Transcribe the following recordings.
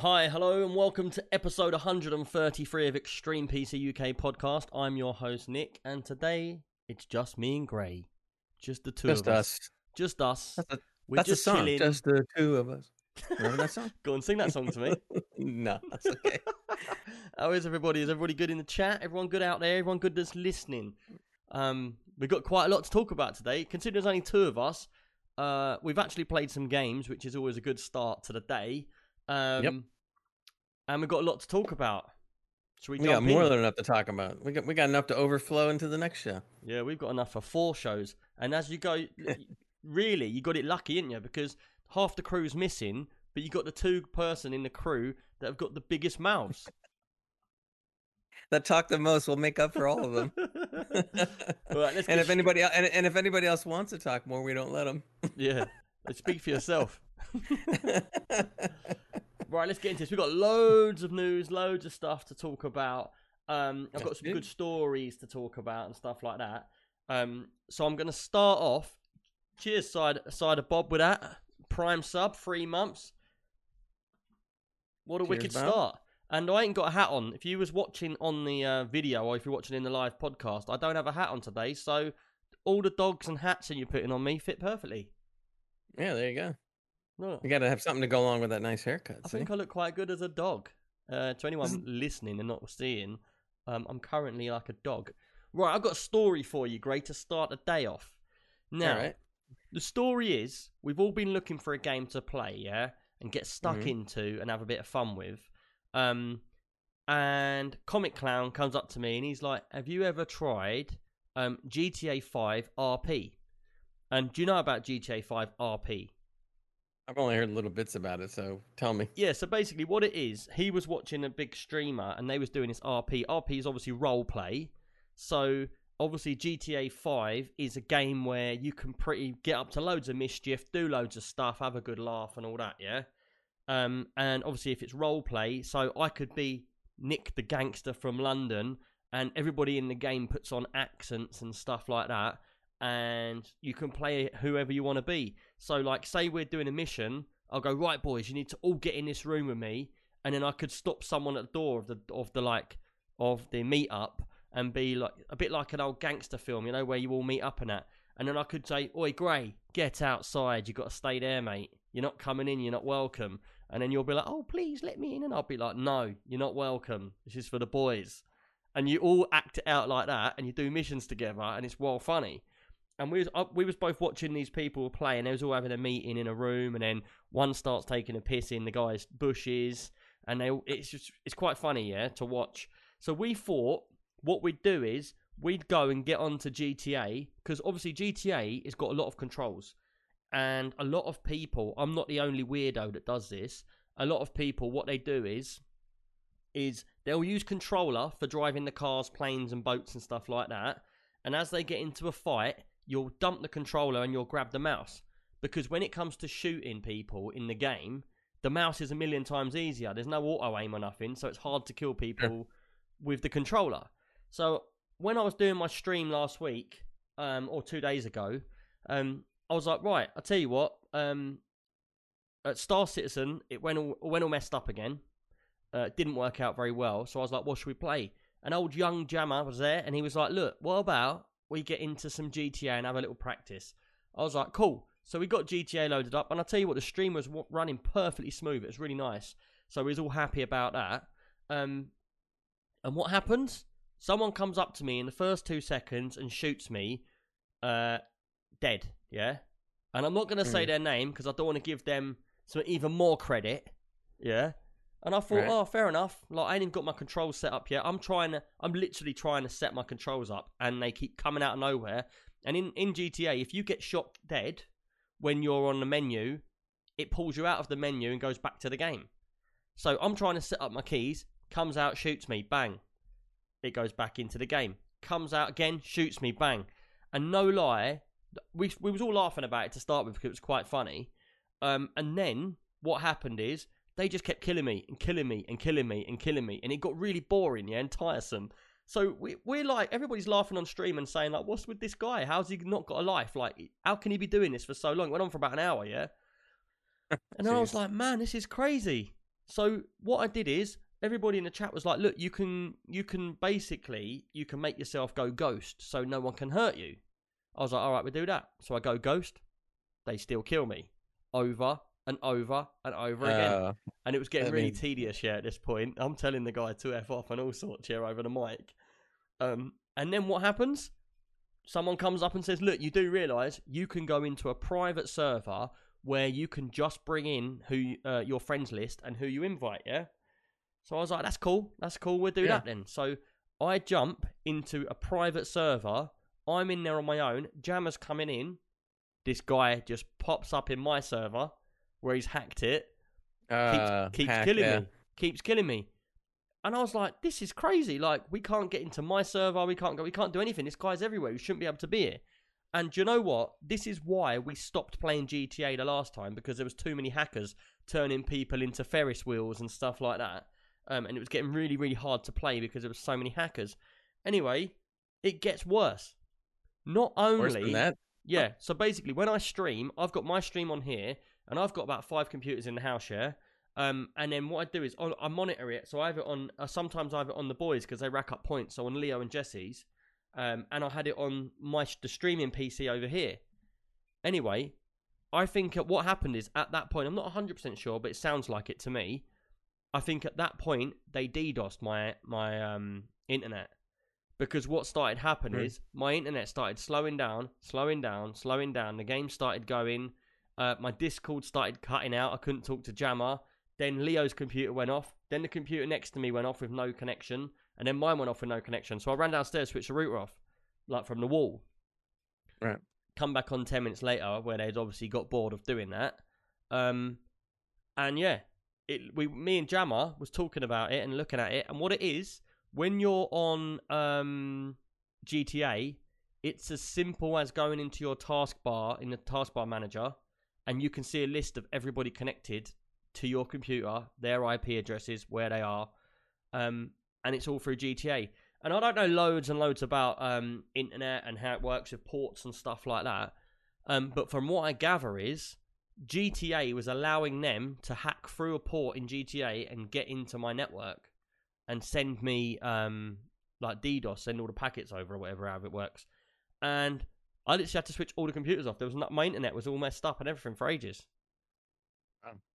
hi, hello, and welcome to episode 133 of Extreme PC UK podcast. I'm your host, Nick, and today it's just me and Gray. Just the two Just of us. us. Just us. That's a, We're that's a just song. chilling. Just the two of us. Remember that song? Go and sing that song to me. no, that's okay. How is everybody? Is everybody good in the chat? Everyone good out there? Everyone good that's listening? Um, we've got quite a lot to talk about today. Considering there's only two of us, uh, we've actually played some games, which is always a good start to the day. Um, Yep. And we've got a lot to talk about. Should we, We got more in? than enough to talk about. We got we got enough to overflow into the next show. Yeah, we've got enough for four shows. And as you go, really, you got it lucky, didn't you? Because half the crew's missing, but you got the two person in the crew that have got the biggest mouths. That talk the most will make up for all of them. All right, let's and if anybody and, and if anybody else wants to talk more, we don't let them. Yeah, speak for yourself. Right, let's get into this. We've got loads of news, loads of stuff to talk about. Um, I've got some good stories to talk about and stuff like that. Um, so I'm going to start off. Cheers, side side of Bob, with that prime sub, three months. What a Cheers, wicked Bob. start! And I ain't got a hat on. If you was watching on the uh, video or if you're watching in the live podcast, I don't have a hat on today. So all the dogs and hats that you're putting on me fit perfectly. yeah, there you go. Look. You got to have something to go along with that nice haircut. I see? think I look quite good as a dog. Uh, to anyone listening and not seeing, um, I'm currently like a dog. Right, I've got a story for you, Gray, to start the day off. Now, right. the story is we've all been looking for a game to play, yeah, and get stuck Mhm. into and have a bit of fun with. Um, and Comic Clown comes up to me and he's like, "Have you ever tried um, GTA 5 RP?" And do you know about GTA 5 RP? I've only heard little bits about it, so tell me. Yeah, so basically what it is, he was watching a big streamer and they was doing this RP. RP is obviously role play. So obviously GTA 5 is a game where you can pretty get up to loads of mischief, do loads of stuff, have a good laugh and all that, yeah? Um and obviously if it's role play, so I could be Nick the gangster from London and everybody in the game puts on accents and stuff like that and you can play whoever you want to be. So, like, say we're doing a mission, I'll go right, boys. You need to all get in this room with me, and then I could stop someone at the door of the of the like of the meetup and be like a bit like an old gangster film, you know, where you all meet up and that. And then I could say, "Oi, Gray, get outside. You got to stay there, mate. You're not coming in. You're not welcome." And then you'll be like, "Oh, please let me in," and I'll be like, "No, you're not welcome. This is for the boys." And you all act it out like that, and you do missions together, and it's well funny and we was we was both watching these people play, and they was all having a meeting in a room, and then one starts taking a piss in the guy's bushes, and they it's just it's quite funny, yeah, to watch. So we thought what we'd do is we'd go and get onto GTA because obviously GTA has got a lot of controls, and a lot of people. I'm not the only weirdo that does this. A lot of people, what they do is is they'll use controller for driving the cars, planes, and boats and stuff like that. And as they get into a fight, you'll dump the controller and you'll grab the mouse. Because when it comes to shooting people in the game, the mouse is a million times easier. There's no auto aim or nothing, so it's hard to kill people with the controller. So when I was doing my stream last week, um, or two days ago, um, I was like, right, I'll tell you what, um, at Star Citizen, it went all, went all messed up again. Uh, it didn't work out very well, so I was like, what should we play? An old young jammer was there, and he was like, look, what about we get into some GTA and have a little practice? I was like, cool. So we got GTA loaded up, and I'll tell you what, the stream was running perfectly smooth. It was really nice. So we was all happy about that. Um, and what happens? Someone comes up to me in the first two seconds and shoots me, uh, dead. Yeah, and I'm not gonna say Mm. their name because I don't want to give them some even more credit. Yeah, and I thought, Right. oh, fair enough. Like I ain't even got my controls set up yet. I'm trying to, I'm literally trying to set my controls up, and they keep coming out of nowhere. And in in GTA, if you get shot dead when you're on the menu, it pulls you out of the menu and goes back to the game. So I'm trying to set up my keys. Comes out, shoots me, bang. It goes back into the game. Comes out again, shoots me, bang. And no lie, we we was all laughing about it to start with because it was quite funny. Um, and then what happened is they just kept killing me and killing me and killing me and killing me, and it got really boring, yeah, and tiresome. So we, we're like, everybody's laughing on stream and saying like, "What's with this guy? How's he not got a life? Like, how can he be doing this for so long?" It went on for about an hour, yeah. And then I was like, "Man, this is crazy." So what I did is, everybody in the chat was like, "Look, you can, you can basically, you can make yourself go ghost, so no one can hurt you." I was like, "All right, we do that." So I go ghost, they still kill me, over and over and over again Uh, and it was getting I really mean- tedious. Yeah, at this point, I'm telling the guy to f off and all sorts here over the mic. Um, and then what happens? Someone comes up and says, "Look, you do realise you can go into a private server where you can just bring in who uh, your friends list and who you invite." Yeah. So I was like, "That's cool. That's cool. We'll do Yeah. that then." So I jump into a private server. I'm in there on my own. Jammer's coming in. This guy just pops up in my server where he's hacked it uh, keeps, keeps hack, killing yeah. me. Keeps killing me. And I was like, this is crazy. Like, we can't get into my server. We can't go. We can't do anything. This guy's everywhere. We shouldn't be able to be here. And do you know what? This is why we stopped playing GTA the last time because there was too many hackers turning people into Ferris wheels and stuff like that. Um, and it was getting really, really hard to play because there was so many hackers. Anyway, it gets worse. Not only Worse that. yeah. So basically, when I stream, I've got my stream on here, and I've got about five computers in the house here. Um, and then what I do is on, I monitor it. So I have it on. Uh, sometimes I have it on the boys because they rack up points. So on Leo and Jesse's, um, and I had it on my the streaming PC over here. Anyway, I think what happened is at that point, I'm not 100 percent sure, but it sounds like it to me. I think at that point they DDoSed my my um internet because what started happening Hmm. is my internet started slowing down, slowing down, slowing down. The game started going. Uh, my Discord started cutting out. I couldn't talk to Jammer. Then Leo's computer went off. Then the computer next to me went off with no connection, and then mine went off with no connection. So I ran downstairs, switched the router off, like from the wall. Right. Come back on ten minutes later, where they'd obviously got bored of doing that. Um, and yeah, it we me and Jammer was talking about it and looking at it, and what it is when you're on um GTA, it's as simple as going into your taskbar in the taskbar manager, and you can see a list of everybody connected to your computer, their IP addresses, where they are, um, and it's all through GTA. And I don't know loads and loads about um, internet and how it works with ports and stuff like that. Um, but from what I gather is GTA was allowing them to hack through a port in GTA and get into my network and send me um, like DDoS, send all the packets over or whatever, however it works. And I literally had to switch all the computers off. There was not, my internet was all messed up and everything for ages.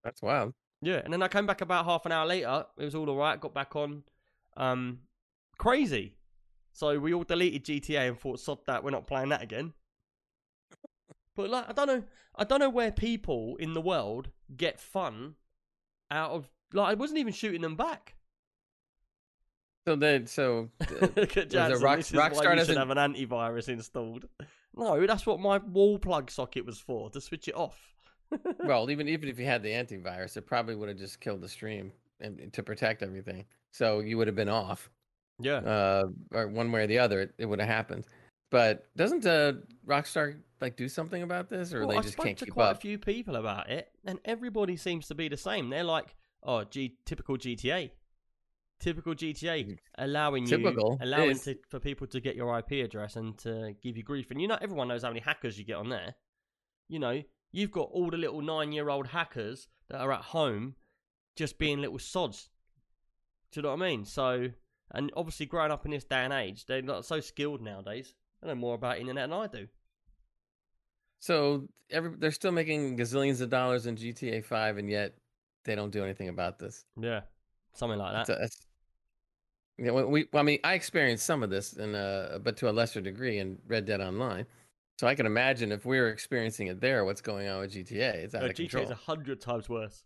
That's wild. Yeah, and then I came back about half an hour later. It was all alright. Got back on. Um, crazy. So we all deleted GTA and thought, "Sod that, we're not playing that again." But like, I don't know, I don't know where people in the world get fun out of like I wasn't even shooting them back. So then, so uh, Jansen, Rock- this is why Rockstar doesn't- have an antivirus installed. No, that's what my wall plug socket was for to switch it off. well, even even if you had the antivirus, it probably would have just killed the stream and to protect everything. So you would have been off, yeah, uh, or one way or the other, it, it would have happened. But doesn't uh, Rockstar like do something about this, or Well, they I just spoke can't to keep quite up? a few people about it, and everybody seems to be the same. They're like, "Oh, G- typical GTA, typical GTA, allowing Typical you, allowing to, for people to get your IP address and to give you grief." And you know, everyone knows how many hackers you get on there. You know, you've got all the little nine-year-old hackers that are at home just being little sods. Do you know what I mean? So, and obviously, growing up in this day and age, they're not so skilled nowadays. They know more about internet than I do. So every, they're still making gazillions of dollars in GTA Five, and yet they don't do anything about this. Yeah, something like that. That's, that's yeah. We, we, well, I mean, I experienced some of this, in uh, but to a lesser degree in Red Dead Online. So I can imagine if we were experiencing it there, what's going on with GTA? It's out No, of GTA control. is a hundred times worse.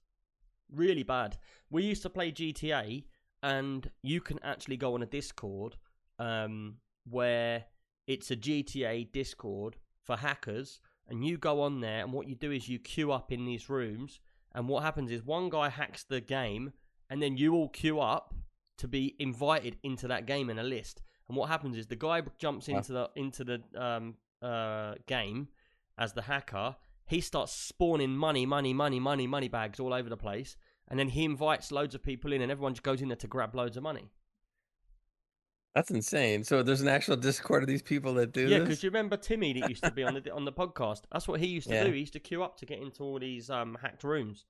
Really bad. We used to play GTA, and you can actually go on a Discord um, where it's a GTA Discord for hackers, and you go on there, and what you do is you queue up in these rooms, and what happens is one guy hacks the game, and then you all queue up to be invited into that game in a list. And what happens is the guy jumps into the into the um, uh, game as the hacker. He starts spawning money, money, money, money, money bags all over the place, and then he invites loads of people in, and everyone just goes in there to grab loads of money. That's insane. So there's an actual Discord of these people that do Yeah, because you remember Timmy that used to be on the on the podcast. That's what he used to Yeah. do. He used to queue up to get into all these um, hacked rooms,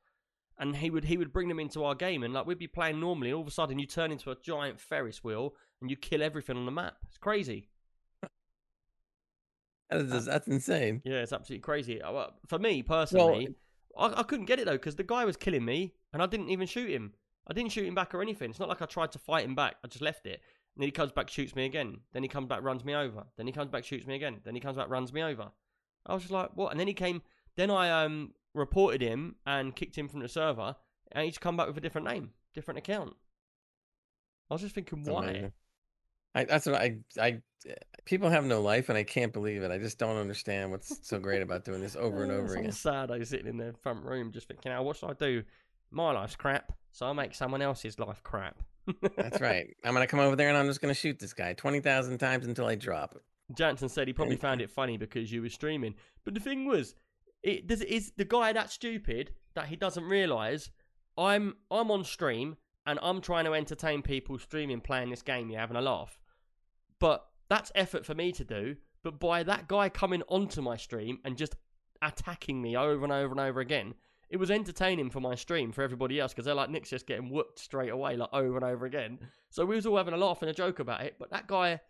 and he would he would bring them into our game, and like we'd be playing normally, and all of a sudden you turn into a giant Ferris wheel and you kill everything on the map. It's crazy. That is, that's insane. Yeah, it's absolutely crazy. Uh, For me personally, Well, I, I couldn't get it though because the guy was killing me, and I didn't even shoot him. I didn't shoot him back or anything. It's not like I tried to fight him back. I just left it. And then he comes back, shoots me again. Then he comes back, runs me over. Then he comes back, shoots me again. Then he comes back, runs me over. I was just like, what? And then he came. Then I um reported him and kicked him from the server, and he's come back with a different name, different account. I was just thinking, why? amazing. I, that's what I, I, people have no life, and I can't believe it. I just don't understand what's so great about doing this over and over I'm again. sad. I was sitting in the front room, just thinking, "Now, what should I do? My life's crap, so I'll make someone else's life crap." That's right. I'm gonna come over there and I'm just gonna shoot this guy twenty thousand times until I drop. Jansen said he probably found it funny because you were streaming. But the thing was, it does is the guy that stupid that he doesn't realise I'm I'm on stream and I'm trying to entertain people streaming playing this game, you're having a laugh. But that's effort for me to do. But by that guy coming onto my stream and just attacking me over and over and over again, it was entertaining for my stream for everybody else because they're like Nick's just getting whooped straight away, like over and over again. So we was all having a laugh and a joke about it. But that guy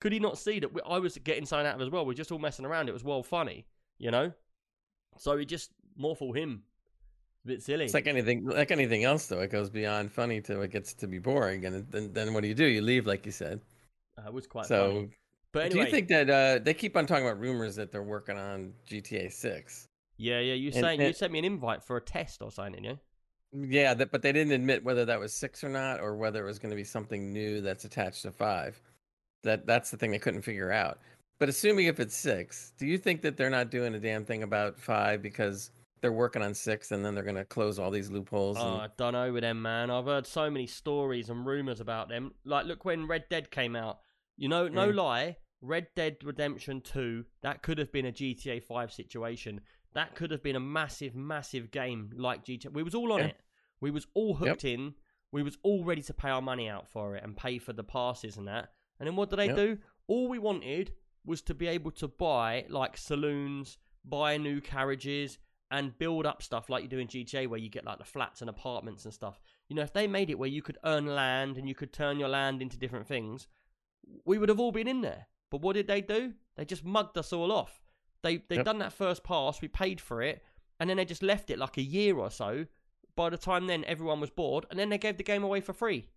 could he not see that we, I was getting something out of as well? We're just all messing around. It was well funny, you know. So he just more for him. It's A bit silly. It's like anything, like anything else, though. It goes beyond funny to it gets to be boring, and then then what do you do? You leave, like you said. uh, it was quite so, funny. But do you think that uh, they keep on talking about rumors that they're working on GTA Six? yeah, yeah. You and- saying you sent me an invite for a test or something, didn't? Yeah, that, but they didn't admit whether that was six or not, or whether it was going to be something new that's attached to five. That that's the thing they couldn't figure out. But assuming if it's six, do you think that they're not doing a damn thing about five because they're working on six, and then they're going to close all these loopholes? Oh, I don't know with them, man. I've heard so many stories and rumors about them. Like, look when Red Dead came out. You know, no Mm. lie, Red Dead Redemption Two. That could have been a GTA Five situation. That could have been a massive, massive game like GTA. We was all on Yeah. it. We was all hooked in. We was all ready to pay our money out for it and pay for the passes and that. And then what did they Yep. do? All we wanted was to be able to buy like saloons, buy new carriages, and build up stuff like you do in GTA, where you get like the flats and apartments and stuff. You know, if they made it where you could earn land and you could turn your land into different things, we would have all been in there. But what did they do? They just mugged us all off. They they Yep. done that first pass, we paid for it, and then they just left it like a year or so. By the time then everyone was bored, and then they gave the game away for free.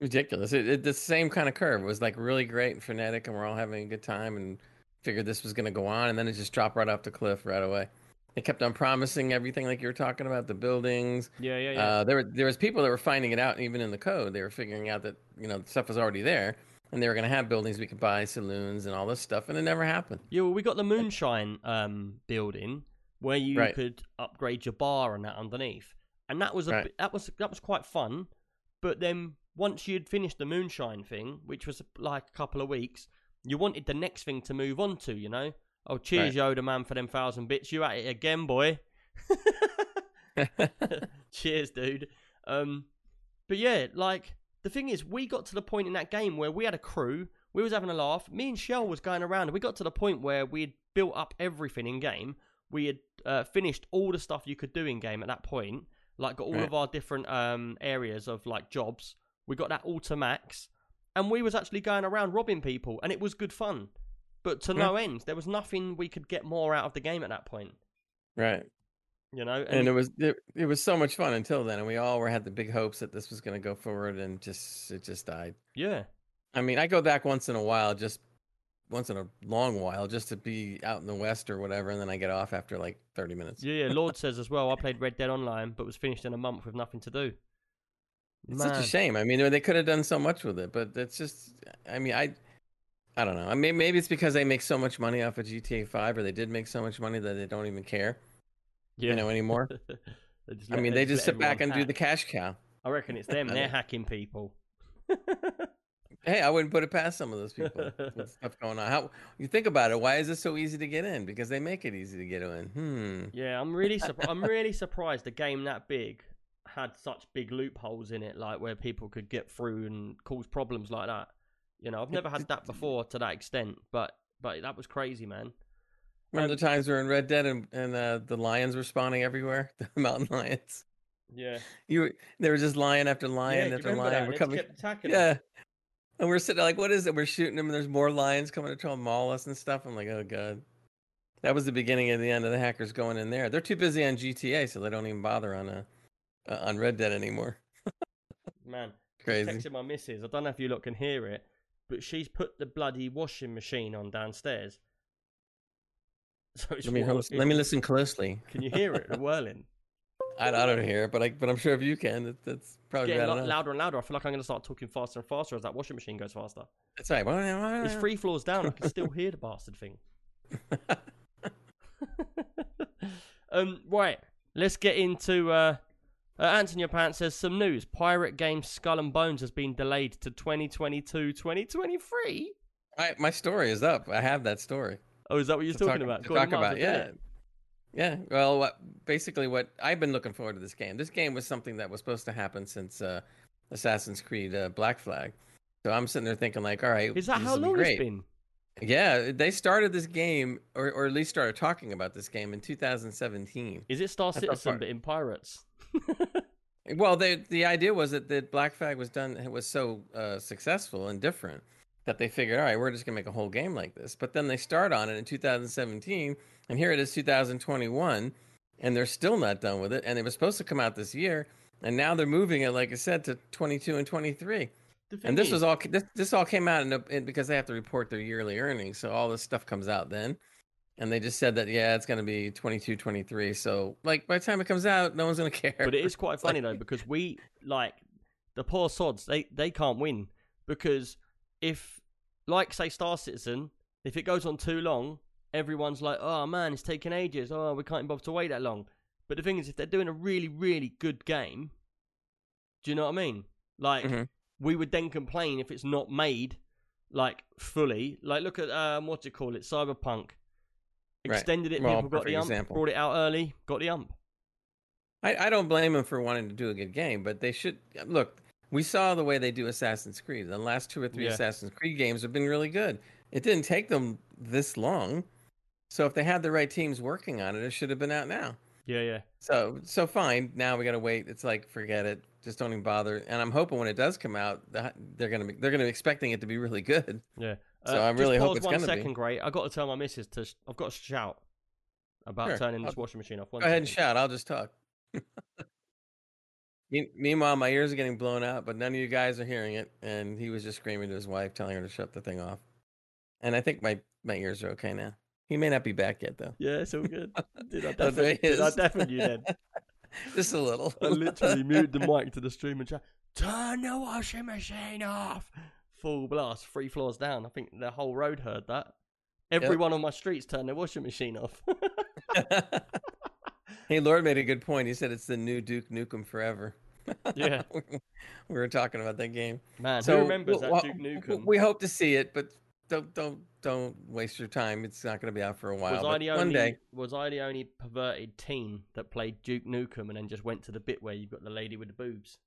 Ridiculous. It, it, the same kind of curve. It was like really great and frenetic, and we're all having a good time, and figured this was going to go on, and then it just dropped right off the cliff right away. They kept on promising everything, like you were talking about the buildings. Yeah, yeah, yeah. Uh, there were there was people that were finding it out, even in the code, they were figuring out that you know stuff was already there, and they were going to have buildings we could buy, saloons, and all this stuff, and it never happened. Yeah, well, we got the moonshine um, building where you Right. could upgrade your bar and that underneath, and that was a Right. that was that was quite fun. But then once you'd finished the moonshine thing, which was like a couple of weeks, you wanted the next thing to move on to. You know, oh cheers Yoda man for them thousand bits. You at it again, boy. cheers, dude. Um, but yeah, like the thing is, we got to the point in that game where we had a crew. We was having a laugh. Me and Shell was going around, and we got to the point where we had built up everything in game. We had uh, finished all the stuff you could do in game at that point. Like got all Right. of our different um, areas of like jobs. We got that all to max, and we was actually going around robbing people, and it was good fun. But to no end, there was nothing we could get more out of the game at that point. right. You know, and it was it, it was so much fun until then and we all were had the big hopes that this was going to go forward and just it just died yeah, i mean i go back once in a while just once in a long while just to be out in the west or whatever and then i get off after like 30 minutes yeah, yeah. Lord says as well. I played Red Dead Online, but was finished in a month with nothing to do. It's such a shame i mean they could have done so much with it but it's just i mean i i don't know i mean maybe it's because they make so much money off of gta 5 or they did make so much money that they don't even care Yeah. you know anymore i mean they just sit back and do the cash cow I reckon it's them. They're hacking people. Hey, I wouldn't put it past some of those people with stuff going on. How you think about it? Why is it so easy to get in? Because they make it easy to get in. Hmm. yeah, I'm really. I'm really surprised a game that big had such big loopholes in it, like where people could get through and cause problems like that. You know, I've never had that before to that extent, but but that was crazy, man. Remember Um, the times we were in Red Dead and, and uh, the lions were spawning everywhere? The mountain lions. Yeah, You were, they were just lion after lion you after lion. that? We're coming. attacking them. Yeah. And we're sitting like, what is it? We're shooting them and there's more lions coming to try and maul us and stuff. I'm like, oh god. That was the beginning of the end of the hackers going in there. They're too busy on GTA, so they don't even bother on uh, uh on Red Dead anymore. man. Crazy. Texted my missus. I don't know if you lot can hear it, but she's put the bloody washing machine on downstairs. So it's Let me let me listen closely. Can you hear it? The whirling. I, I don't hear it, but I but I'm sure if you can, that, that's probably Getting bad lo- louder and louder. I feel like I'm going to start talking faster and faster as that washing machine goes faster. It's like, It's three floors down. I can still hear the bastard thing. um, right. Let's get into. Uh, uh, Anthony Your Pants says some news. Pirate game Skull and Bones has been delayed to 2022 2023. I, my story is up. I have that story. Oh, is that what you're talking talk, about? to talk you might as about. Yeah, it. yeah. Well, what, basically, what I've been looking forward to this game. This game was something that was supposed to happen since uh, Assassin's Creed uh, Black Flag. So I'm sitting there thinking, like, all right, Is that how long it's been? Yeah, they started this game, or or at least started talking about this game in 2017. Is it Star That's Citizen far. but in pirates? Well, they, the idea was that, that Black Flag was done it was so uh, successful and different that they figured, all right, we're just gonna make a whole game like this. But then they start on it in 2017, and here it is 2021, and they're still not done with it. And it was supposed to come out this year, and now they're moving it, like I said, to 22 and 23. The And this is- was all this, this all came out in, a, in because they have to report their yearly earnings, so all this stuff comes out then. And they just said that yeah, it's going to be 22, 23. So like by the time it comes out, no one's going to care. But it is quite It's like- funny though because we like the poor sods. They they can't win because if like say Star Citizen, if it goes on too long, everyone's like, oh man, it's taking ages. Oh, we can't bother to wait that long. But the thing is, if they're doing a really really good game, do you know what I mean? Like Mhm. We would then complain if it's not made like fully. Like look at um what do you call it, Cyberpunk. Right. Extended it, Well, people got the ump. example. Brought it out early, got the ump. I, I don't blame them for wanting to do a good game, but they should look. We saw the way they do Assassin's Creed. The last two or three Yeah. Assassin's Creed games have been really good. It didn't take them this long, so if they had the right teams working on it, it should have been out now. Yeah, yeah. So so fine. Now we got to wait. It's like forget it. Just don't even bother. And I'm hoping when it does come out, the- they're gonna be they're gonna be expecting it to be really good. Yeah. So uh, I just really hope pause it's one gonna be. second, great. I got to tell my missus to. I've got to shout about Sure. turning this I'll- washing machine off. One Go ahead and shout. I'll just talk. Meanwhile, my ears are getting blown out, but none of you guys are hearing it. And he was just screaming to his wife, telling her to shut the thing off. And I think my, my ears are okay now. He may not be back yet, though. Yeah, it's all good. Did I definitely? he Did I is. you then? just a little. I literally muted the mic to the stream and chat. Turn the washing machine off. Full blast, three floors down. I think the whole road heard that. Everyone on my streets turned their washing machine off. hey, Lord made a good point. He said it's the new Duke Nukem Forever. yeah, we were talking about that game. man. So who remembers w- that Duke Nukem? We hope to see it, but don't don't don't waste your time. It's not going to be out for a while. was I the one only day, was I the only perverted teen that played Duke Nukem and then just went to the bit where you've got the lady with the boobs?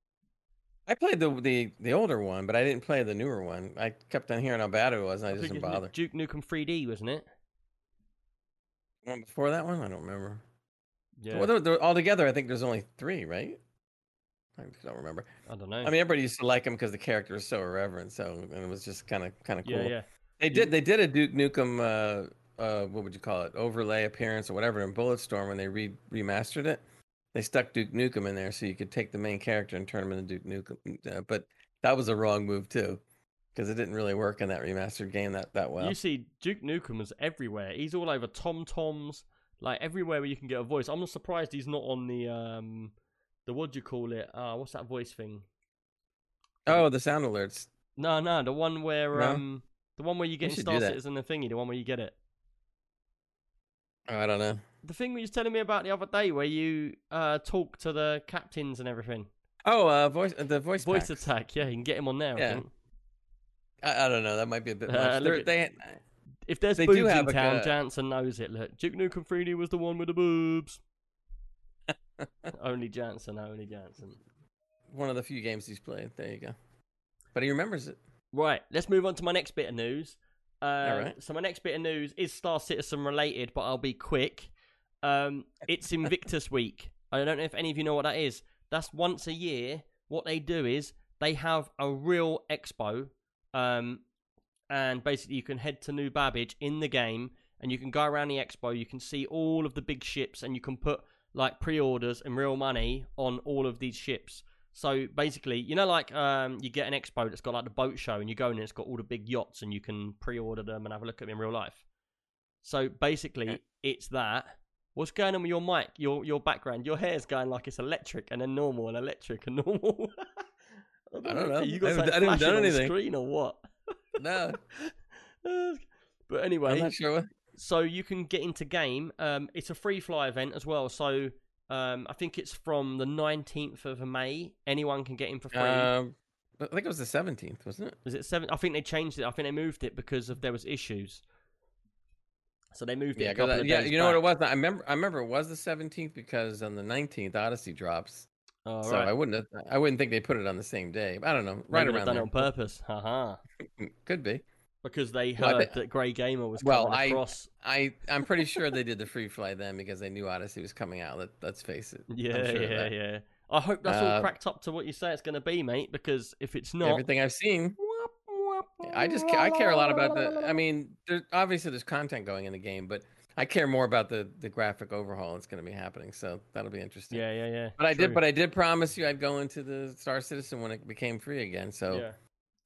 I played the the the older one, but I didn't play the newer one. I kept on hearing how bad it was, and I, I just didn't bother. Duke Nukem 3D, wasn't it? One before that one, I don't remember. Yeah, Well, there, altogether, I think there's only three, right? I don't remember. I don't know. I mean, everybody used to like him because the character was so irreverent. So and it was just kind of kind of cool. yeah, yeah. They did they did a Duke Nukem uh uh what would you call it overlay appearance or whatever in Bulletstorm when they re- remastered it. They stuck Duke Nukem in there so you could take the main character and turn him into Duke Nukem. Uh, but that was a wrong move too because it didn't really work in that remastered game that that well. You see, Duke Nukem is everywhere. He's all over TomToms, like everywhere where you can get a voice. I'm not surprised he's not on the um, the what do you call it? Uh, what's that voice thing? oh, the sound alerts. No, no, the one where No? um, the one where you get in should do Star. Citizen the thingy, the one where you get it. I don't know. The thing you was telling me about the other day, where you uh talk to the captains and everything. Oh, uh, voice the voice Voice packs. attack, yeah, you can get him on there. I Yeah. think. I, I don't know. That might be a bit Uh, much. look They're- at- If there's boobs in town, a- Jansen knows it. Look, Duke Nukem 3D was the one with the boobs. only Jansen, only Jansen. One of the few games he's played. There you go. But he remembers it. Right, let's move on to my next bit of news. Uh, right. So my next bit of news is Star Citizen related, but I'll be quick. Um, it's Invictus Week. I don't know if any of you know what that is. That's once a year. What they do is they have a real expo, um, and basically you can head to New Babbage in the game, and you can go around the expo. You can see all of the big ships, and you can put like pre-orders and real money on all of these ships. So basically, you know, like um, you get an expo that's got like the boat show, and you go in and it's got all the big yachts, and you can pre-order them and have a look at them in real life. So basically, Okay. it's that. What's going on with your mic? Your your background? Your hair's going like it's electric and then normal and electric and normal. I don't know. You got I something I flashing done on anything. screen or what? No, but I'm anyway, not sure so you can get into game. Um, it's a free fly event as well. So um, I think it's from the 19th of May. Anyone can get in for free. Um, I think it was the 17th, wasn't it? Was it seven? I think they changed it. I think they moved it because of there was issues. So they moved it Yeah, couple I- yeah. You know what it was? I remember. I remember it was the 17th because on the 19th Odyssey drops. Oh, so right. I wouldn't. Have, I wouldn't think they put it on the same day. I don't know. Maybe Right they've around done there. it on purpose. Haha. Could be. Because they Well, heard bet- that Grey Gamer was Well, coming I- across. I I'm pretty sure they did the free fly then because they knew Odyssey was coming out. Let, let's face it. Yeah, sure yeah, yeah. I hope that's all Uh, cracked up to what you say it's going to be, mate. Because if it's not, Everything I've seen, I just I care a lot about the. I mean, there, obviously there's content going in the game, but I care more about the the graphic overhaul that's going to be happening. So that'll be interesting. Yeah, yeah, yeah. But I did. But I did promise you I'd go into the Star Citizen when it became free again. So yeah.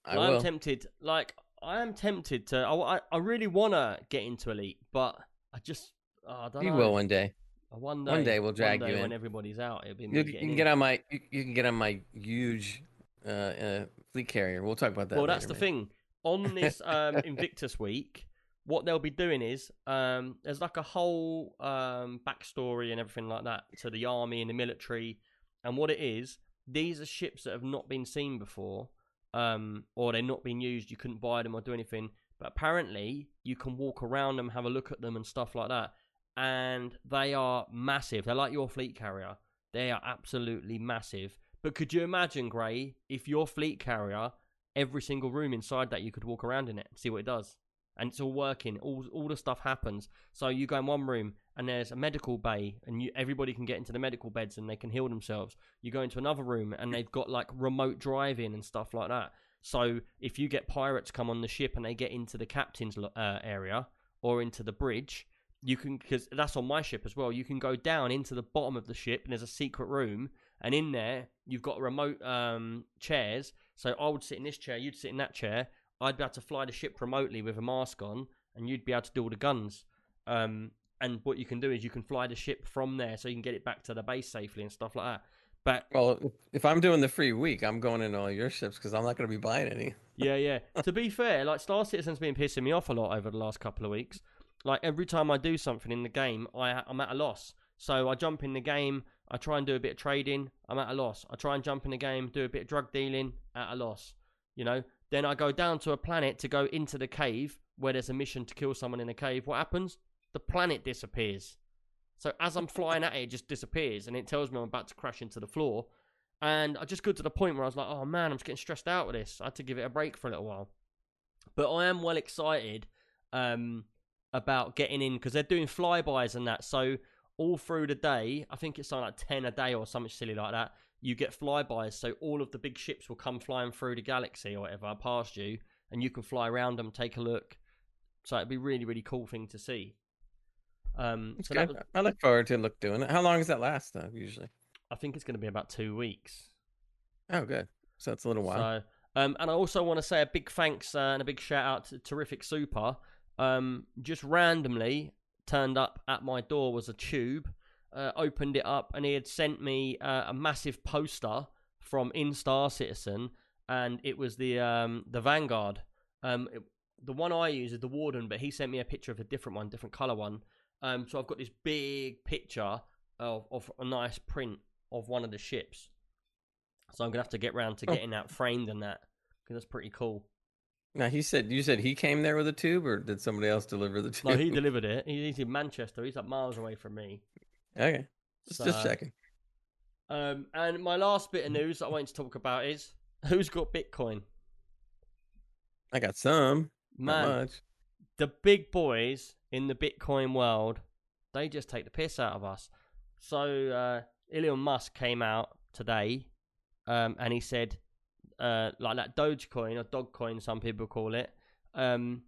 I Well, will. I'm tempted. Like I am tempted to. I, I, I really want to get into Elite, but I just oh, I don't you know. will one day. One day. One day we'll drag day you when in. everybody's out. It'll be You, you can in. get on my. You, you can get on my huge uh, uh, fleet carrier. We'll talk about that. well, that's the thing. On this um, Invictus week, what they'll be doing is um, there's like a whole um, backstory and everything like that to the army and the military. And what it is, these are ships that have not been seen before, um, or they're not being used. You couldn't buy them or do anything. But apparently, you can walk around them, have a look at them, and stuff like that. And they are massive. They're like your fleet carrier. They are absolutely massive. But could you imagine, Gray, if your fleet carrier every single room inside that you could walk around in it and see what it does and it's all working all all the stuff happens. So you go in one room and there's a medical bay and you, everybody can get into the medical beds and they can heal themselves. You go into another room and they've got like remote driving and stuff like that. So if you get pirates come on the ship and they get into the captain's uh, area or into the bridge you can because that's on my ship as well you can go down into the bottom of the ship and there's a secret room and in there you've got remote um, chairs. So I would sit in this chair, you'd sit in that chair. I'd be able to fly the ship remotely with a mask on, and you'd be able to do all the guns. Um, and what you can do is you can fly the ship from there, so you can get it back to the base safely and stuff like that. But Well, if- I'm doing the free week, I'm going in all your ships because I'm not going to be buying any. yeah, yeah. to be fair, like Star Citizen's been pissing me off a lot over the last couple of weeks. Like every time I do something in the game, I I'm at a loss. So I jump in the game, I try and do a bit of trading, I'm at a loss. I try and jump in the game, do a bit of drug dealing, at a loss. You know. Then I go down to a planet to go into the cave where there's a mission to kill someone in a cave. What happens? The planet disappears. So as I'm flying at it, it just disappears, and it tells me I'm about to crash into the floor. And I just got to the point where I was like, oh man, I'm just getting stressed out with this. I had to give it a break for a little while. But I am well excited um, about getting in because they're doing flybys and that. So all through the day, I think it's something like 10 a day or something silly like that. You get flybys. So all of the big ships will come flying through the galaxy or whatever past you, and you can fly around them, take a look. So it'd be really, really cool thing to see. Um, so was, I look forward to look doing it. How long does that last though? Usually. I think it's going to be about two weeks. Oh, good. So it's a little while. So, um, and I also want to say a big thanks uh, and a big shout out to Terrific Super. Um, just randomly turned up at my door was a tube. Uh, opened it up and he had sent me uh, a massive poster from In Star Citizen, and it was the um, the Vanguard. Um, it- the one I use is the Warden, but he sent me a picture of a different one, different color one. Um, so I've got this big picture of, of a nice print of one of the ships. So I'm gonna have to get round to Oh. getting that framed and that because that's pretty cool. now he said you said he came there with a tube, or did somebody else deliver the tube? No, he delivered it. He's in Manchester. He's like miles away from me. Okay. Just, just So- checking. Um, and my last bit of news that I want to talk about is who's got Bitcoin? I got some. Man, Not much. the big boys in the Bitcoin world, they just take the piss out of us. So uh, Elon Musk came out today, um, and he said, uh, like that Dogecoin or Dogcoin, some people call it, um,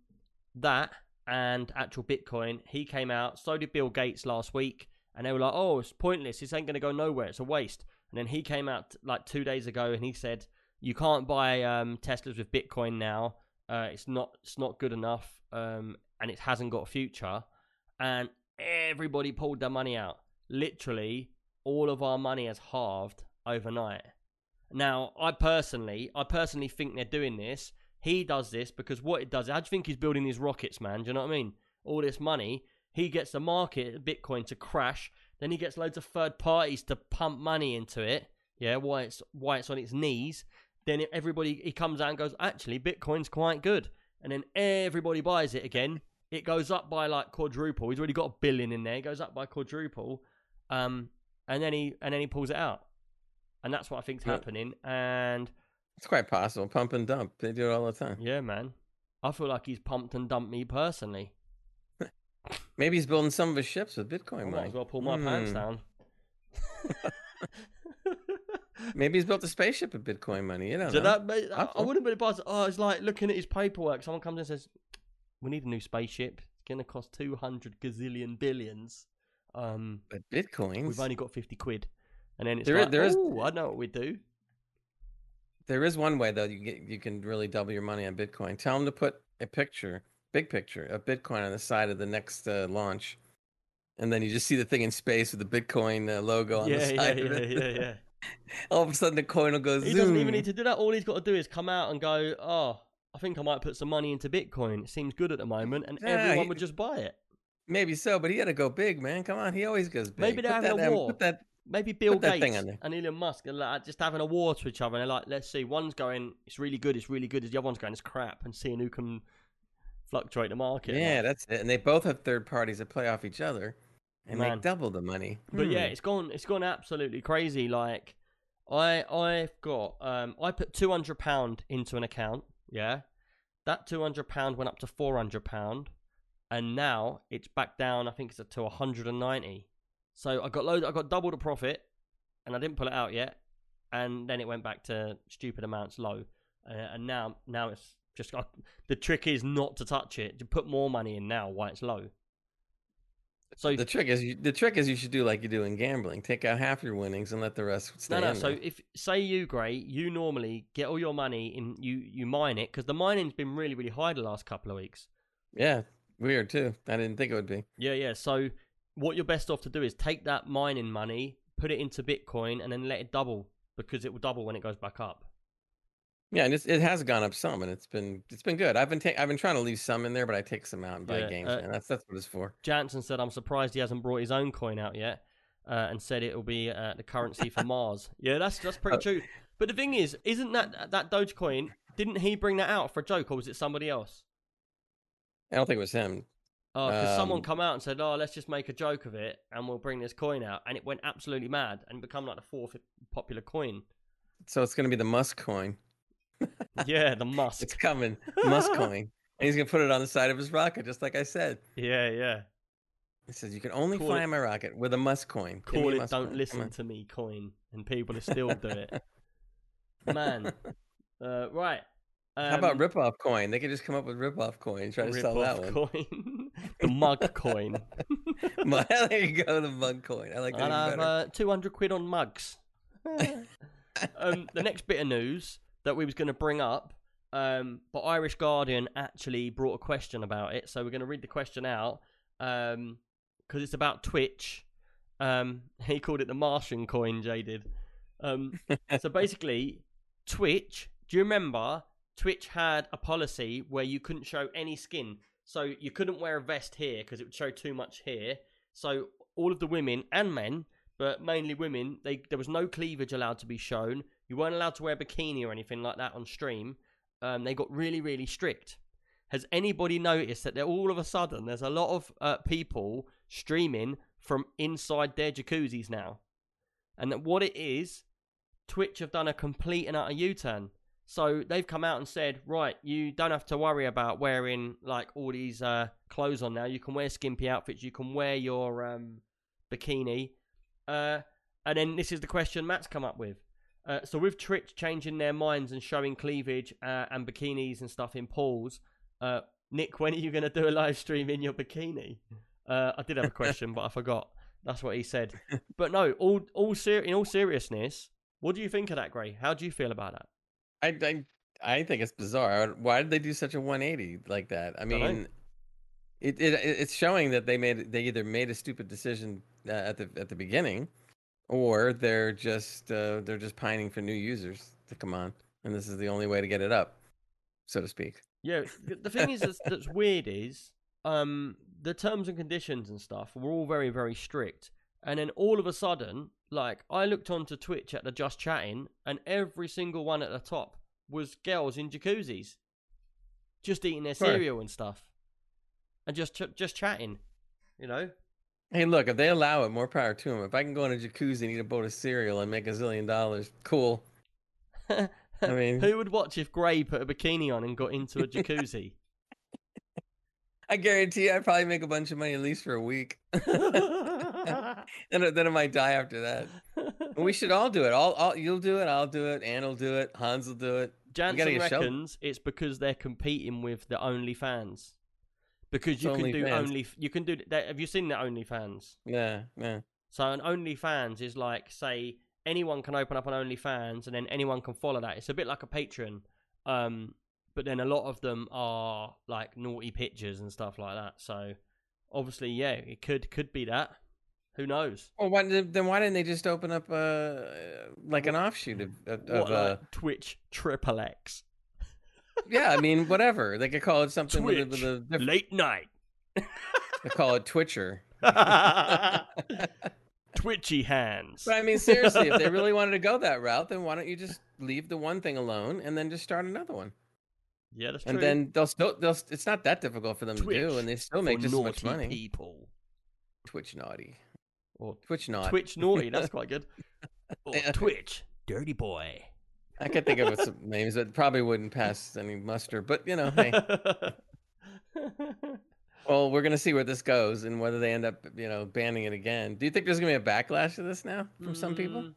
that and actual Bitcoin. He came out. So did Bill Gates last week, and they were like, "Oh, it's pointless. This ain't going to go nowhere. It's a waste." And then he came out like two days ago, and he said, "You can't buy um, Teslas with Bitcoin now. Uh, it's not. It's not good enough, um, and it hasn't got a future." And everybody pulled their money out. Literally, all of our money has halved overnight. Now, I personally, I personally think they're doing this. He does this because what it does, do you think he's building these rockets, man? Do you know what I mean? All this money, he gets the market, Bitcoin, to crash. Then he gets loads of third parties to pump money into it. Yeah, why it's why it's on its knees. Then everybody he comes out and goes, actually, Bitcoin's quite good. And then everybody buys it again. It goes up by like quadruple. He's already got a billion in there. It goes up by quadruple. Um, and then he and then he pulls it out. And that's what I think's Yeah. happening. And It's quite possible. Pump and dump. They do it all the time. yeah, man. I feel like he's pumped and dumped me personally. Maybe he's building some of his ships with I Bitcoin might money. as well pull my pants Hmm. down. Maybe he's built a spaceship with Bitcoin money. You don't So know. that mate, I, I wouldn't be surprised. Oh, it's like looking at his paperwork. Someone comes in and says, "We need a new spaceship. It's going to cost two hundred gazillion billions. Um, But Bitcoins. we've only got fifty quid." And then it's There is- like, there is- "Oh, I know what we do." There is one way though you get you can really double your money on Bitcoin. Tell them to put a picture, big picture of Bitcoin on the side of the next uh, launch, and then you just see the thing in space with the Bitcoin uh, logo on Yeah, the side yeah, of it. yeah, yeah. All of a sudden, the coin will go He zoom. doesn't even need to do that. All he's got to do is come out and go, "Oh, I think I might put some money into Bitcoin. It seems good at the moment," and Yeah, everyone he- would just buy it. Maybe so, but he had to go big, man. Come on, he always goes big. Maybe they're Put having that, a um, war. Put that. Maybe Bill Gates thing on there. and Elon Musk are like just having a war to each other. And they're like, let's see, one's going, it's really good, it's really good. The other one's going, it's crap, and seeing who can fluctuate the market. Yeah, that's it. And they both have third parties that play off each other and Man. make double the money. But yeah, Hmm. it's gone. It's gone absolutely crazy. Like, I I've got um I put two hundred pound into an account. Yeah, that two hundred pound went up to four hundred pound, and now it's back down. I think it's to one hundred and ninety. So I got loads. I got double the profit, and I didn't pull it out yet. And then it went back to stupid amounts low, uh, and now now it's just I, the trick is not to touch it. To put more money in now while it's low. So the trick is you, the trick is you should do like you do in gambling. Take out half your winnings and let the rest stay No, no. So there. if say you, Gray, you normally get all your money in you you mine it because the mining's been really really high the last couple of weeks. Yeah, weird too. I didn't think it would be. Yeah, yeah. So what you're best off to do is take that mining money, put it into Bitcoin, and then let it double because it will double when it goes back up. Yeah, and it's, it has gone up some, and it's been it's been good. I've been ta- I've been trying to leave some in there, but I take some out and buy Yeah, games. uh, man. That's that's what it's for. Jansen said, "I'm surprised he hasn't brought his own coin out yet." Uh, and said it'll be uh, the currency for Mars. Yeah, that's that's pretty Uh, true. But the thing is, isn't that that Dogecoin? Didn't he bring that out for a joke, or was it somebody else? I don't think it was him. Oh, because someone Um, come out and said, "Oh, let's just make a joke of it, and we'll bring this coin out," and it went absolutely mad and become like the fourth popular coin. So it's going to be the Musk coin. Yeah, the Musk. It's coming, Musk coin, and he's going to put it on the side of his rocket, just like I said. Yeah, yeah. He says you can only Call fly it- my rocket with a Musk coin. Give Call it Musk "Don't coin. Listen to Me" coin, and people are still do it. Man, uh, right. Um, How about rip off coin? They could just come up with rip off coin. Try to sell that rip-off one. coin? the mug coin. There you go, the mug coin. I like that even have uh, 200 quid on mugs. um, the next bit of news that we was going to bring up, um, but Irish Guardian actually brought a question about it, so we're going to read the question out because it's about Twitch. Um, he called it the Martian coin, Jay did. Um, so basically, Twitch. Do you remember Twitch had a policy where you couldn't show any skin, so you couldn't wear a vest here because it would show too much here. So all of the women and men, but mainly women, they there was no cleavage allowed to be shown. You weren't allowed to wear a bikini or anything like that on stream. Um, they got really, really strict. Has anybody noticed that there all of a sudden there's a lot of uh, people streaming from inside their jacuzzis now? And that what it is, Twitch have done a complete and utter U-turn. So they've come out and said, right, you don't have to worry about wearing like all these uh, clothes on now. You can wear skimpy outfits. You can wear your um, bikini. Uh, and then this is the question Matt's come up with. Uh, so with Twitch changing their minds and showing cleavage uh, and bikinis and stuff in pools, uh, Nick, when are you going to do a live stream in your bikini? Uh, I did have a question, but I forgot. That's what he said. But no, all all ser- in all seriousness, what do you think of that, Gray? How do you feel about that? I, I I think it's bizarre. Why did they do such a 180 like that? I mean, it, it it's showing that they made they either made a stupid decision uh, at the at the beginning, or they're just uh, they're just pining for new users to come on, and this is the only way to get it up, so to speak. Yeah, the thing is that's, that's weird is um the terms and conditions and stuff were all very very strict, and then all of a sudden, like I looked onto Twitch at the Just Chatting, and every single one at the top was girls in jacuzzis, just eating their cereal and stuff, and just ch- just chatting, you know. Hey, look, if they allow it, more power to them. If I can go in a jacuzzi and eat a bowl of cereal and make a zillion dollars, cool. I mean- who would watch if Gray put a bikini on and got into a jacuzzi? I guarantee I'd probably make a bunch of money at least for a week. then, I- then I might die after that. We should all do it. All, all you'll do it. I'll do it. Ann will do it. Hans will do it. Jansen reckons it's because they're competing with the OnlyFans. Because you It's can do only, you can do. that- Have you seen the OnlyFans? Yeah, yeah. So an OnlyFans is like, say, anyone can open up an OnlyFans, and then anyone can follow that. It's a bit like a Patreon, um, but then a lot of them are like naughty pictures and stuff like that. So obviously, yeah, it could could be that. Who knows? Well, why, then why didn't they just open up uh, like an offshoot of, of, What of uh, like Twitch Triple X yeah? I mean, whatever they could call it something with a, with a different. late night? They call it Twitcher. Twitchy hands. But I mean, seriously, if they really wanted to go that route, then why don't you just leave the one thing alone and then just start another one? Yeah, that's true. And then they'll still they'll. It's not that difficult for them to do, and they still make just as much money. People Twitch naughty. or Twitch not. Twitch naughty. That's quite good. Or Twitch dirty boy. I could think of some names that probably wouldn't pass any muster, but you know, hey. Well, we're gonna see where this goes and whether they end up, you know, banning it again. Do you think there's gonna be a backlash to this now from some people? Mm,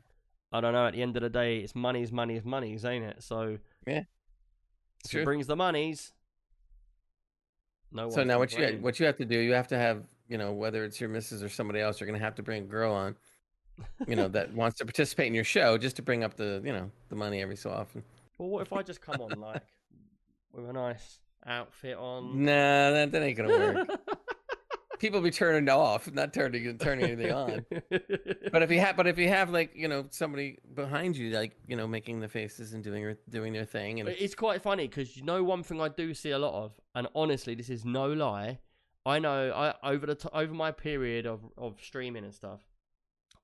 I don't know. At the end of the day, it's money's money's money's, ain't it? So Yeah. if it brings the monies. No. So now what you what you have to do, you have to have, you know, whether it's your missus or somebody else, you're gonna have to bring a girl on, you know, that wants to participate in your show just to bring up the, you know, the money every so often. Well, what if I just come on like with a nice outfit on? Nah, that, that ain't gonna work. People be turning off, not turning turning anything on. But if you have, but if you have like you know somebody behind you, like you know making the faces and doing doing their thing, and But It's quite funny because you know one thing I do see a lot of, and honestly, this is no lie. I know I over the t- over my period of of streaming and stuff,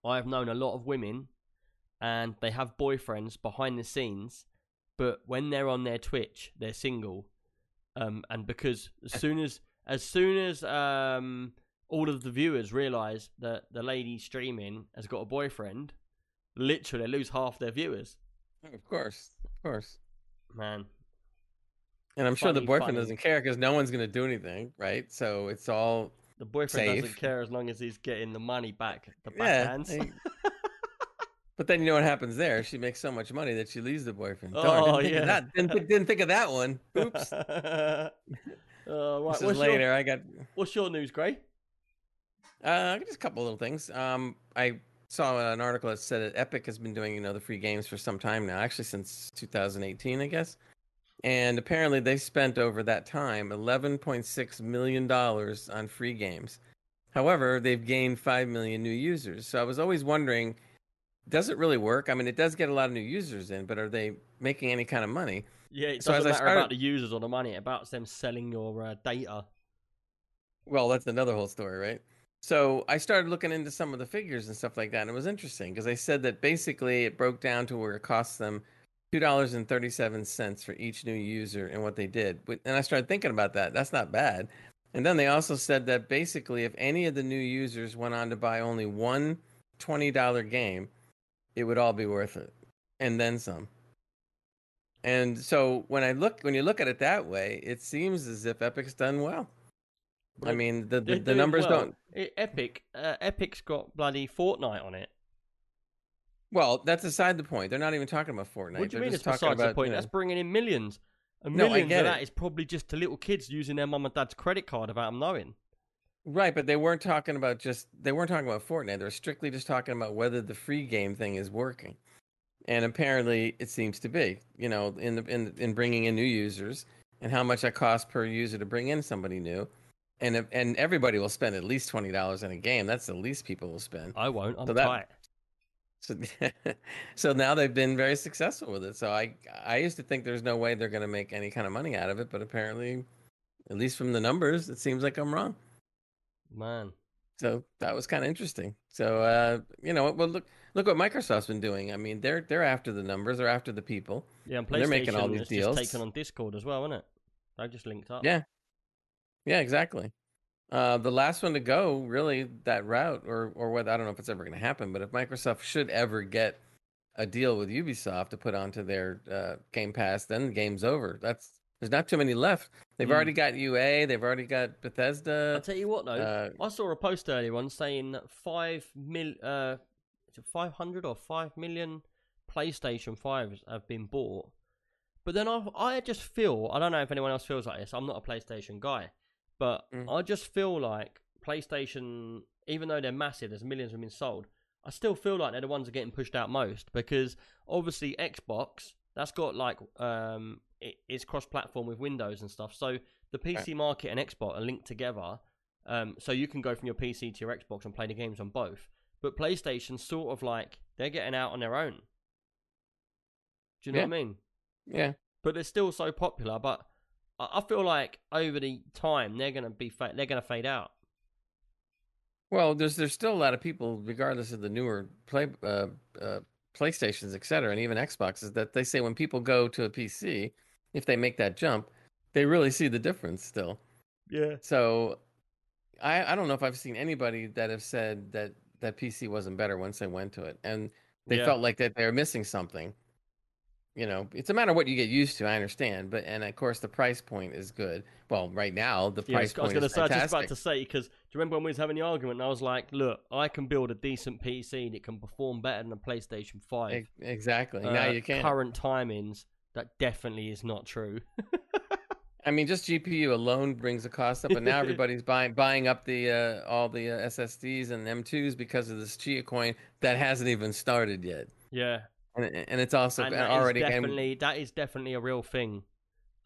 I've known a lot of women, and they have boyfriends behind the scenes, but when they're on their Twitch, they're single, um, and because as soon as as soon as um all of the viewers realize that the lady streaming has got a boyfriend, literally they lose half their viewers. of course, of course, Man, and I'm sure the boyfriend funny. doesn't care because no one's gonna do anything, right? So it's all The boyfriend doesn't care as long as he's getting the money back, the yeah. backhands. they- But then you know what happens there? She makes so much money that she leaves the boyfriend. Darn, Oh, didn't yeah. that. Didn't, think- didn't think of that one. Oops. uh, right, this is what's, later. Your, I got what's your news, Gray? Uh, just a couple little things. Um, I saw an article that said that Epic has been doing, you know, the free games for some time now, actually since 2018, I guess. And apparently they spent over that time 11.6 million dollars on free games. However, they've gained 5 million new users. So I was always wondering, does it really work? I mean, it does get a lot of new users in, but are they making any kind of money? Yeah, it So as doesn't I matter started- about the users or the money; it's about them selling your uh, data. Well, that's another whole story, right? So I started looking into some of the figures and stuff like that, and it was interesting because they said that basically it broke down to where it costs them two dollars and thirty-seven cents for each new user and what they did. And I started thinking about that. That's not bad. And then they also said that basically, if any of the new users went on to buy only one $20 game, it would all be worth it, and then some. And so when I look, when you look at it that way, it seems as if Epic's done well. I mean, the the, the numbers well. don't. Epic, uh, Epic's got bloody Fortnite on it. Well, that's aside the point. They're not even talking about Fortnite. what do you They're mean? It's besides about, the point. you know- That's bringing in millions. And No, millions of it. that is probably just to little kids using their mum and dad's credit card without them knowing. Right, but they weren't talking about just they weren't talking about Fortnite. They're strictly just talking about whether the free game thing is working. And apparently it seems to be, you know, in the in in bringing in new users and how much that costs per user to bring in somebody new. And if- and everybody will spend at least $20 in a game. That's the least people will spend. I won't. I'm So that- tight. So so now they've been very successful with it. So I I used to think there's no way they're going to make any kind of money out of it, but apparently at least from the numbers, it seems like I'm wrong. Man. So that was kind of interesting. So uh, you know, well look look what Microsoft's been doing. I mean, they're they're after the numbers, they're after the people. Yeah, and PlayStation They're making all these deals. just taken on Discord as well, isn't it? They just linked up. Yeah. Yeah, exactly. Uh, the last one to go, really, that route, or or whether I don't know if it's ever going to happen, but if Microsoft should ever get a deal with Ubisoft to put onto their uh, Game Pass, then the game's over. That's there's not too many left. They've Mm. already got EA, they've already got Bethesda. I'll tell you what though, Uh, I saw a post earlier on saying that five mil, uh, five hundred or five million PlayStation fives have been bought. But then I, I just feel I don't know if anyone else feels like this. I'm not a PlayStation guy, but Mm. I just feel like PlayStation, even though they're massive, there's millions have been sold. I still feel like they're the ones that are getting pushed out most because obviously Xbox that's got like um it, it's cross-platform with Windows and stuff. So the PC market and Xbox are linked together. Um, so you can go from your PC to your Xbox and play the games on both. But PlayStation sort of like they're getting out on their own. Do you know Yeah. what I mean? yeah, But they're still so popular. But I I feel like over the time they're gonna be fa- they're gonna fade out. Well, there's there's still a lot of people, regardless of the newer play uh, uh, PlayStations, et cetera, and even Xboxes, that they say when people go to a PC, if they make that jump, they really see the difference still. Yeah. So, I I don't know if I've seen anybody that have said that that PC wasn't better once they went to it, and they Yeah. felt like that they were missing something. You know, it's a matter of what you get used to. I understand, but and of course the price point is good. Well, right now the Yeah, price was, I was point is say, I was just about to say because do you remember when we was having the argument? And I was like, "Look, I can build a decent PC that can perform better than a PlayStation Five." Exactly. Uh, now you can. Current timings, that definitely is not true. I mean, just GPU alone brings the cost up, and now everybody's buying buying up the uh, all the uh, SSDs and M2s because of this Chia coin that hasn't even started yet, yeah, and and it's also and already. and definitely that is definitely a real thing.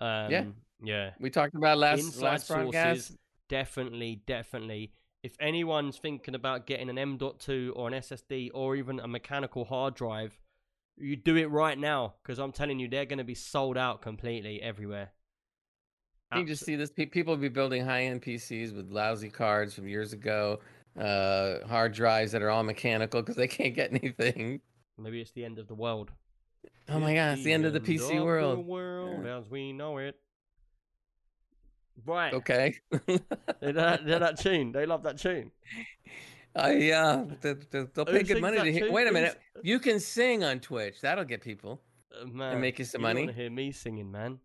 Um, Yeah. yeah. we talked about last Inside last broadcast. sources, definitely, definitely. If anyone's thinking about getting an M.2 or an SSD or even a mechanical hard drive, you do it right now because I'm telling you, they're going to be sold out completely everywhere. You just see this. pe- People be building high end PCs with lousy cards from years ago, uh, hard drives that are all mechanical because they can't get anything. Maybe it's the end of the world. Oh my god, it's the end of the PC of world. The world as we know it. Right. Okay. They're that, they're that tune. They love that tune. I uh, they, they, they'll pay good money to hear. tune? Wait a Who's- minute, you can sing on Twitch. That'll get people, Uh, man, make you some you money. want to hear me singing, man?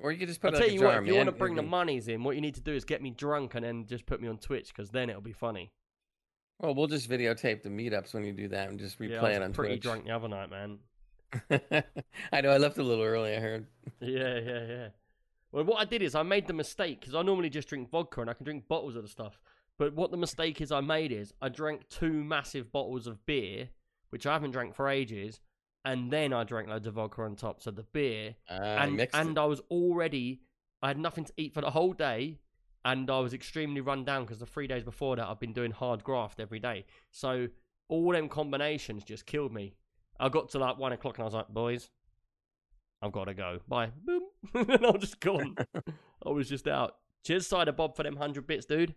or you could just I'll put tell like a you jar, what, if you want to bring the monies in, what you need to do is get me drunk and then just put me on Twitch because then it'll be funny. Well, we'll just videotape the meetups when you do that and just yeah, replay I it on pretty Twitch. drunk the other night, man. I know I left a little early. I heard. Yeah, yeah, yeah. Well, what I did is I made the mistake because I normally just drink vodka and I can drink bottles of the stuff. But what the mistake is I made is I drank two massive bottles of beer, which I haven't drank for ages, and then I drank loads of vodka on top. So the beer, Uh, and and it. I was already I had nothing to eat for the whole day, and I was extremely run down because the three days before that I've been doing hard graft every day. So all them combinations just killed me. I got to like one o'clock and I was like, boys, I've got to go. Bye. Boom. and I was just gone. I was just out. Cheers, Cider Bob, for them 100 bits, dude.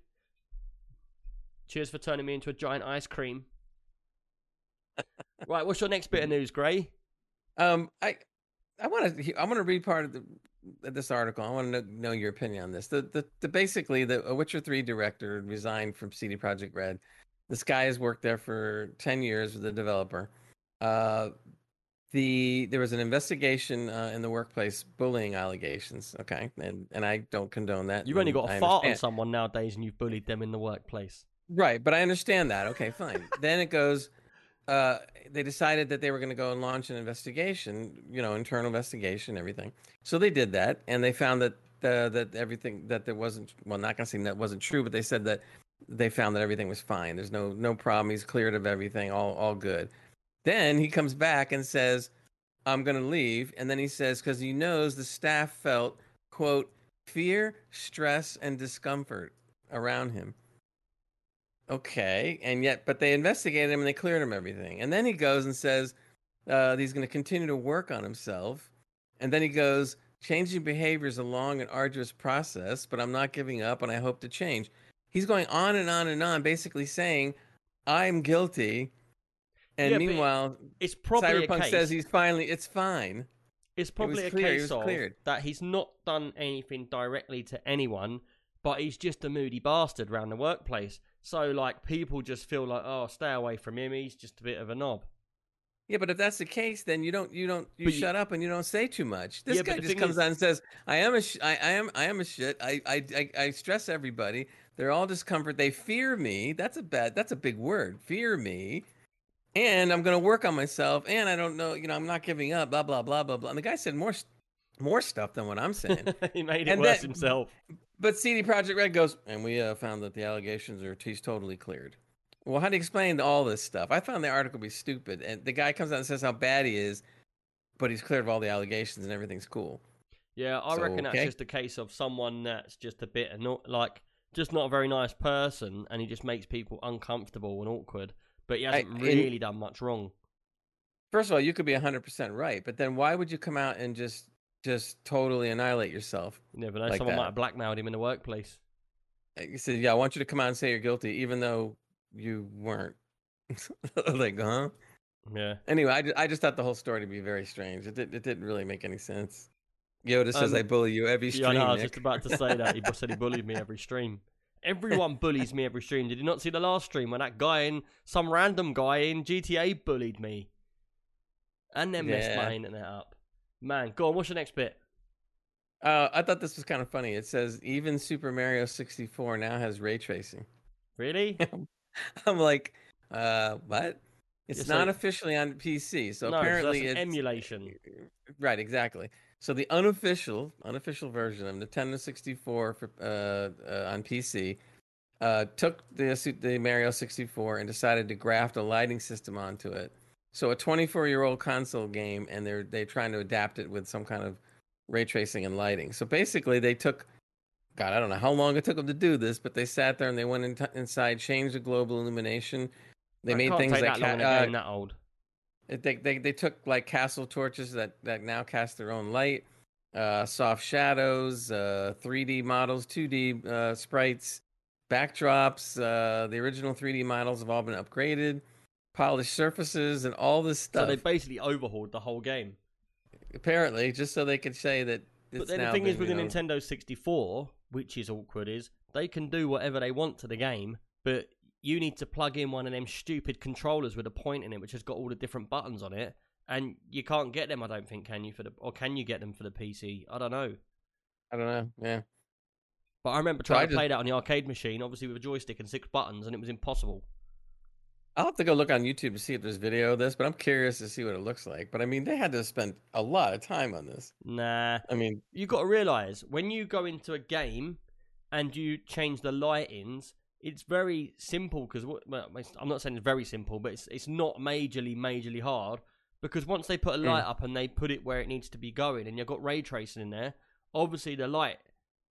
Cheers for turning me into a giant ice cream. right, what's your next bit of news, Gray? Um, I, I want to, I want to read part of the, this article. I want to know, know your opinion on this. The, the, the basically the a Witcher Three director resigned from CD Projekt Red, This guy has worked there for 10 years with the developer. Uh, the there was an investigation uh, in the workplace bullying allegations. Okay, and and I don't condone that. You've only got I to fart on someone nowadays, and you've bullied them in the workplace. Right, but I understand that. Okay, fine. then it goes. Uh, they decided that they were going to go and launch an investigation. You know, internal investigation, everything. So they did that, and they found that uh, that everything that there wasn't. Well, not going to say that wasn't true, but they said that they found that everything was fine. There's no no problem. He's cleared of everything. All all good. Then he comes back and says, "I'm going to leave," and then he says because he knows the staff felt quote fear, stress, and discomfort around him. Okay, and yet, but they investigated him and they cleared him everything. And then he goes and says uh, he's going to continue to work on himself. And then he goes, changing behavior is a long and arduous process, but I'm not giving up and I hope to change. He's going on and on and on, basically saying, I'm guilty. And Yeah, meanwhile, It's probably a Cyberpunk says he's finally, it's fine. It's probably a clear, case of cleared. that he's not done anything directly to anyone, but he's just a moody bastard around the workplace. So like people just feel like, oh, stay away from him. He's just a bit of a knob. Yeah, but if that's the case, then you don't you don't you But you- shut up and you don't say too much. This Yeah, guy just comes is- out and says, "I am a sh- I, I am I am a shit. I, I I I stress everybody. They're all discomfort. They fear me. That's a bad. That's a big word. Fear me." And I'm going to work on myself. And I don't know, you know, I'm not giving up. Blah blah blah blah blah. And the guy said more, more stuff than what I'm saying. he made it And worse that- himself. But CD Projekt Red goes, and we uh, found that the allegations are he's totally cleared. Well, how do you explain all this stuff? I found the article to be stupid, and the guy comes out and says how bad he is, but he's cleared of all the allegations and everything's cool. Yeah, I So, reckon that's okay. just a case of someone that's just a bit not like just not a very nice person, and he just makes people uncomfortable and awkward. But he I- hasn't and- really done much wrong. First of all, you could be 100% right, but then why would you come out and just just totally annihilate yourself? You never know. Like someone that. might have blackmailed him in the workplace. He said, "Yeah, I want you to come out and say you're guilty, even though you weren't." like, huh? Yeah. Anyway, I, ju- I just thought the whole story to be very strange. It, did, it didn't really make any sense. Yoda says, Um, "I bully you every Yeah, I stream." I was Nick." just about to say that. He said he bullied me every stream. Everyone bullies me every stream. Did you not see the last stream when that guy in some random guy in GTA bullied me? And then messed my internet up. Man, go on, what's the next bit? Uh, I thought this was kind of funny. It says even Super Mario 64 now has ray tracing. Really? I'm like, uh, what? It's so- not officially on PC, so no, apparently an it's emulation. Right, exactly. So the unofficial, unofficial version of Nintendo 64 for, uh, uh, on PC uh, took the the Mario 64 and decided to graft a lighting system onto it. So a 24 year old console game, and they're they're trying to adapt it with some kind of ray tracing and lighting. So basically, they took. God, I don't know how long it took them to do this, but they sat there and they went in inside, changed the global illumination. They It made things like that long ca- uh, that old. They, they they took like castle torches that that now cast their own light, uh, soft shadows, uh, 3D models, 2D uh, sprites, backdrops. Uh, the original 3D models have all been upgraded, polished surfaces, and all this stuff. So they basically overhauled the whole game. Apparently, just so they could say that. But then the thing is, with the you know- Nintendo 64, which is awkward, is they can do whatever they want to the game, but you need to plug in one of them stupid controllers with a point in it, which has got all the different buttons on it, and you can't get them. I don't think can you for the or can you get them for the PC? I don't know. I don't know. Yeah. But I remember So trying I to just- play that on the arcade machine, obviously with a joystick and six buttons, and it was impossible. I'll have to go look on YouTube to see if there's video of this, but I'm curious to see what it looks like. But I mean, they had to spend a lot of time on this. Nah, I mean, you got to realize when you go into a game and you change the lightings, it's very simple because well, I'm not saying it's very simple, but it's it's not majorly majorly hard because once they put a Mm. light up and they put it where it needs to be going, and you've got ray tracing in there, obviously the light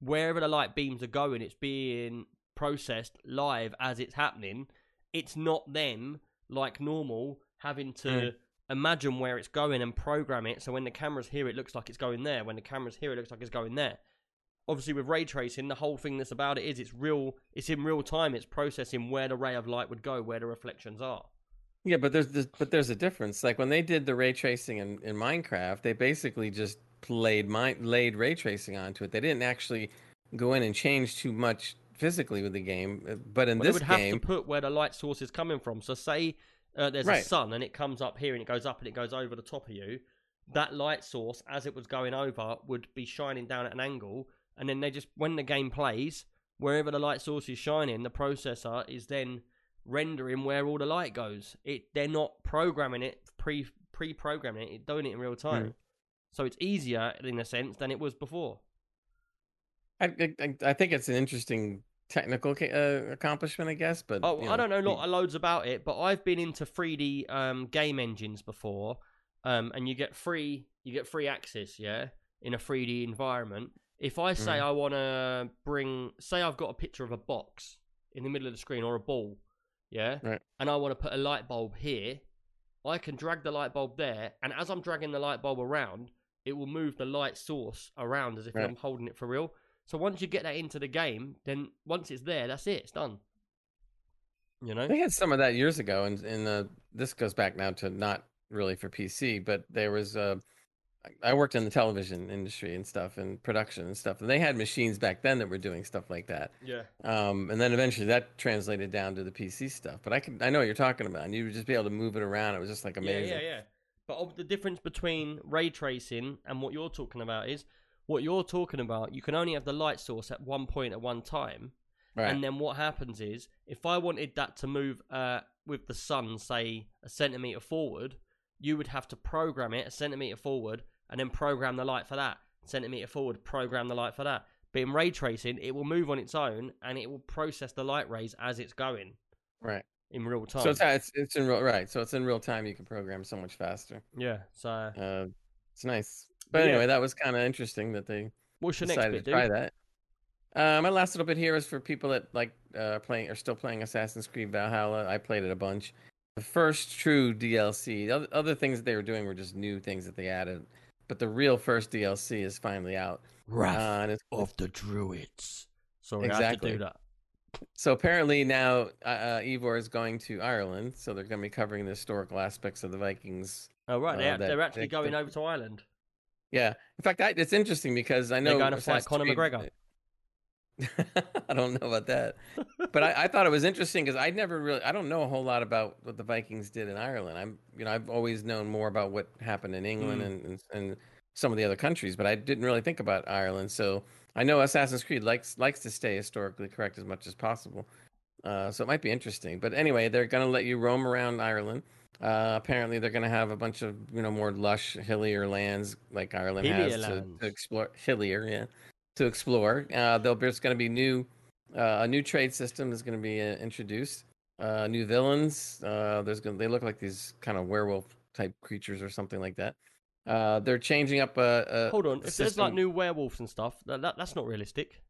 wherever the light beams are going, it's being processed live as it's happening. It's not them like normal having to Mm. imagine where it's going and program it so when the cameras here it looks like it's going there when the cameras here it looks like it's going there obviously with ray tracing the whole thing that's about it is it's real it's in real time it's processing where the ray of light would go where the reflections are Yeah, but there's this, but there's a difference. Like when they did the ray tracing in, in Minecraft, they basically just laid mi- laid ray tracing onto it. They didn't actually go in and change too much physically with the game, uh, but in Well, this they would have game, to put where the light source is coming from. So say uh, there's a sun and it comes up here and it goes up and it goes over the top of you. That light source, as it was going over, would be shining down at an angle, and then they just when the game plays, wherever the light source is shining, the processor is then rendering where all the light goes. It they're not programming it pre pre programming it, it's doing it in real time. Hmm. So it's easier in a sense than it was before. I, I, I think it's an interesting technical uh, accomplishment, I guess. But Oh, you I don't know lot, loads about it, but I've been into 3D um, game engines before, um, and you get free you get free access, yeah, in a 3D environment. If I say Mhm. I want to bring, say I've got a picture of a box in the middle of the screen or a ball, yeah, Right. and I want to put a light bulb here, I can drag the light bulb there, and as I'm dragging the light bulb around, it will move the light source around as if Right. I'm holding it for real. So once you get that into the game, then once it's there, that's it. It's done. You know? They had some of that years ago, and and uh, this goes back now to not really for PC, but there was uh, I- I worked in the television industry and stuff, and production and stuff, and they had machines back then that were doing stuff like that. Yeah. Um, and then eventually that translated down to the PC stuff. But I can I know what you're talking about, and you would just be able to move it around. It was just like amazing. Yeah, yeah, yeah. But of the difference between ray tracing and what you're talking about is what you're talking about. You can only have the light source at one point at one time, Right. and then what happens is if I wanted that to move uh, with the sun, say a centimeter forward, you would have to program it a centimeter forward, and then program the light for that centimeter forward. Program the light for that. But in ray tracing, it will move on its own, and it will process the light rays as it's going right. in real time. So it's, it's it's in real right. So it's in real time. You can program so much faster. yeah. So Uh, it's nice. But But yeah. anyway, that was kind of interesting that they what's your next decided bit, to dude? try that. Uh, my last little bit here is for people that like uh, playing or still playing Assassin's Creed Valhalla. I played it a bunch. The first true DLC. The other, other things that they were doing were just new things that they added, but the real first DLC is finally out. Wrath Uh, and it's, of the Druids. Sorry, I had to Exactly. do that. so apparently now uh, uh, Eivor is going to Ireland, so they're going to be covering the historical aspects of the Vikings. Oh right, Uh, they're, that- they're actually that- going that- over to Ireland. Yeah, in fact, I, it's interesting because I know They're going to fight Conor Creed- McGregor. I don't know about that, but I, I thought it was interesting because I never really I don't know a whole lot about what the Vikings did in Ireland. I'm you know I've always known more about what happened in England Mm. and, and and some of the other countries, but I didn't really think about Ireland. So I know Assassin's Creed likes likes to stay historically correct as much as possible. Uh, so it might be interesting. But anyway, they're going to let you roam around Ireland. Uh, apparently, they're going to have a bunch of you know more lush, hillier lands like Ireland Hillier has to, lands. to explore. Hillier, yeah, to explore. Uh, there'll, there's going to be new uh, a new trade system is going to be uh, introduced. Uh, new villains. Uh, there's going they look like these kind of werewolf type creatures or something like that. Uh, they're changing up a, a Hold on, if there's like new werewolves and stuff, that, that that's not realistic.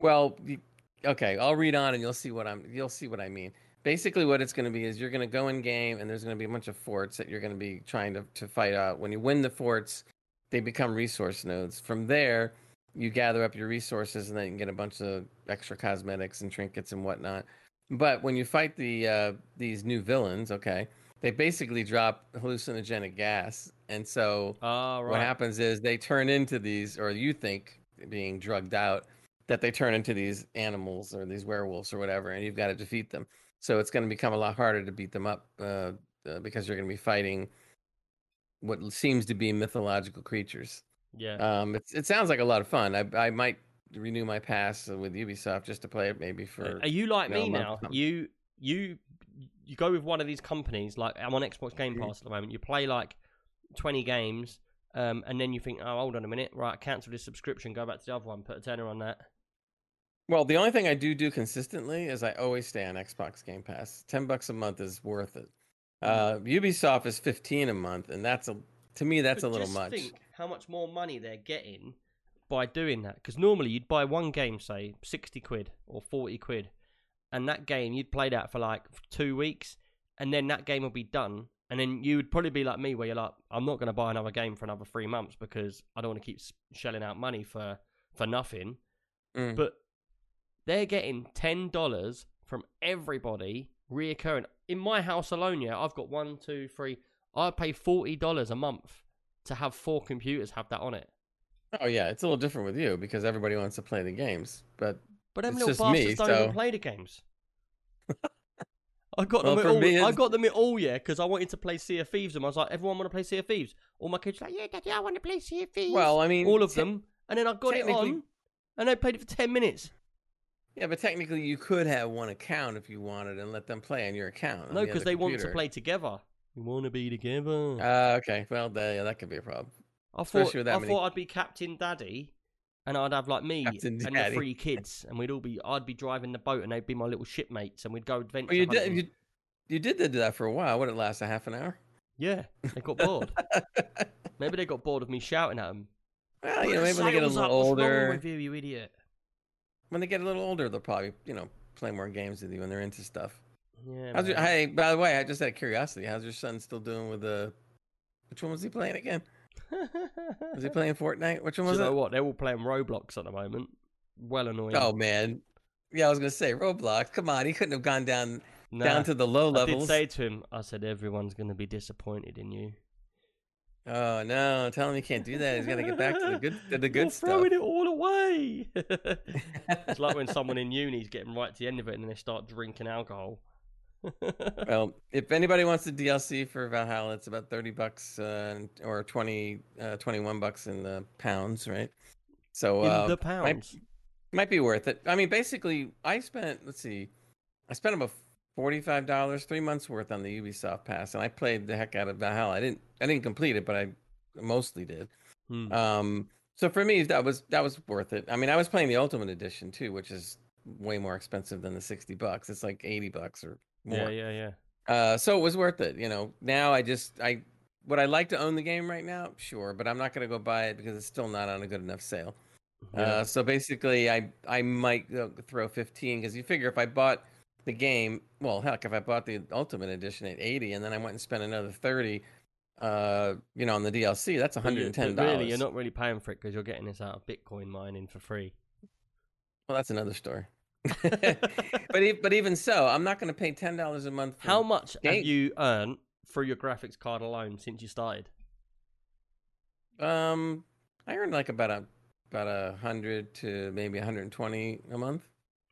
Well, you, okay, I'll read on and you'll see what I'm you'll see what I mean. Basically, what it's going to be is you're going to go in game and there's going to be a bunch of forts that you're going to be trying to to fight out. When you win the forts, they become resource nodes. From there, you gather up your resources and then you can get a bunch of extra cosmetics and trinkets and whatnot. But when you fight the uh, these new villains, okay, they basically drop hallucinogenic gas, and so Ah, right. what happens is they turn into these, or you think being drugged out, that they turn into these animals or these werewolves or whatever, and you've got to defeat them. So it's going to become a lot harder to beat them up uh, uh, because you're going to be fighting what seems to be mythological creatures. Yeah. Um, it's, it sounds like a lot of fun. I, I might renew my pass with Ubisoft just to play it maybe for. Are you like you know, me now? You you you go with one of these companies. Like I'm on Xbox Game Mhm. Pass at the moment. You play like 20 games, um, and then you think, oh, hold on a minute, right? Cancel this subscription. Go back to the other one. Put a tenner on that. Well, the only thing I do do consistently is I always stay on Xbox Game Pass. Ten bucks a month is worth it. Uh, Ubisoft is fifteen a month, and that's a to me that's But a little just much. Think how much more money they're getting by doing that. Because normally you'd buy one game, say sixty quid or forty quid, and that game you'd play that for like two weeks, and then that game will be done. And then you would probably be like me, where you're like, I'm not going to buy another game for another three months because I don't want to keep shelling out money for for nothing. Mm. But they're getting ten dollars from everybody reoccurring. In my house alone, yeah, I've got one, two, three. I pay forty dollars a month to have four computers have that on it. Oh yeah, it's a little different with you because everybody wants to play the games. But But them little just bastards me, don't so- even play the games. I got Well, them all. me, I got them at all, yeah, because I wanted to play Sea of Thieves, and I was like, everyone want to play Sea of Thieves. All my kids were like, yeah, daddy, I want to play Sea of Thieves. Well, I mean, all of te- them, and then I got it on, and they played it for ten minutes. Yeah, but technically, you could have one account if you wanted and let them play on your account. on No, because other they want to computer. play together. We want to be together. Uh, okay, well, that, yeah, that could be a problem. I especially thought with that I many- thought I'd be Captain Daddy, and I'd have like me Captain and the Daddy. three kids, and we'd all be. I'd be driving the boat, and they'd be my little shipmates, and we'd go adventure. Well, you did you, you did do that for a while. Would it last a half an hour? Yeah, they got bored. Maybe they got bored of me shouting at them. Well, you know, maybe when they get a little older, with you, you idiot? When they get a little older, they'll probably, you know, play more games with you when they're into stuff. Yeah. How's your, hey, by the way, I just had curiosity. How's your son still doing with the? Which one was he playing again? Was he playing Fortnite? Which one Do was you know it? what? They're all playing Roblox at the moment. Well annoying. Oh man, yeah, I was gonna say Roblox. Come on, he couldn't have gone down Nah, down to the low I did say to him, I said, everyone's to be disappointed in you. Oh no, tell him he can't do that. He's got to get back to the good to the You're good stuff. throwing it all away. it's like when someone in uni is getting right to the end of it and then they start drinking alcohol. Well, if anybody wants the DLC for Valhalla, it's about 30 bucks uh, or 20, uh, 21 bucks in the pounds, right? So in uh, the might, pounds. might be worth it. I mean, basically, I spent, let's see, I spent about $45, three months worth on the Ubisoft pass, and I played the heck out of Valhalla. I didn't, I didn't complete it, but I mostly did. Hmm. Um, so for me, that was that was worth it. I mean, I was playing the Ultimate Edition too, which is way more expensive than the 60 bucks. It's like 80 bucks or more. yeah, yeah, yeah. Uh, so it was worth it. You know, now I just I would I like to own the game right now, sure, but I'm not gonna go buy it because it's still not on a good enough sale. yeah. Uh, so basically, I I might throw 15 because you figure if I bought the game, well, heck, if I bought the Ultimate Edition at 80 and then I went and spent another 30, uh, you know, on the DLC, that's But 110 dollars. Really, you're not really paying for it because you're getting this out of Bitcoin mining for free. Well, that's another story. but but even so, I'm not going to pay ten dollars a month. For, How much game- have you earned through your graphics card alone since you started? Um, I earned like about a about a hundred to maybe 120 a month,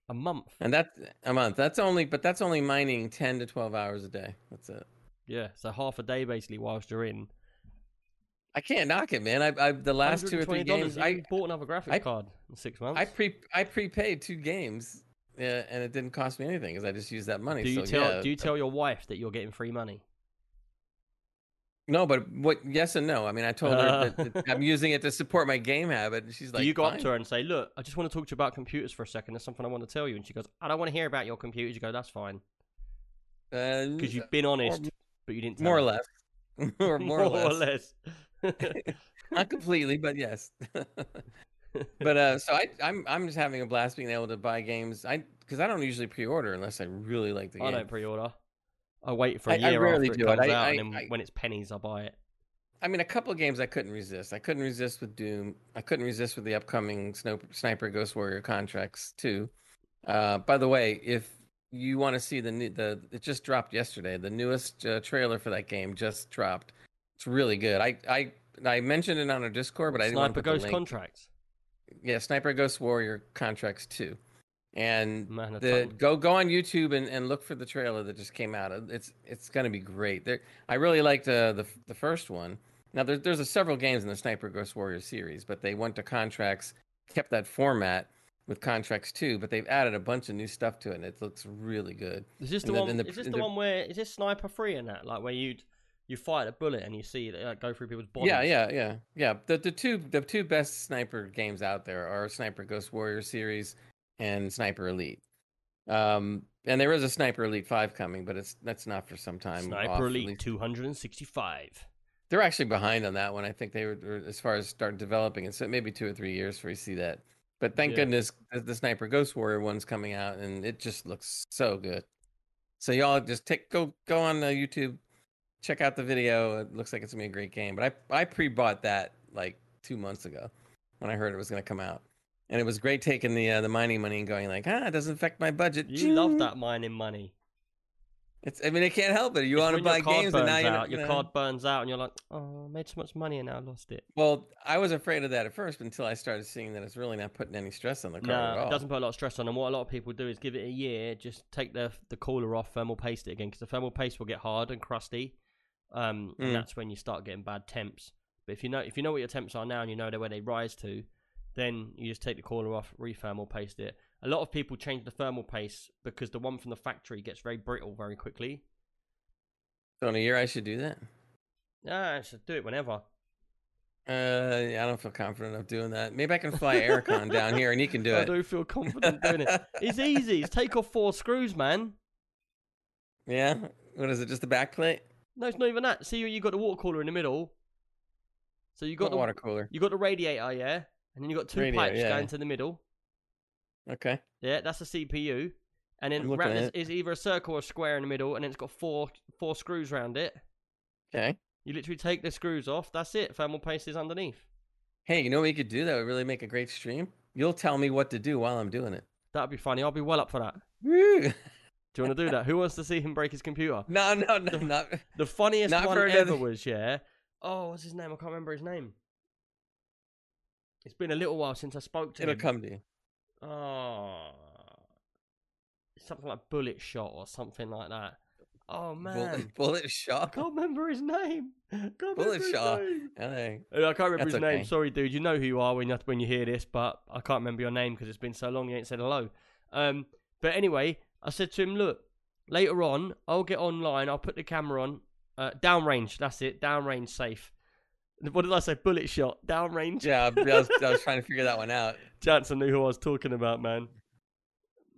A month. and that's a month. That's only, but that's only mining 10 to 12 hours a day. That's it. Yeah, so half a day basically whilst you're in. I can't knock it, man. I, I the last two or three games, I bought another graphics I- card in six months. I pre I prepaid two games, yeah, and it didn't cost me anything because I just used that money. do you so, tell yeah, Do you tell your wife that you're getting free money? No, but what? Yes and no. I mean, I told her that, that I'm using it to support my game habit, and she's like, do you go up to her and say, "Look, I just want to talk to you about computers for a second. There's something I want to tell you." And she goes, "I don't want to hear about your computers." You go, "That's fine," Uh, because you've been honest, but you didn't. More or less, more, more, or less. less. not completely, but yes. but uh, so I, I'm I'm just having a blast being able to buy games. I because I don't usually pre-order unless I really like the I game. I don't pre-order. I wait for a I- I year rarely after it do it. comes I- out, I- and then I- when it's pennies, I buy it. I mean, a couple of games I couldn't resist. I couldn't resist with Doom. I couldn't resist with the upcoming Snow, Sniper Ghost Warrior contracts too. Uh, by the way, if you want to see the new, the it just dropped yesterday. The newest uh, trailer for that game just dropped. It's really good. I I I mentioned it on our Discord, but I didn't Sniper to put the Ghost contracts. yeah, Sniper Ghost Warrior contracts too. And Man, the go go on YouTube and, and look for the trailer that just came out. It's it's gonna be great. There, I really liked uh, the the first one. Now there's there's a several games in the Sniper Ghost Warrior series, but they went to contracts, kept that format with contracts too, but they've added a bunch of new stuff to it, and it looks really good. Is this the And the- one? the- is this the the- one where is this sniper free in that? Like where you'd you fight a bullet and you see it like, go through people's bodies. Yeah, yeah, yeah, yeah. The the two the two best sniper games out there are Sniper Ghost Warrior series and Sniper Elite. Um, and there is a Sniper Elite Five coming, but it's that's not for some time. off, Sniper at Elite 265. They're actually behind on that one. I think they were as far as start developing it. So maybe two or three years before you see that. But thank Yeah. goodness the, the Sniper Ghost Warrior one's coming out, and it just looks so good. So y'all just take go go on uh, YouTube, check out the video. It looks like it's gonna be a great game. But I I pre bought that like two months ago when I heard it was gonna come out, and it was great taking the uh, the mining money and going like ah it doesn't affect my budget. You love that mining money. It's. I mean, I can't help it. You want to buy games, and now you're out, not your gonna- card burns out, and you're like, oh, I made so much money and now I lost it. Well, I was afraid of that at first until I started seeing that it's really not putting any stress on the card at No, all. it doesn't put a lot of stress on. And what a lot of people do is give it a year, just take the the cooler off, thermal paste it again, because the thermal paste will get hard and crusty, um, Mm. and that's when you start getting bad temps. But if you know if you know what your temps are now and you know where they rise to, then you just take the cooler off, re-thermal paste it. A lot of people change the thermal paste because the one from the factory gets very brittle very quickly. So in a year, I should do that. Yeah, I should do it whenever. Uh, yeah, I don't feel confident of doing that. Maybe I can fly Aircon down here and he can do I it. I do feel confident doing it. It's easy. It's take off four screws, man. Yeah. What is it? Just the back plate? No, it's not even that. See, you got the water cooler in the middle. So you got Got the water cooler. you got the radiator, yeah, and then you got two pipes yeah. going to the middle. Okay. Yeah, that's the CPU, and then I'm looking round at is, it. is either a circle or a square in the middle, and then it's got four four screws around it. Okay. You literally take the screws off. That's it. Thermal paste is underneath. Hey, you know what you could do that would really make a great stream? You'll tell me what to do while I'm doing it. That'd be funny. I'll be well up for that. Woo! Do you want to do that? Who wants to see him break his computer? No, no, no, not. The funniest Not one ever another- was, yeah. Oh, what's his name? I can't remember his name. It's been a little while since I spoke to him. It'll come to you. Oh, something like bullet shot or something like that. Oh man, Bullet, bullet I shot. can't remember his name. Can't Bullet shot. Hey, Uh, I can't remember his name. Sorry, dude. You know who you are when you when you hear this, but I can't remember your name because it's been so long you ain't said hello. Um, but anyway, I said to him, look, later on, I'll get online. I'll put the camera on. Uh, downrange. That's it. Downrange safe. What did I say? Bullet shot. Downrange. yeah, I was, I was trying to figure that one out. Jansen knew who I was talking about, man.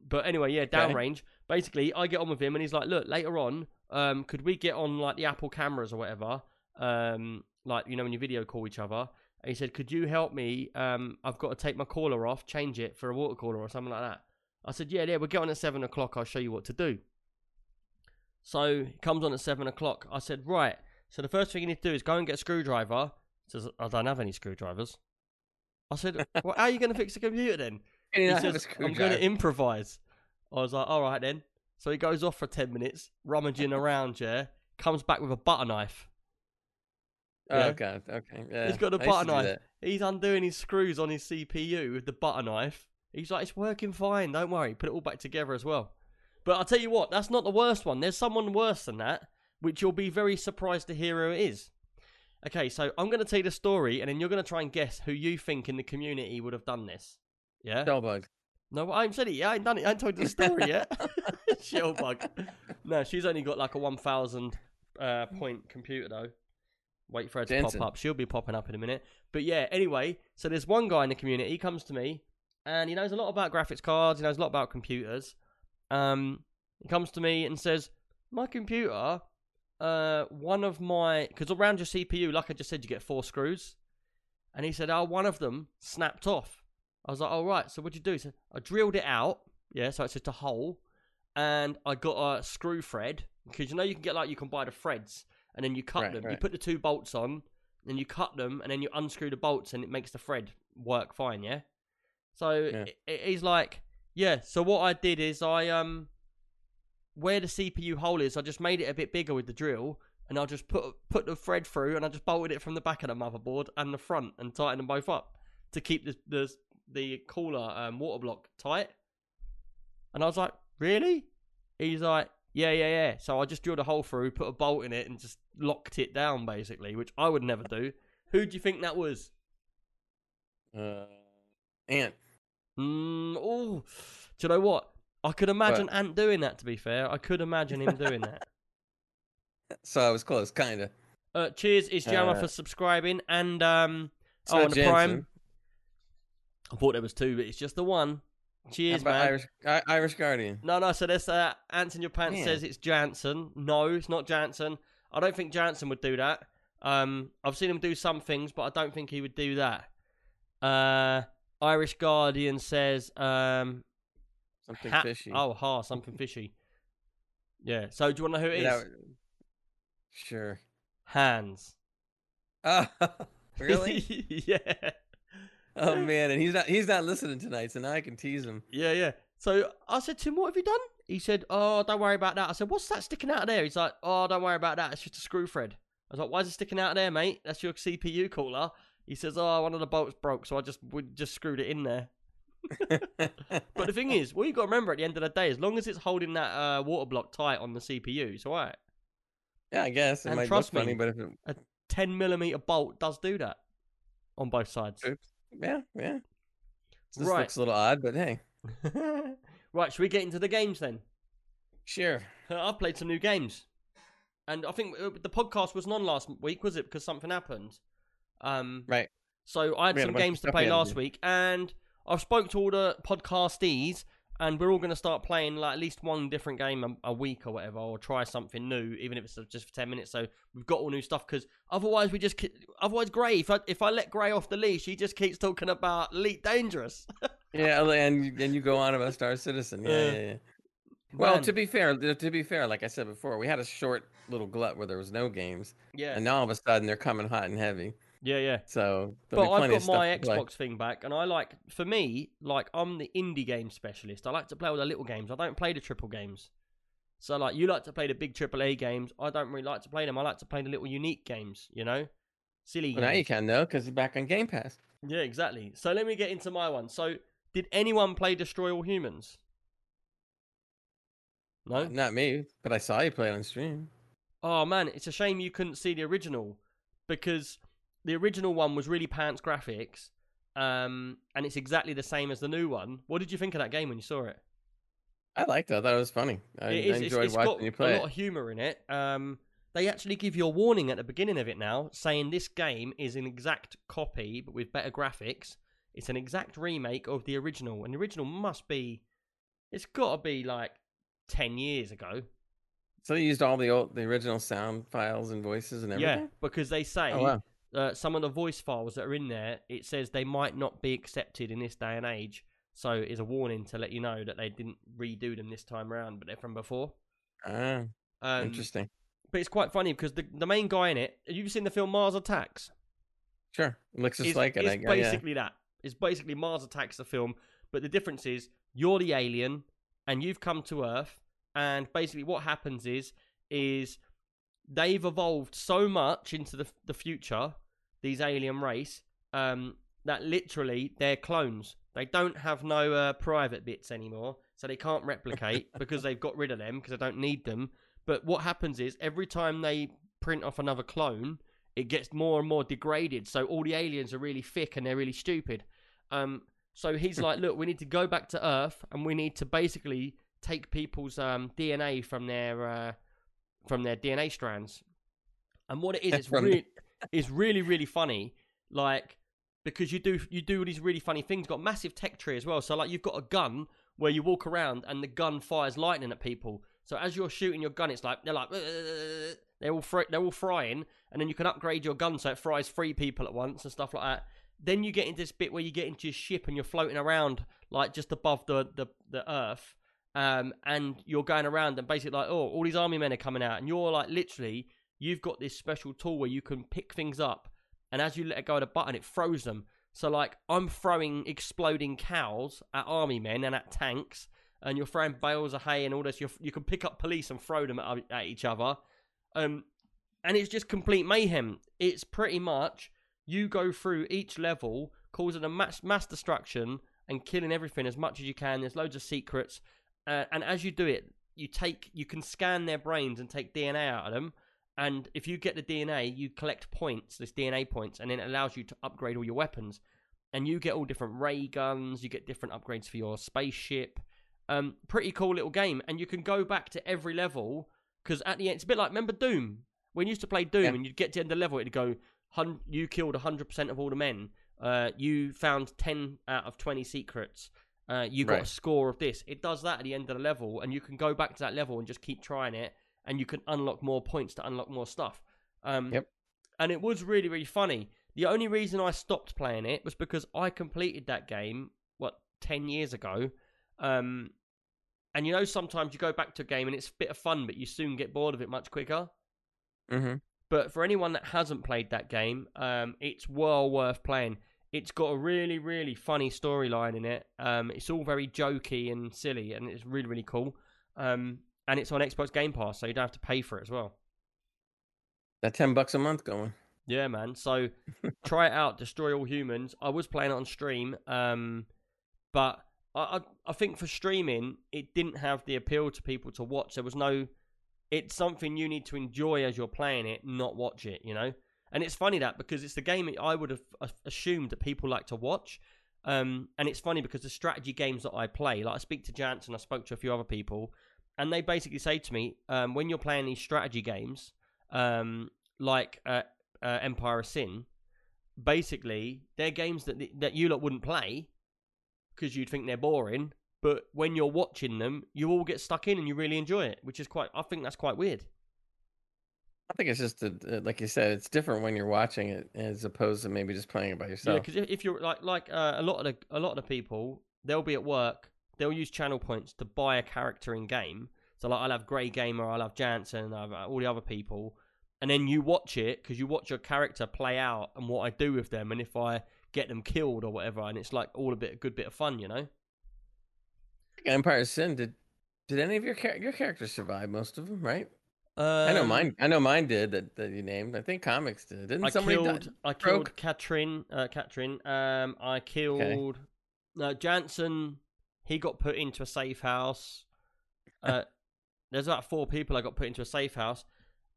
But anyway, yeah, downrange. Basically, I get on with him, and he's like, "Look, later on, um, could we get on like the Apple cameras or whatever? Um, like you know when you video call each other." And he said, "Could you help me? Um, I've got to take my caller off, change it for a water cooler or something like that." I said, "Yeah, yeah, we'll get on at seven o'clock. I'll show you what to do." So he comes on at seven o'clock. I said, "Right." So the first thing you need to do is go and get a screwdriver. He says, "I don't have any screwdrivers." I said, well, "How are you going to fix the computer then?" He not have a says, I'm going to improvise. I was like, all right then. So he goes off for 10 minutes, rummaging around, yeah. Comes back with a butter knife. Oh god. Okay. Yeah. He's got a I butter knife. He's undoing his screws on his CPU with the butter knife. He's like, it's working fine. Don't worry. Put it all back together as well. But I'll tell you what, that's not the worst one. There's someone worse than that, which you'll be very surprised to hear who it is. Okay, so I'm going to tell you the story, and then you're going to try and guess who you think in the community would have done this. Yeah? Shellbug. No, I ain't said it yet. I ain't done it. I ain't told you the story yet. Shellbug. No, she's only got like a 1,000 uh, point computer though. Wait for her to Jansen. pop up. She'll be popping up in a minute. But yeah, anyway, so there's one guy in the community. He comes to me and he knows a lot about graphics cards. He knows a lot about computers. Um, he comes to me and says, "My computer, uh, one of my because around your CPU, like I just said, you get four screws." And he said, "Oh, one of them snapped off." I was like, "All right." So what'd you do? He said, "I drilled it out. Yeah, so it's just a hole, and I got a screw thread because you know you can get like you can buy the threads, and then you cut Right, them. You put the two bolts on, then you cut them, and then you unscrew the bolts, and it makes the thread work fine. Yeah. So Yeah. i- i- he's like, "Yeah." So what I did is I um, where the CPU hole is, I just made it a bit bigger with the drill, and I just put put the thread through, and I just bolted it from the back of the motherboard and the front, and tightened them both up to keep the the the cooler um, water block tight. And I was like, "Really?" He's like, "Yeah, yeah, yeah." So I just drilled a hole through, put a bolt in it, and just locked it down, basically, which I would never do. Who do you think that was? Uh, Ant. Mm, oh, do you know what? I could imagine Ant doing that. To be fair, I could imagine him doing that. So I was close, kinda. Uh, cheers, it's Jammer Uh, for subscribing and um. Oh, and the Prime. I thought there was two, but it's just the one. Cheers, man. Irish, I- Irish Guardian. No, no. So there's uh, Ants in your pants Man. says it's Jansen. No, it's not Jansen. I don't think Jansen would do that. Um, I've seen him do some things, but I don't think he would do that. Uh, Irish Guardian says um, Something ha- fishy. Oh, ha, something fishy. Yeah. So do you want to know who it is? Yeah, that- Sure. Hans. Oh, really? yeah. oh man, and he's not he's not listening tonight, so now I can tease him. Yeah, yeah. So I said to him, "What have you done?" he said, "Oh, don't worry about that." I said, "What's that sticking out of there?" He's like, "Oh, don't worry about that. It's just a screw thread." I was like, "Why is it sticking out of there, mate? That's your CPU cooler." He says, "Oh, one of the bolts broke, so I just we just screwed it in there." But the thing is, what you've got to remember at the end of the day, as long as it's holding that uh, water block tight on the CPU, it's all right. yeah, I guess it And might trust look me, funny, but if it, 10 millimeter bolt does do that on both sides. oops, yeah, yeah. This Right. looks a little odd, but hey, right, should we get into the games then? sure. I've played some new games, and I think uh, the podcast wasn't on last week, was it? Because something happened. Um, Right. So I had We some of games to play had to last week, and I've spoke to all the podcastees, and we're all going to start playing like at least one different game a, a week or whatever, or try something new, even if it's just for ten minutes. So we've got all new stuff because otherwise we just otherwise Gray. If I if I let Gray off the leash, he just keeps talking about Elite Dangerous. Yeah, and you- and you go on about Star Citizen. Yeah, Uh, yeah, yeah. Well, to be fair, to be fair, like I said before, we had a short little glut where there was no games, yeah, and now all of a sudden they're coming hot and heavy. Yeah, yeah. So But I've got my. Xbox thing back, and I like, for me, like I'm the indie game specialist. I like to play all the little games. I don't play the triple games. So like, you like to play the big triple A games. I don't really like to play them. I like to play the little unique games. You know, silly Well, now you can though, because it's back on Game Pass. Yeah, exactly. So let me get into my one. So, did anyone play Destroy All Humans? No. Uh, not me, but I saw you play on stream. Oh man, it's a shame you couldn't see the original because the original one was really pants graphics, um, and it's exactly the same as the new one. What did you think of that game when you saw it? I liked it. I thought it was funny. I, It is- I enjoyed it's watching got you a lot it. of humor in it. Um, they actually give you a warning at the beginning of it now, saying this game is an exact copy but with better graphics. It's an exact remake of the original, and the original must be. It's got to be like ten years ago. So they used all the old, the original sound files and voices and everything. Yeah, because they say Oh wow. Uh, some of the voice files that are in there, it says they might not be accepted in this day and age. So it's a warning to let you know that they didn't redo them this time around, but they're from before. Ah, Um, interesting. But it's quite funny because the the main guy in it. Have you seen the film Mars Attacks? Sure, it looks just It's, like it. it's I, I- yeah. basically that. It's basically Mars Attacks the film, but the difference is you're the alien and you've come to Earth, and basically what happens is is they've evolved so much into the the future, these alien race, um, that literally they're clones. They don't have no uh, private bits anymore, so they can't replicate because they've got rid of them because they don't need them. But what happens is every time they print off another clone, it gets more and more degraded. So all the aliens are really thick and they're really stupid. Um, so he's like, look, we need to go back to Earth and we need to basically take people's um, DNA from their uh, from their DNA strands. And what it is, it's really, it's really, really funny. Like because you do you do these really funny things. Got massive tech tree as well. So like you've got a gun where you walk around and the gun fires lightning at people. So as you're shooting your gun, it's like they're like they're all fr- they're all frying, and then you can upgrade your gun so it fries three people at once and stuff like that. Then you get into this bit where you get into your ship and you're floating around like just above the the, the earth, um, and you're going around and basically like oh all these army men are coming out, and you're like literally you've got this special tool where you can pick things up, and as you let go of the button, it throws them. So like I'm throwing exploding cows at army men and at tanks, and you're throwing bales of hay and all this. You you can pick up police and throw them at, at each other, um, and it's just complete mayhem. It's pretty much you go through each level, causing a mass mass destruction and killing everything as much as you can. There's loads of secrets, uh, and as you do it, you take you can scan their brains and take DNA out of them. And if you get the DNA, you collect points, this DNA points, and then it allows you to upgrade all your weapons. And you get all different ray guns, you get different upgrades for your spaceship. Um, pretty cool little game, and you can go back to every level because at the end, it's a bit like remember Doom when you used to play Doom Yeah. and you'd get to the end of the level, it'd go, "Hun- you killed hundred percent of all the men, uh, you found ten out of twenty secrets, uh, you got a score of this. It does that at the end of the level, and you can go back to that level and just keep trying it, and you can unlock more points to unlock more stuff. Um, Yep. And it was really, really funny. The only reason I stopped playing it was because I completed that game, what, 10 years ago. Um, and you know, sometimes you go back to a game and it's a bit of fun, but you soon get bored of it much quicker. hmm But for anyone that hasn't played that game, um, it's well worth playing. It's got a really, really funny storyline in it. Um, it's all very jokey and silly, and it's really, really cool. Um, and it's on Xbox Game Pass, so you don't have to pay for it as well. That ten bucks a month going. Yeah, man. So try it out. Destroy All Humans. I was playing it on stream, um, but I, I I think for streaming it didn't have the appeal to people to watch. There was no. It's something you need to enjoy as you're playing it, not watch it. You know. And it's funny that because it's the game I would have assumed that people like to watch. Um, and it's funny because the strategy games that I play, like I speak to Jansen, I spoke to a few other people, and they basically say to me, um, when you're playing these strategy games, um, like uh, uh, Empire of Sin, basically they're games that that you lot wouldn't play because you'd think they're boring. But when you're watching them, you all get stuck in and you really enjoy it, which is quite. I think that's quite weird. I think it's just a, uh, like you said, it's different when you're watching it as opposed to maybe just playing it by yourself. Yeah, because if you're like like uh, a lot of the a lot of the people, they'll be at work, they'll use channel points to buy a character in game. So like I'll have Grey Gamer, I'll have Jansen, I'll have all the other people, and then you watch it because you watch your character play out and what I do with them, and if I get them killed or whatever, and it's like all a bit a good bit of fun, you know. Empire of Sin did. Did any of your char- your characters survive? Most of them, right? Um, I know mine. I know mine did that, that you named. I think comics did. Didn't I somebody killed. die? I Broke? killed Katrin. Uh, Katrin. Um, I killed. No, Jansen. He got put into a safe house. Uh, there's about four people I got put into a safe house.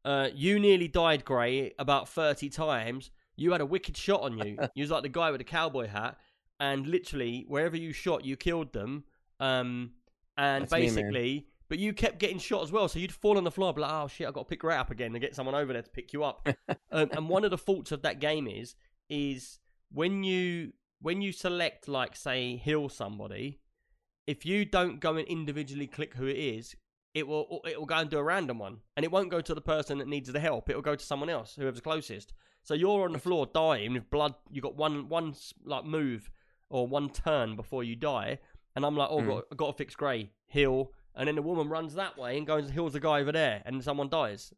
Uh, you nearly died, Gray, about thirty times. You had a wicked shot on you. you was like the guy with the cowboy hat, and literally wherever you shot, you killed them. Um, and That's me, basically, but you kept getting shot as well. So you'd fall on the floor, be like, "Oh shit, I got to pick Ray up again and get someone over there to pick you up." um, and one of the faults of that game is is when you when you select like say heal somebody, if you don't go and individually click who it is, it will it will go and do a random one, and it won't go to the person that needs the help. It will go to someone else, whoever's closest. So you're on the floor dying with blood. You got one one like move or one turn before you die, and I'm like, oh, Mm. got got to fix Grey heal, and then the woman runs that way and goes and heals the guy over there, and someone dies,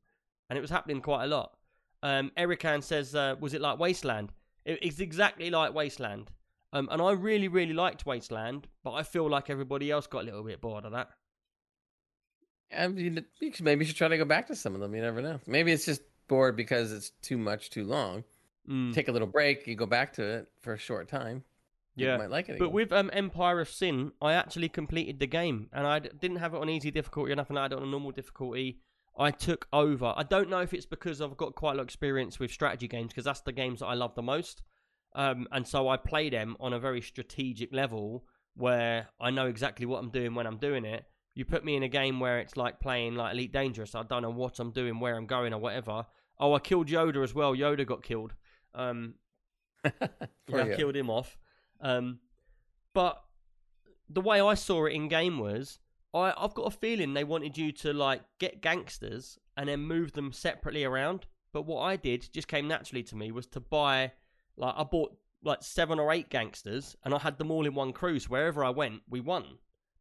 and it was happening quite a lot. Um, Erican says, uh, was it like Wasteland? It, it's exactly like Wasteland. Um, and I really, really liked Wasteland, but I feel like everybody else got a little bit bored of that. I mean, maybe you should try to go back to some of them. You never know. Maybe it's just bored because it's too much, too long. Mm, Take a little break. You go back to it for a short time. You yeah. might like it. But again. with um, Empire of Sin, I actually completed the game, and I d- didn't have it on easy difficulty or nothing. I had it on a normal difficulty. I took over. I don't know if it's because I've got quite a lot of experience with strategy games, because that's the games that I love the most. Um, and so I play them on a very strategic level where I know exactly what I'm doing when I'm doing it. You put me in a game where it's like playing like Elite Dangerous. I don't know what I'm doing, where I'm going, or whatever. Oh, I killed Yoda as well. Yoda got killed. Um, yeah, I killed him off. Um, but the way I saw it in game was, I I've got a feeling they wanted you to like get gangsters and then move them separately around. But what I did just came naturally to me was to buy, like I bought like seven or eight gangsters and I had them all in one crew. So wherever I went, we won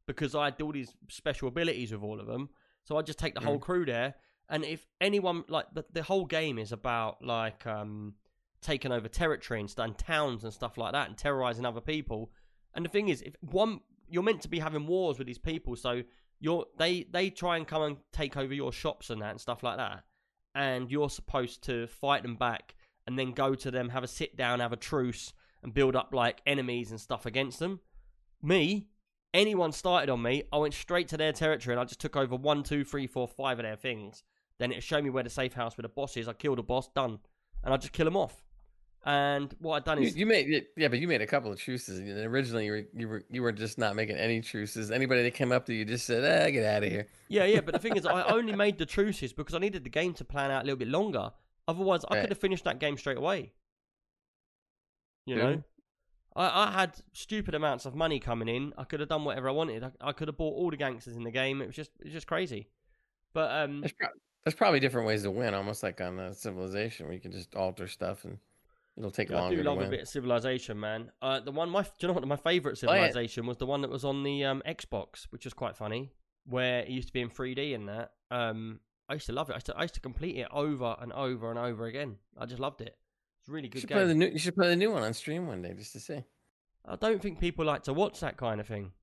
because I had all these special abilities with all of them. So I just take the whole crew there. And if anyone like the, the whole game is about like um taking over territory and and towns and stuff like that, and terrorizing other people. And the thing is, if one you're meant to be having wars with these people, so you're they they try and come and take over your shops and that and stuff like that, and you're supposed to fight them back and then go to them, have a sit down, have a truce, and build up like enemies and stuff against them. Me, anyone started on me, I went straight to their territory and I just took over one, two, three, four, five of their things. Then it showed me where the safe house with the boss is. I killed a boss, done, and I just kill them off. And what I'd done is you made yeah, but you made a couple of truces. and Originally, you were you were you were just not making any truces. Anybody that came up to you just said, "Ah, get out of here." Yeah, yeah, but the thing is, I only made the truces because I needed the game to plan out a little bit longer. Otherwise, I could have finished that game straight away. You Yeah. know, I, I had stupid amounts of money coming in. I could have done whatever I wanted. I, I could have bought all the gangsters in the game. It was just, it was just crazy. But um, There's, pro- there's probably different ways to win, almost like on uh, Civilization, where you can just alter stuff and it'll take I longer do to love a bit of Civilization, man. Uh, the one, my, do you know what? My favorite Oh, yeah. Civilization was the one that was on the um, Xbox, which was quite funny, where it used to be in 3D and that. Um, I used to love it. I used to, I used to complete it over and over and over again. I just loved it. It's a really good should, game. play the new, you should play the new one on stream one day just to see. I don't think people like to watch that kind of thing.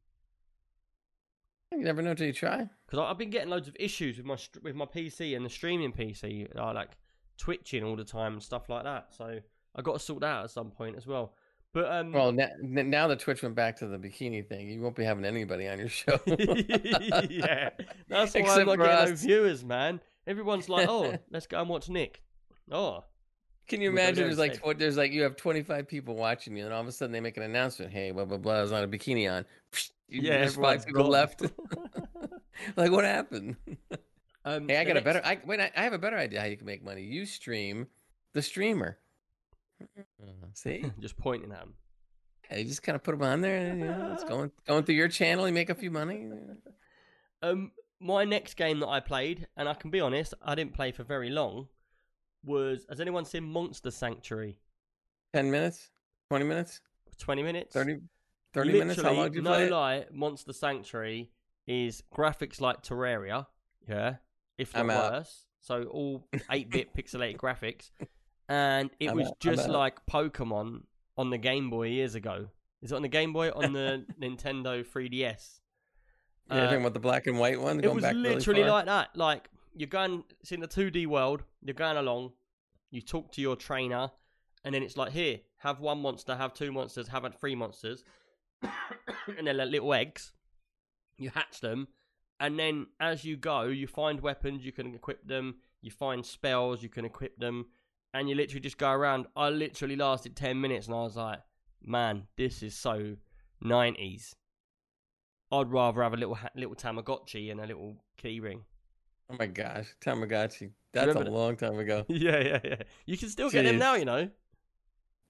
You never know till you try. because I've been getting loads of issues with my with my PC and the streaming PC, uh, like twitching all the time and stuff like that. So I got to sort that out at some point as well. But um, Well, now, now the Twitch went back to the bikini thing. You won't be having anybody on your show. yeah, that's why Except I'm not getting no viewers, man. Everyone's like, "Oh, let's go and watch Nick." Oh, Can you imagine? There's like tw- there's like you have 25 people watching you, and all of a sudden they make an announcement. Hey, blah blah blah. There's not a bikini on. You- yeah, there's five people gone. left. like what happened? um, Hey, I got a better. I wait. I, I have a better idea how you can make money. You stream the streamer. See, Just pointing at him. yeah, you just kind of put them on there, and you know, it's going going through your channel. You make a few money. Um, my next game that I played, and I can be honest, I didn't play for very long, was has anyone seen Monster Sanctuary? Ten minutes, twenty minutes, Twenty minutes. 30, 30 minutes. How long did you no play? lie, Monster Sanctuary is graphics like Terraria, yeah, if not worse. So all eight bit pixelated graphics, and it I'm was I'm just out. like Pokemon on the Game Boy years ago. Is it on the Game Boy on the Nintendo 3DS? Yeah, you're Uh, talking about the black and white one. it going was back really literally far? like that. Like you're going, it's in the 2D world. You're going along. You talk to your trainer, and then it's like, here, have one monster, have two monsters, have three monsters, and they're like little eggs. You hatch them, and then as you go, you find weapons. You can equip them. You find spells. You can equip them, and you literally just go around. I literally lasted ten minutes, and I was like, man, this is so 90s. I'd rather have a little little Tamagotchi and a little keyring. Oh my gosh, Tamagotchi. That's a that? long time ago. yeah, yeah, yeah. You can still get them now, you know.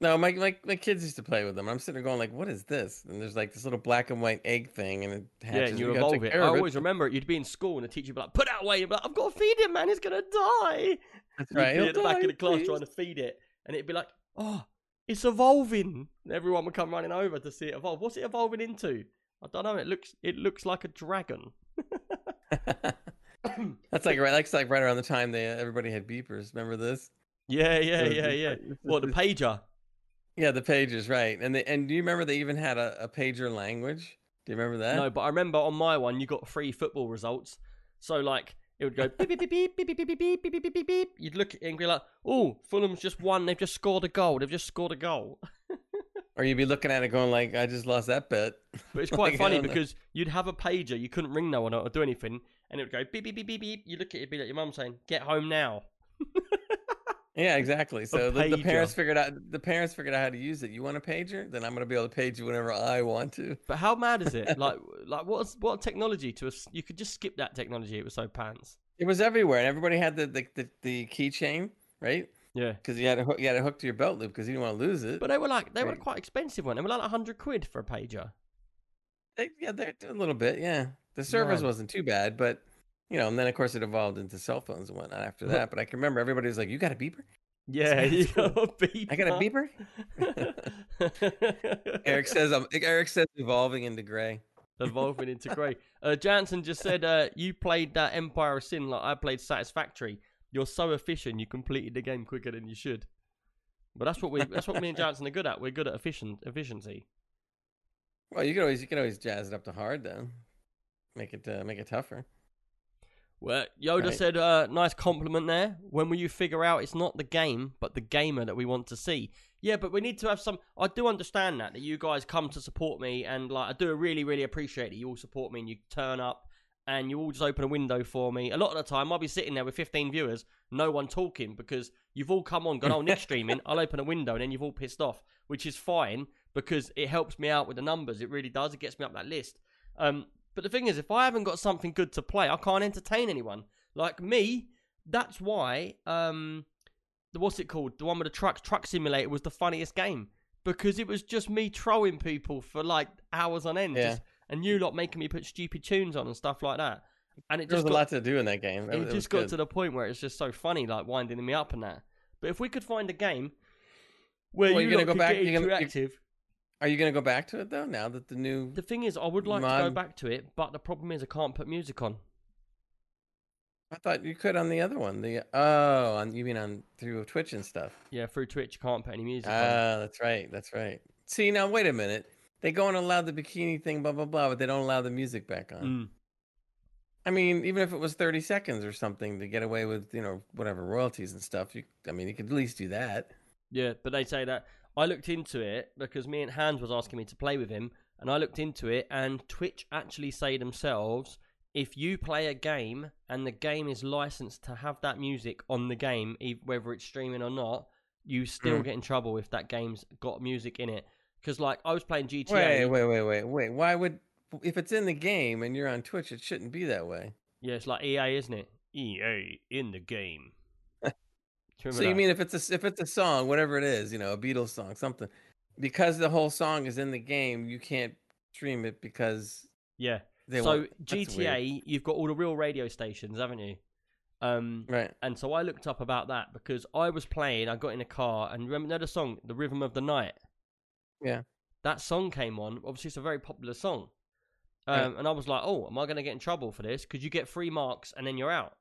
No, my, my my kids used to play with them. I'm sitting there going like, "What is this?" And there's like this little black and white egg thing, and it hatches. Yeah, and you We evolve it. I always remember it. You'd be in school and the teacher would be like, "Put that away." You'd be like, "I've got to feed him, man. He's gonna die." That's right. He'll oh, at the back of the class please. trying to feed it, and it'd be like, "Oh, it's evolving." And everyone would come running over to see it evolve. What's it evolving into? I don't know. It looks it looks like a dragon. That's like right. That's like right around the time they everybody had beepers. Remember this? Yeah, yeah, So yeah, yeah. What the pager? Yeah, the pages, right? And they, and do you remember they even had a, a pager language? Do you remember that? No, but I remember on my one you got free football results. So like it would go beep beep beep beep beep beep beep beep beep beep beep beep. You'd look at it and be like, "Oh, Fulham's just won. They've just scored a goal. They've just scored a goal." Or you'd be looking at it going like, "I just lost that bet." But it's quite Like, funny don't know. because you'd have a pager, you couldn't ring no one or do anything, and it would go beep beep beep beep beep. You look at it, it'd be like your mum saying, "Get home now." Yeah, exactly. So the, the parents figured out the parents figured out how to use it. You want a pager? Then I'm going to be able to page you whenever I want to. But how mad is it? like, like what's what technology to us? You could just skip that technology. It was so pants. It was everywhere, and everybody had the the, the, the keychain, right? Yeah. Because you had to hook, you had to hook to your belt loop because you didn't want to lose it. But they were like they were Right. quite expensive one. They were like hundred quid for a pager. They, yeah, they're a little bit. Yeah, the service Man. wasn't too bad, but you know, and then of course it evolved into cell phones and whatnot after that. But I can remember everybody was like, "You got a beeper? Yeah, you got a beeper. I got a beeper." Eric says, "Um, Eric says evolving into gray." evolving into grey. Uh, Jansen just said, uh, "You played that Empire of Sin like I played Satisfactory. You're so efficient. You completed the game quicker than you should." But that's what we that's what me and Jansen are good at. We're good at efficient efficiency. Well, you can always you can always jazz it up to hard then, make it uh, make it tougher. Well, Yoda Right. said, uh, "Nice compliment there. When will you figure out it's not the game, but the gamer that we want to see?" Yeah, but we need to have some. I do understand that that you guys come to support me, and like I do really, really appreciate that you all support me and you turn up and you all just open a window for me. A lot of the time, I'll be sitting there with 15 viewers, no one talking because you've all come on, gone, "Oh, Nick's streaming." I'll open a window and then you've all pissed off, which is fine because it helps me out with the numbers. It really does. It gets me up that list. Um, but the thing is, if I haven't got something good to play, I can't entertain anyone. Like me, that's why um, the what's it called? The one with the trucks, Truck Simulator, was the funniest game because it was just me trolling people for like hours on end, Yeah. just, and you lot making me put stupid tunes on and stuff like that. And it There was just a lot to do in that game. It was- just got good. to the point where it's just so funny, like winding me up and that. But if we could find a game where Well, you you're gonna go back- you're gonna- interactive. Are you going to go back to it though? Now that the new The thing is, I would like to go Mod- back to it, but the problem is I can't put music on. I thought you could on the other one. The oh, on you mean on through Twitch and stuff. Yeah, through Twitch, you can't put any music on. Ah, that's right. That's right. See now, wait a minute. They go and allow the bikini thing, blah blah blah, but they don't allow the music back on. Mm. I mean, even if it was 30 seconds or something to get away with, you know, whatever royalties and stuff, you, I mean, you could at least do that. Yeah, but they say that I looked into it because me and Hans was asking me to play with him, and I looked into it, and Twitch actually say themselves if you play a game and the game is licensed to have that music on the game, whether it's streaming or not, you still Mm. get in trouble if that game's got music in it. Because like I was playing GTA. Wait, wait, wait, wait, wait. Why would, if it's in the game and you're on Twitch, it shouldn't be that way. Yeah, it's like EA, isn't it? EA in the game. You So you that? mean if it's a if it's a song, whatever it is, you know, a Beatles song, something, because the whole song is in the game, you can't stream it because Yeah. so weird. GTA, you've got all the real radio stations, haven't you? Um, right? and so I looked up about that because I was playing. I got in a car and remember know the song, "The Rhythm of the Night." Yeah. That song came on. Obviously, it's a very popular song. Um, And I was like, "Oh, am I going to get in trouble for this?" Because you get free marks and then you're out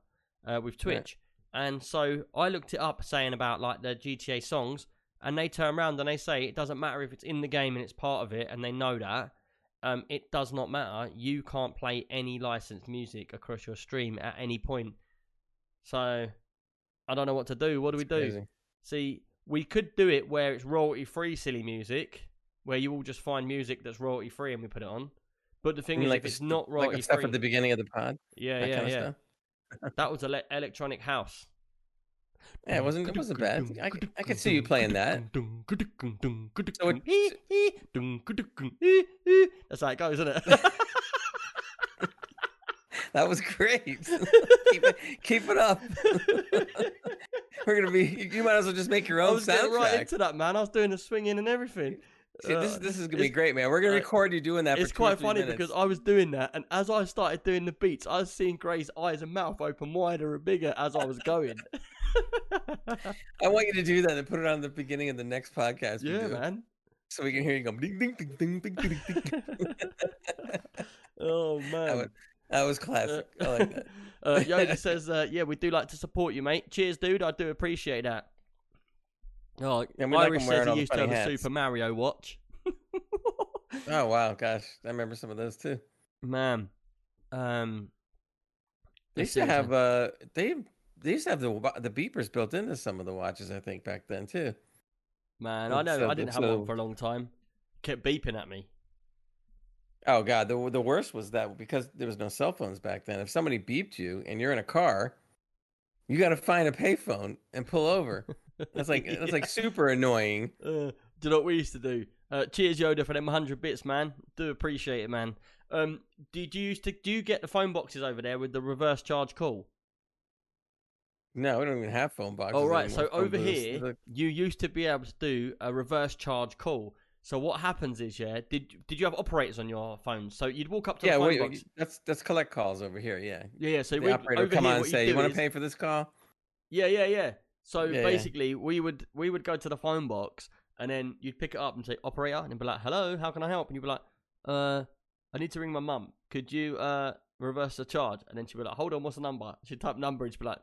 uh, with. Twitch. And so I looked it up, saying about like the GTA songs, and they turn around and they say it doesn't matter if it's in the game and it's part of it, and they know that. Um, it does not matter. You can't play any licensed music across your stream at any point. So I don't know what to do. What do we do? See, we could do it where it's royalty free, silly music, where you all just find music that's royalty free and we put it on. But the thing You mean is, like if the it's not like royalty stuff free, at the beginning of the pod, yeah, that yeah, kind of yeah, stuff. That was ele- electronic house. Yeah, it wasn't. It wasn't bad. I, I could see you playing that. So That's how it goes, isn't it? That was great. keep it, keep it up. We're gonna be. You might as well just make your I own was getting soundtrack. right into that, man. I was doing the swinging and everything. See, this Uh, this is gonna be great, man. We're gonna uh, record you doing that. It's quite funny minutes. because I was doing that, and as I started doing the beats, I was seeing Gray's eyes and mouth open wider and bigger as I was going. I want you to do that and put it on the beginning of the next podcast. yeah, do, man. So we can hear you go ding ding ding ding ding ding. ding. oh that, man. was, that was classic. I like that. uh, Yogi says, uh, "Yeah, we do like to support you, mate. Cheers, dude. I do appreciate that." Oh, Yeah, we Irish wearing says he used to have funny a. Super Mario watch. Oh wow, gosh, I remember some of those too. Man, um, They used to have uh, they they used to have the the beepers built into some of the watches. I think back then too. Man, I know So- I didn't have so- one for a long time. Kept beeping at me. Oh god, the the worst was that because there was no cell phones back then. If somebody beeped you and you're in a car, you got to find a payphone and pull over. That's like that's like super annoying. Uh, do you what we used to do? Uh, cheers, Yoda, for them hundred bits, man. Do appreciate it, man. Um, did you used to do you get the phone boxes over there with the reverse charge call? No, we don't even have phone boxes. Oh right, so over booths. here you used to be able to do a reverse charge call. So what happens is, yeah, did did you have operators on your phone? So you'd walk up to yeah, the phone wait, box. that's that's collect calls over here. Yeah, Yeah, yeah. So the we operator come here, on and say, you "You want to is- pay for this call?" Yeah, yeah, yeah. So Yeah, yeah. basically, we would we would go to the phone box, and then you'd pick it up and say operator, and be like, "Hello, how can I help?" And you'd be like, "Uh, I need to ring my mum. Could you uh reverse the charge?" And then she'd be like, "Hold on, what's the number?" She'd type number, and she'd be like,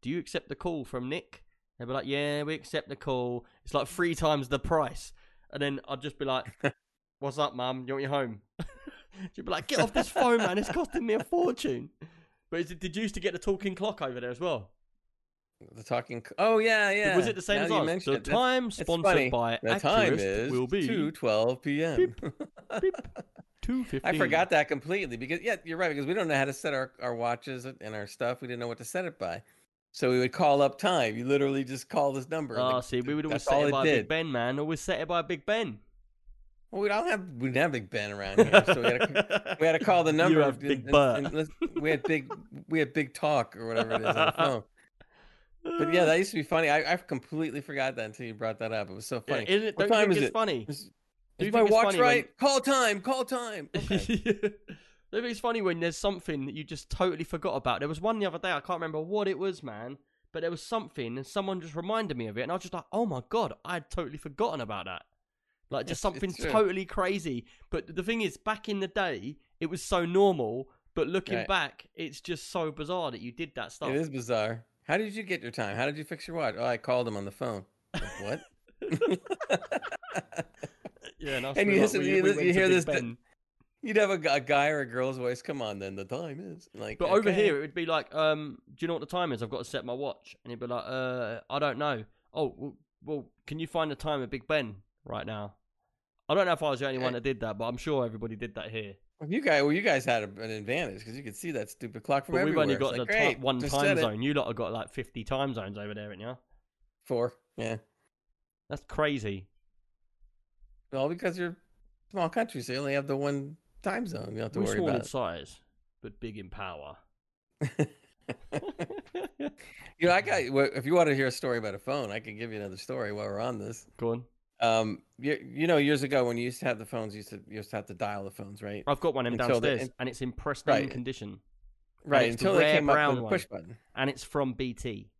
"Do you accept the call from Nick?" They'd be like, "Yeah, we accept the call. It's like three times the price." And then I'd just be like, "What's up, mum? You want your home?" she'd be like, "Get off this phone, man! It's costing me a fortune." But is it, did you used to get the talking clock over there as well? The talking. Oh yeah, yeah. Was it the same Now as ours? The it, time sponsored by The time is will be two twelve p.m. Beep. two fifteen. I forgot that completely because yeah, you're right because we don't know how to set our, our watches and our stuff. We didn't know what to set it by, so we would call up time. You literally just call this number. and Oh, the- ah, see, we would always set it by. Big Ben, man. Always set it by Big Ben. Well, we don't have we didn't have Big Ben around here, so we had to, we had to call the number. You have and- Big and- Bert. and we had big we had big talk or whatever it is on the phone. But yeah, that used to be funny. I, I completely forgot that until you brought that up. It was so Yeah, funny. isn't it? What time is it's it? funny? Is, is my watch funny when- right? Call time. Call time. Okay. I think it's funny when there's something that you just totally forgot about. There was one the other day, I can't remember what it was, man, but there was something and someone just reminded me of it, and I was just like, oh my god, I had totally forgotten about that. Like just something totally crazy. But the thing is, back in the day, it was so normal, but looking Right. back, it's just so bizarre that you did that stuff. It is bizarre. How did you get your time? How did you fix your watch? Oh, I called him on the phone. Like, what? Yeah, and, And you listen- we- you we you hear Big this- Ben. You'd have a, a guy or a girl's voice. Come on, then the time is like. But over here, it would be like, um, do you know what the time is? I've got to set my watch, and he'd be like, uh, I don't know. Oh, well, well can you find the time at Big Ben right now? I don't know if I was the only one Eh. that did that, but I'm sure everybody did that here. Well, you guys, well, you guys had an advantage because you could see that stupid clock from But we've only got like, the ti- great, one time zone. You lot have got like 50 time zones over there, ain't you? Four, yeah. That's crazy. Well, because you're a small country, so you only have the one time zone. You don't have to We're worry small in size, but big in power. you know, I got. If you want to hear a story about a phone, I can give you another story while we're on this. Go on. Um, you, you know, years ago when you used to have the phones, you used to you used to have to dial the phones, right? I've got one of them Until the- downstairs, and it's in pristine Right. condition, Right. it's the Until they came up with a one. push button. and it's from BT.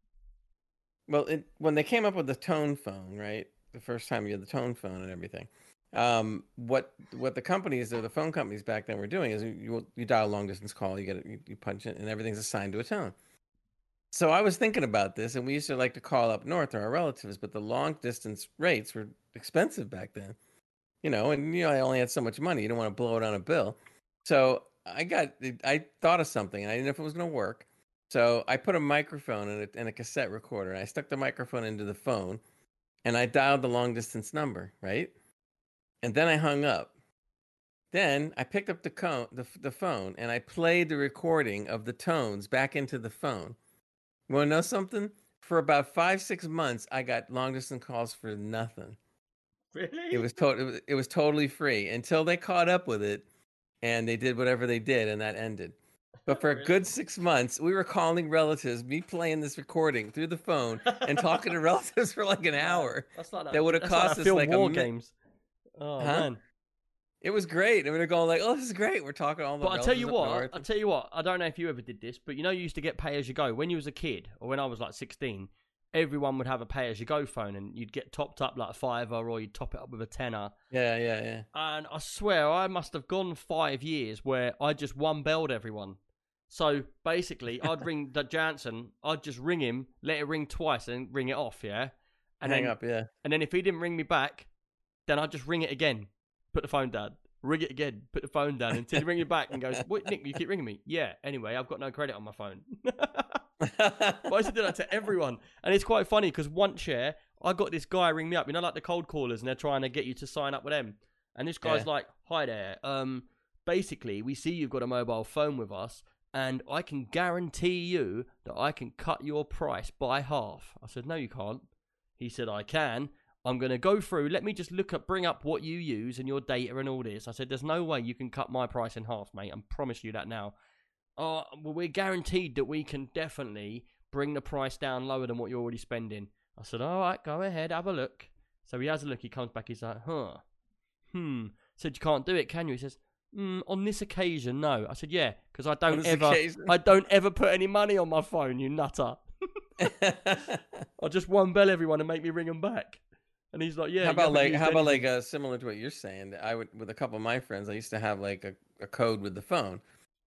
Well, it, when they came up with the tone phone, right? The first time you had the tone phone and everything, um, what what the companies or the phone companies back then were doing is you you, you dial a long distance call, you get it, you, you punch it, and everything's assigned to a tone. So I was thinking about this, and we used to like to call up north or our relatives, but the long distance rates were expensive back then, you know, and you know I only had so much money, you don't want to blow it on a bill. So I got I thought of something, and I didn't know if it was going to work. So I put a microphone and a, and a cassette recorder, and I stuck the microphone into the phone, and I dialed the long distance number, right? And then I hung up. Then I picked up the, co- the the phone and I played the recording of the tones back into the phone. You want to know something? For about five six months, I got long distance calls for nothing. Really? It was it was totally free until they caught up with it, and they did whatever they did, and that ended. But for a good six months, we were calling relatives, me playing this recording through the phone and talking to relatives for like an hour. That's like that would've cost us like a War mi- games. Oh Huh? man! It was great. And we were going like, "Oh, this is great." We're talking all the. But I tell you what, north. I tell you what. I don't know if you ever did this, but you know, you used to get pay as you go when you was a kid, or when I was like sixteen. Everyone would have a pay as you go phone, and you'd get topped up like a fiver, or you'd top it up with a tenner. Yeah, yeah, yeah. And I swear, I must have gone five years where I just one belled everyone. So basically, I'd ring the Jansen, I'd just ring him, let it ring twice, and ring it off. Yeah, and Hang then up. Yeah. and then if he didn't ring me back, then I'd just ring it again, put the phone down, ring it again, put the phone down until he ring me back and goes, "What, Nick? You keep ringing me? Yeah. Anyway, I've got no credit on my phone." But I used to do that to everyone, and it's quite funny because once, yeah, I got this guy ring me up. You know, like the cold callers, and they're trying to get you to sign up with them. And this guy's Yeah. like, "Hi there. Um, basically, we see you've got a mobile phone with us, and I can guarantee you that I can cut your price by half." I said, "No, you can't." He said, "I can." I'm going to go through. Let me just look at, bring up what you use and your data and all this. I said, there's no way you can cut my price in half, mate. I promise you that now. Oh, well, we're guaranteed that we can definitely bring the price down lower than what you're already spending. I said, all right, go ahead, have a look. So he has a look. He comes back. He's like, huh, hmm. Said you can't do it, can you? He says, mm, on this occasion, no. I said, yeah, because I don't ever, occasion? I don't ever put any money on my phone. You nutter. I just one bell everyone and make me ring them back. And he's like, yeah. how about like how about like uh, similar to what you're saying? I would with a couple of my friends, I used to have like a, a code with the phone.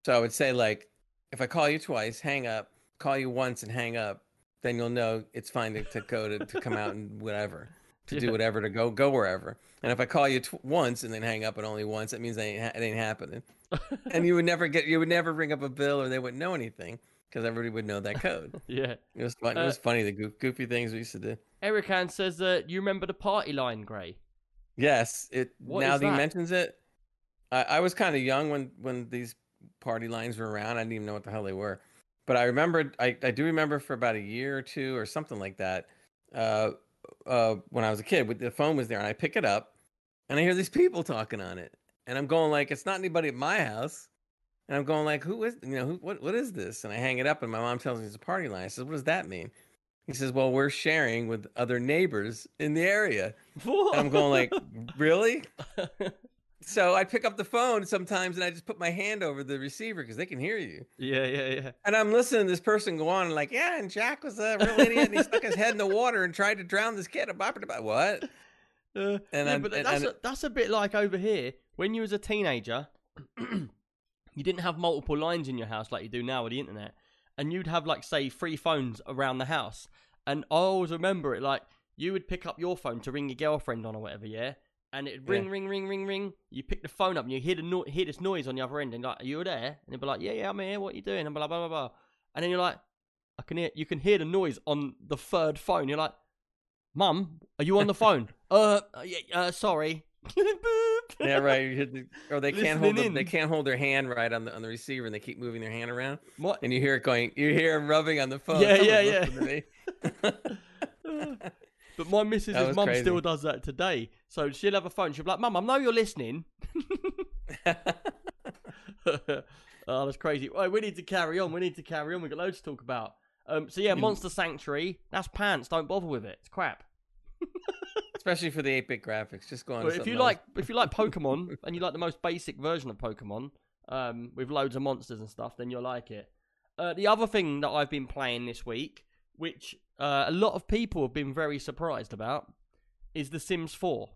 So I would say like if I call you twice, hang up, call you once and hang up, then you'll know it's fine to, to go to, to come out and whatever. To Yeah. do whatever to go go wherever. And if I call you tw- once and then hang up and only once, that means it ain't, ha- it ain't happening. and you would never get you would never ring up a bill or they wouldn't know anything because everybody would know that code. yeah. It was fun. it Uh, was funny the goof, goofy things we used to do. Eric Ann says that you remember the party line, Gray. Yes, it What now that he mentions it. I, I was kind of young when when these party lines were around. I didn't even know what the hell they were, but I remember, I I do remember for about a year or two or something like that. Uh, uh, when I was a kid, with the phone was there, and I pick it up, and I hear these people talking on it, and I'm going like, it's not anybody at my house. And I'm going like, who is you know who what what is this? And I hang it up, and my mom tells me it's a party line. I says, what does that mean? He says, well, we're sharing with other neighbors in the area. And I'm going like, really? So I pick up the phone sometimes and I just put my hand over the receiver because they can hear you. yeah, yeah, yeah. And I'm listening to this person go on and like, yeah, and Jack was a real idiot and he stuck his head in the water and tried to drown this kid. About what? Uh, And yeah, I'm- but and- that's and- a, that's a bit like over here when you was a teenager. you didn't have multiple lines in your house like you do now with the internet, and you'd have like say three phones around the house. And I always remember it like you would pick up your phone to ring your girlfriend on or whatever, yeah. And it Yeah. ring, ring, ring, ring, ring. You pick the phone up and you hear the no- hear this noise on the other end, and you're like, "Are you there?" And they'll be like, "Yeah, yeah, I'm here. What are you doing?" And blah blah blah blah. And then you're like, "I can hear." You can hear the noise on the third phone. You're like, "Mum, are you on the phone?" uh, uh, yeah, uh, sorry. Yeah, right. you hit the- Or they can't hold Listening the, they can't hold their hand right on the on the receiver, and they keep moving their hand around, What? and you hear it going. You hear them rubbing on the phone. Yeah, yeah, yeah. listening to me. But my missus's mum crazy. still does that today. So she'll have a phone. She'll be like, "Mum, I know you're listening." oh, that's crazy. Right, we need to carry on. We need to carry on. We've got loads to talk about. Um, so yeah, Mm. Monster Sanctuary. That's pants. Don't bother with it. It's crap. Especially for the 8-bit graphics. Just go on. if you else. like, if you like Pokemon and you like the most basic version of Pokemon, um, with loads of monsters and stuff, then you'll like it. Uh, the other thing that I've been playing this week, which uh, a lot of people have been very surprised about, is The Sims 4.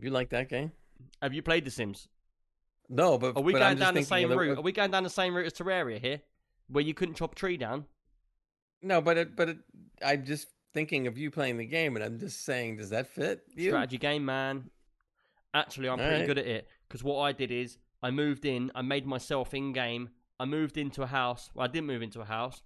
you like that game? Have you played The Sims? No, but Are we but going down the same of route? Are we going down the same route as Terraria here, where you couldn't chop a tree down? No, but it, but it, I'm just thinking of you playing the game, and I'm just saying, does that fit you? Strategy game, man. Actually, I'm pretty Alright. good at it because what I did is I moved in, I made myself in game. I moved into a house. Well, I didn't move into a house.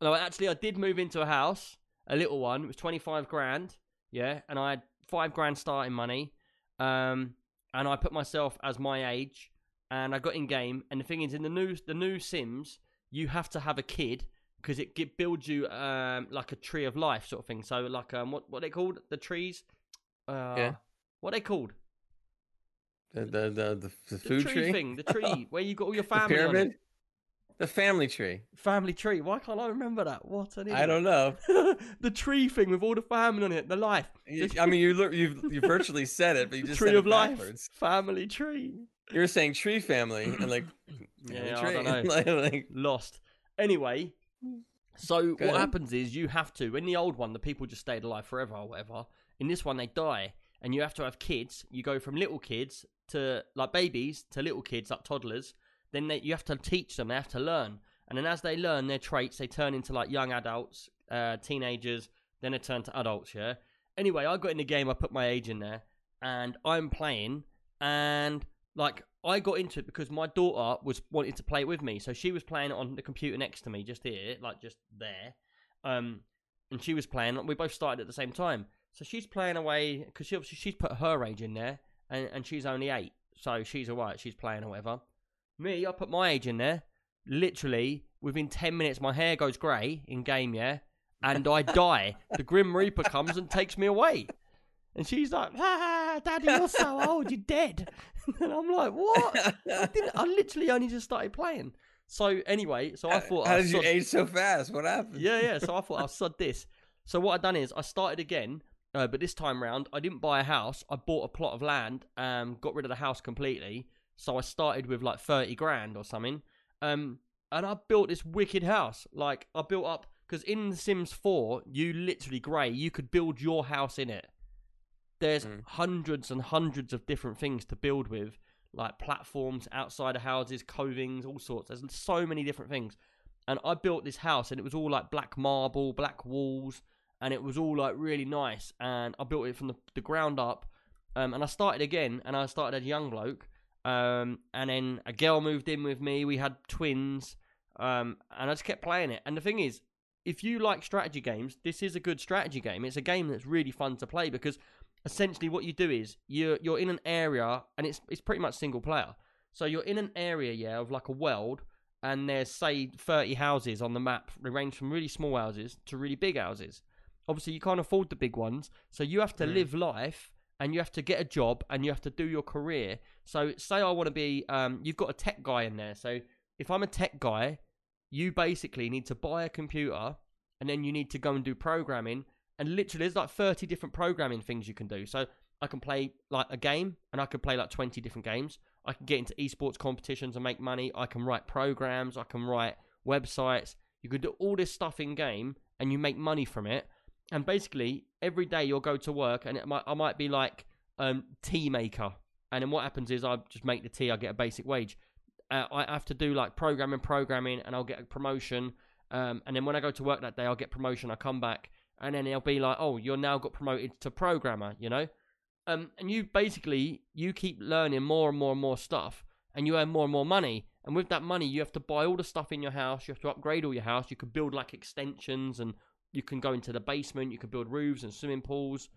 No, actually, I did move into a house, a little one. It was 25 grand. Yeah, and I had five grand starting money. Um, and I put myself as my age, and I got in game. And the thing is, in the new the new Sims, you have to have a kid because it builds you um like a tree of life sort of thing. So like um what what they called the trees? Uh, Yeah. What they called? The the the, the, the The tree, tree, thing, the tree where you got all your family. on it. The family tree. Family tree. Why can't I remember that? What an I don't know. the tree thing with all the family on it, the life. You- I mean, you look, you've you virtually said it, but you just tree said of it life. backwards. Family tree. You were saying tree family, and like, Yeah, I tree. don't know. like, like, Lost. Anyway, so Go what ahead. happens is you have to. In the old one, the people just stayed alive forever or whatever. In this one, they die, and you have to have kids. You go from little kids to like babies to little kids, like toddlers. Then they, you have to teach them. They have to learn, and then as they learn their traits, they turn into like young adults, uh, teenagers. Then they turn to adults. Yeah. Anyway, I got in the game. I put my age in there, and I'm playing, and like I got into it because my daughter was wanting to play it with me, so she was playing on the computer next to me, just here, like just there. Um, and she was playing. We both started at the same time, so she's playing away because she obviously she's put her age in there, and, and she's only eight, so she's alright. She's playing or whatever. Me, I put my age in there. Literally within ten minutes, my hair goes grey in game, yeah, and I die. The Grim Reaper comes and takes me away. And she's like, ah, Daddy, you're so old, you're dead. And I'm like, what? I, didn't, I literally only just started playing. So anyway, so I thought, how I'll did you age so fast? What happened? yeah, yeah. So I thought I'll sod this. So what I done is I started again, uh, but this time round I didn't buy a house. I bought a plot of land, um, got rid of the house completely. So I started with like thirty grand or something, um, and I built this wicked house. Like I built up because in The Sims Four, you literally grey, you could build your house in it. There's Mm. hundreds and hundreds of different things to build with, like platforms outside of houses, covings, all sorts. There's so many different things and I built this house, and it was all like black marble, black walls, and it was all like really nice. And I built it from the, the ground up. Um, and I started again, and I started as a young bloke. Um, and then a girl moved in with me. We had twins, um, and I just kept playing it. And the thing is, if you like strategy games, this is a good strategy game. It's a game that's really fun to play because essentially what you do is you're you're in an area, and it's it's pretty much single player. So you're in an area, yeah, of like a world, and there's say 30 houses on the map they range from really small houses to really big houses obviously you can't afford the big ones so you have to Mm. live life and you have to get a job and you have to do your career so say i want to be um, you've got a tech guy in there so if i'm a tech guy you basically need to buy a computer and then you need to go and do programming and literally there's like 30 different programming things you can do so i can play like a game and i can play like 20 different games I can get into esports competitions and make money. I can write programs. I can write websites. You can do all this stuff in game and you make money from it. And basically, every day you'll go to work and might, I might be like um, tea maker. And then what happens is I just make the tea. I get a basic wage. Uh, I have to do like programming, programming, and I'll get a promotion. Um, and then when I go to work that day, I'll get promotion. I come back and then it'll be like, oh, you're now got promoted to programmer, you know. Um, and you basically you keep learning more and more and more stuff, and you earn more and more money. And with that money, you have to buy all the stuff in your house. You have to upgrade all your house. You could build like extensions, and you can go into the basement. You can build roofs and swimming pools.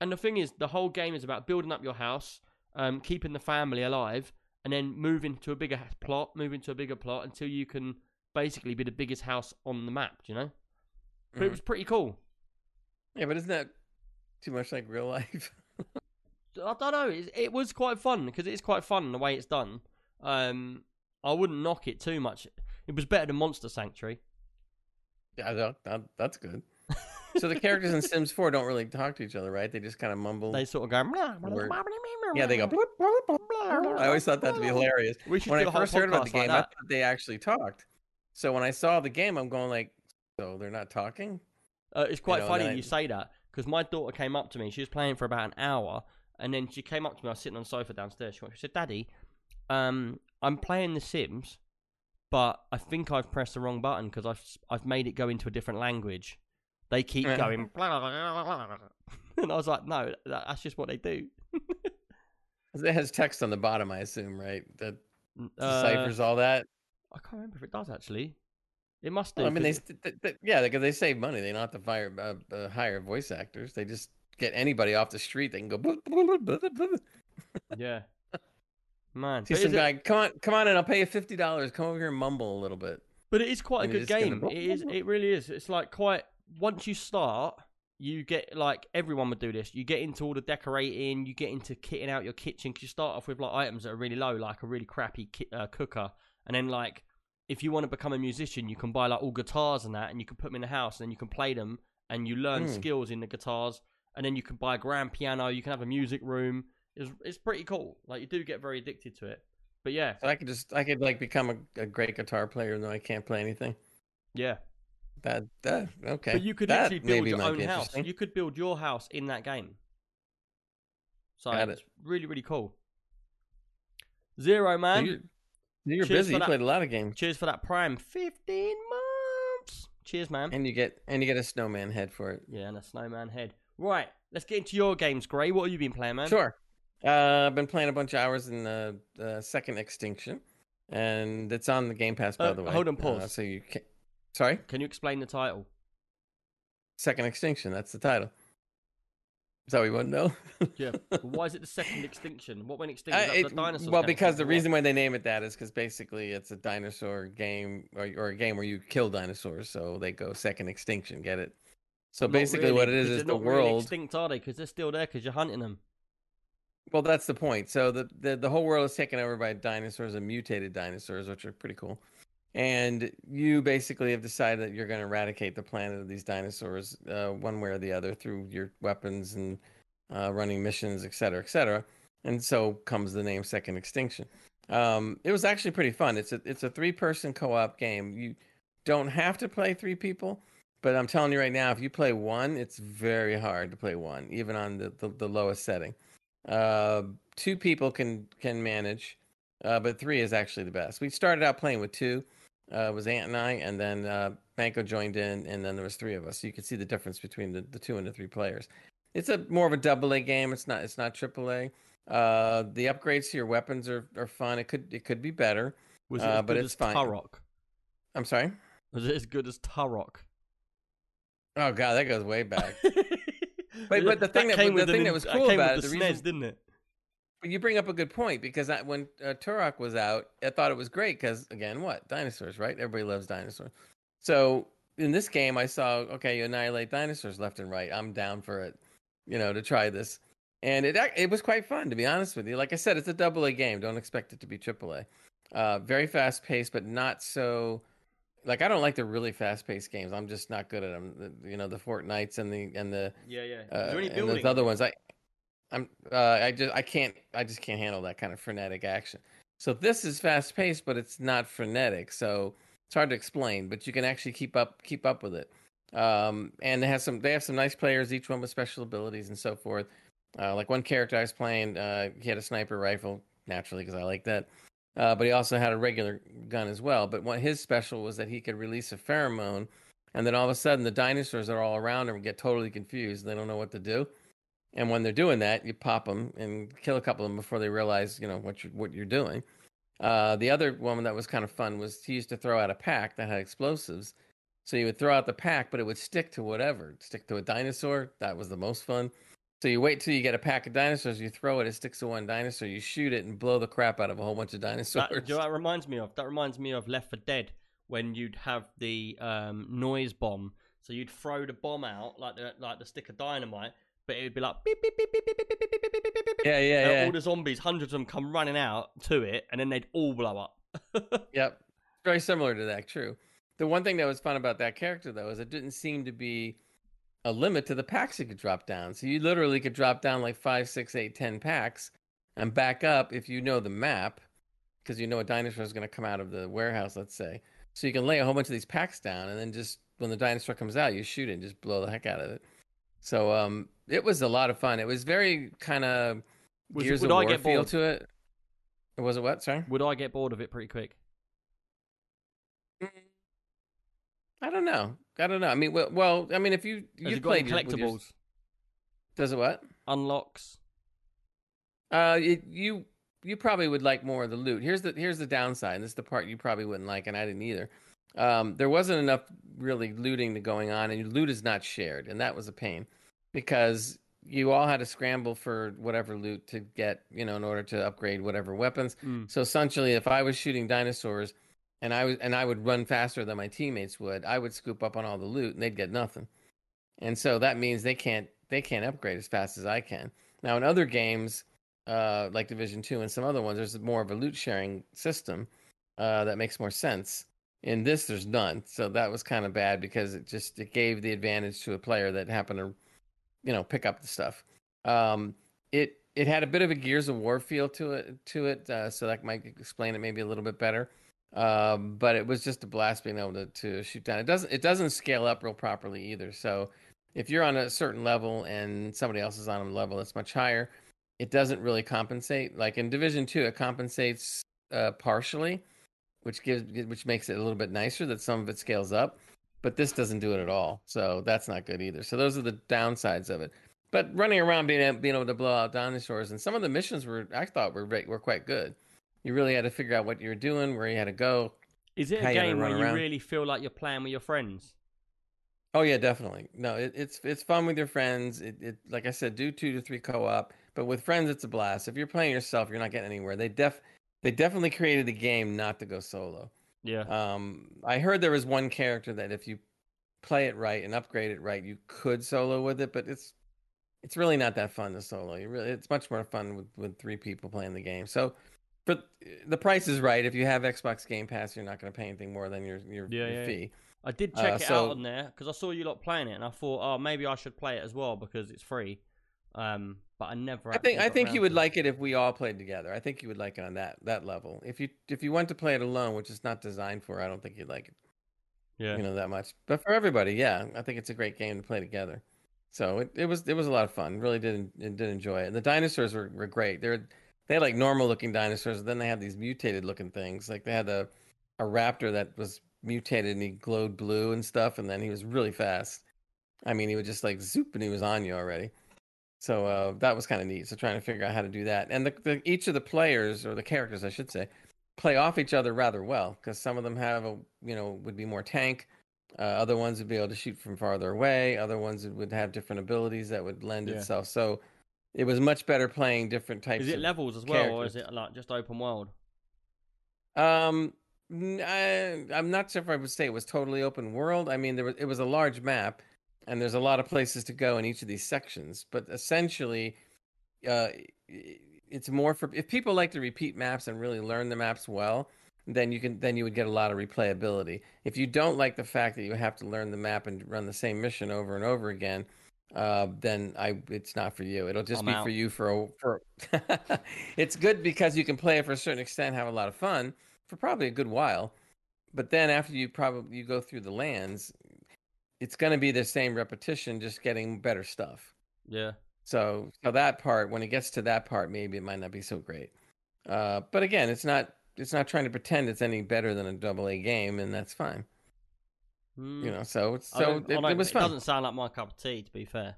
And the thing is, the whole game is about building up your house, um, keeping the family alive, and then moving to a bigger plot, moving to a bigger plot until you can basically be the biggest house on the map. You know, but it Mhm. was pretty cool. Yeah, but isn't that too much like real life? I don't know. It, it was quite fun because it's quite fun the way it's done. Um, I wouldn't knock it too much. It was better than Monster Sanctuary. Yeah, that, that, that's good. so the characters in Sims 4 don't really talk to each other, right? They just kind of mumble. They sort of go. Word. yeah, they go. I always thought that to be hilarious. When I first heard about the podcast like game, I thought they actually talked. So when I saw the game, I'm going like, so they're not talking? Uh, it's quite know, funny I- you say that because my daughter came up to me. She was playing for about an hour, and then she came up to me. I was sitting on the sofa downstairs. She went- she said, "Daddy, um, I'm playing The Sims, but I think I've pressed the wrong button because I've I've made it go into a different language. They keep Yeah. going, blah, blah, blah, blah, blah." and I was like, no, that, that's just what they do. It has text on the bottom, I assume, right? That Uh, deciphers all that. I can't remember if it does actually. It must do. Well, I mean, they, 'cause- st- th- th- yeah, because they save money. They don't have to fire uh, uh, hire voice actors. They just get anybody off the street. They can go. "Bloop, bloop, bloop, bloop, bloop." yeah, man. See But, some is it- come on, come on, and I'll pay you fifty dollars. Come over here and mumble a little bit. But it is quite a And you're good game. gonna- It is. It really is. It's like quite. Once you start, you get like everyone would do this. You get into all the decorating. You get into kitting out your kitchen. Cause you start off with like items that are really low, like a really crappy ki- uh, cooker, and then like if you want to become a musician, you can buy like all guitars and that, and you can put them in the house, and then you can play them, and you learn Mm. skills in the guitars, and then you can buy a grand piano. You can have a music room. It's it's pretty cool. Like you do get very addicted to it. But yeah, So I could just, I could like become a, a great guitar player, though I can't play anything. yeah. That, that, okay. But you could that literally build your own house. You could build your house in that game. So Got it's really, really cool. Zero man. you, you're Cheers busy. You that. played a lot of games, Cheers for that prime. Fifteen months. Cheers, man. and you get, and you get a snowman head for it. yeah, and a snowman head. Right, let's get into your games, Gray. What have you been playing, man? Sure. Uh, I've been playing a bunch of hours in the uh, Second Extinction, and it's on the Game Pass, by Uh, the way. hold on, Uh, pause. so you can Sorry, Can you explain the title? Second Extinction. That's the title. Is that what you want to know? Yeah. Well, why is it the second extinction? What went extinct? Uh, it- dinosaurs well, because the reason why they name it that is because basically it's a dinosaur game or, or a game where you kill dinosaurs, so they go second extinction. Get it? So Not basically, really, what it is is the not really world. extinct, are they? Because they're still there because you're hunting them. Well, that's the point. So the, the the whole world is taken over by dinosaurs and mutated dinosaurs, which are pretty cool. And you basically have decided that you're going to eradicate the planet of these dinosaurs, uh, one way or the other, through your weapons and uh, running missions, et cetera, et cetera. And so comes the name Second Extinction. Um, it was actually pretty fun. It's a it's a three person co op game. You don't have to play three people, but I'm telling you right now, if you play one, it's very hard to play one, even on the, the, the lowest setting. Uh, two people can can manage, uh, but three is actually the best. We started out playing with two. Uh, it was Ant and I, and then uh, Banco joined in, and then there was three of us. So you can see the difference between the, the two and the three players. It's a more of a double A game. It's not it's not triple A. Uh, the upgrades to your weapons are, are fun. It could it could be better. Was it Uh, but it's fine. Turok? I'm sorry. Was it as good as Turok? Oh god, that goes way back. But- but the thing that- came the thing an- that was cool about it, the the reason- didn't it? But you bring up a good point because I, when uh, Turok was out, I thought it was great because again, what dinosaurs, right? Everybody loves dinosaurs. So in this game, I saw okay, you annihilate dinosaurs left and right. I'm down for it, you know, to try this, and it it was quite fun to be honest with you. Like I said, it's a double A game. Don't expect it to be triple A. Uh, very fast paced, but not so. Like I don't like the really fast paced games. I'm just not good at them. The, you know, the Fortnites and the and the Yeah, yeah. uh, Is there any and those other ones i i'm uh, i just i can't i just can't handle that kind of frenetic action so this is fast paced but it's not frenetic so it's hard to explain but you can actually keep up keep up with it um and they have some they have some nice players each one with special abilities and so forth uh, like one character i was playing uh he had a sniper rifle naturally because i like that uh, but he also had a regular gun as well but what his special was that he could release a pheromone and then all of a sudden the dinosaurs that are all around him get totally confused they don't know what to do And when they're doing that, you pop them and kill a couple of them before they realize, you know, what you're what you're doing. Uh, the other one that was kind of fun was he used to throw out a pack that had explosives. So you would throw out the pack, but it would stick to whatever. Stick to a dinosaur. That was the most fun. So you wait till you get a pack of dinosaurs, you throw it, it sticks to one dinosaur, you shoot it and blow the crap out of a whole bunch of dinosaurs. That, you know that reminds me of? That reminds me of Left 4 Dead when you'd have the um, noise bomb. So you'd throw the bomb out like the like the stick of dynamite, but it would be like beep beep beep beep beep beep beep beep beep beep beep beep. yeah, yeah, yeah. all the zombies, hundreds of them, come running out to it, and then they'd all blow up. Yep. Very similar to that, true. The one thing that was fun about that character though is it didn't seem to be a limit to the packs you could drop down. So you literally could drop down like five, six, eight, ten packs and back up if you know the map, because you know a dinosaur is going to come out of the warehouse, let's say. So you can lay a whole bunch of these packs down and then just when the dinosaur comes out, you shoot it and just blow the heck out of it. So um it was a lot of fun. It was very kind of Gears would of I War get feel to it. Was it what? Sorry. Would I get bored of it pretty quick? I don't know. I don't know. I mean, well, well I mean, if you you got played your- your- collectibles, does it what? unlocks? Uh, it, you you probably would like more of the loot. Here's the here's the downside. And this is the part you probably wouldn't like, and I didn't either. Um, there wasn't enough really looting to going on, and loot is not shared, and that was a pain because you all had to scramble for whatever loot to get, you know, in order to upgrade whatever weapons. Mm. So essentially, if I was shooting dinosaurs, and I was and I would run faster than my teammates would, I would scoop up on all the loot, and they'd get nothing. And so that means they can't they can't upgrade as fast as I can. Now in other games, uh, like Division Two and some other ones, there's more of a loot sharing system uh, that makes more sense. In this, there's none, so that was kind of bad because it just it gave the advantage to a player that happened to, you know, pick up the stuff. Um, it it had a bit of a Gears of War feel to it to it, uh, so that might explain it maybe a little bit better. Um, but it was just a blast being able to, to shoot down. It doesn't it doesn't scale up real properly either. So if you're on a certain level and somebody else is on a level that's much higher, it doesn't really compensate. Like in Division Two, it compensates uh, partially, which gives which makes it a little bit nicer that some of it scales up. But this doesn't do it at all, so that's not good either. So those are the downsides of it. But running around being being able to blow out dinosaurs and some of the missions were I thought were were quite good. You really had to figure out what you were doing, where you had to go. Is it a game where you around. really feel like you're playing with your friends? Oh yeah, definitely. No, it, it's it's fun with your friends. It, it like I said, do two to three co-op, but with friends, it's a blast. If you're playing yourself, you're not getting anywhere. They def they definitely created the game not to go solo. Yeah. Um, I heard there was one character that if you play it right and upgrade it right, you could solo with it, but it's it's really not that fun to solo. You really, it's much more fun with with three people playing the game. So, but the price is right. If you have Xbox Game Pass, you're not going to pay anything more than your your, Yeah, your yeah. fee. I did uh, check it so- out on there because I saw you lot playing it, and I thought, oh, maybe I should play it as well because it's free. Um, but I never. I think I think you would it. like it if we all played together. I think you would like it on that that level. If you if you want to play it alone, which is not designed for, I don't think you'd like it. Yeah. you know that much. But for everybody, yeah, I think it's a great game to play together. So it, it was it was a lot of fun. Really did did enjoy it. And the dinosaurs were, were great. They're they had like normal looking dinosaurs, and then they had these mutated looking things. Like they had a a raptor that was mutated and he glowed blue and stuff, and then he was really fast. I mean, he would just like zoop and he was on you already. So uh, that was kind of neat. So trying to figure out how to do that, and the, the each of the players or the characters, I should say, play off each other rather well because some of them have a you know would be more tank. Uh, other ones would be able to shoot from farther away. Other ones would have different abilities that would lend Yeah. itself. So it was much better playing different types. Is it levels as well, or is it like just open world? Um, I, am not sure if I would say it was totally open world. I mean, there was it was a large map, and there's a lot of places to go in each of these sections. But essentially, uh, it's more for if people like to repeat maps and really learn the maps well. Then you can then you would get a lot of replayability. If you don't like the fact that you have to learn the map and run the same mission over and over again, uh, then I it's not for you. It'll just I'm be out. for you for a, for. it's good because you can play it for a certain extent, have a lot of fun for probably a good while. But then after you probably you go through the lands, it's going to be the same repetition, just getting better stuff. Yeah. So so that part, when it gets to that part, maybe it might not be so great. Uh, but again, it's not it's not trying to pretend it's any better than a double A game, and that's fine. Hmm. You know, so so it, it was It doesn't sound like my cup of tea, to be fair.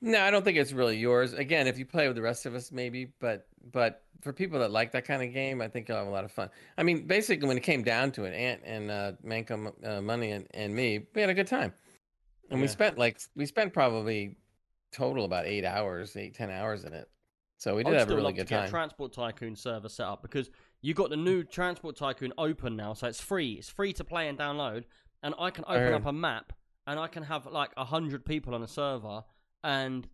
No, I don't think it's really yours. Again, if you play with the rest of us, maybe, but but for people that like that kind of game, I think you'll have a lot of fun. I mean, basically, when it came down to it, Ant and uh, Manco uh, Money and, and me, we had a good time, and we spent like we spent probably total about eight hours, eight ten hours in it. So we did have a really good to get time. Transport Tycoon server set up because you got the new Transport Tycoon open now, so it's free. It's free to play and download, and I can open up a map and I can have like a hundred people on a server, and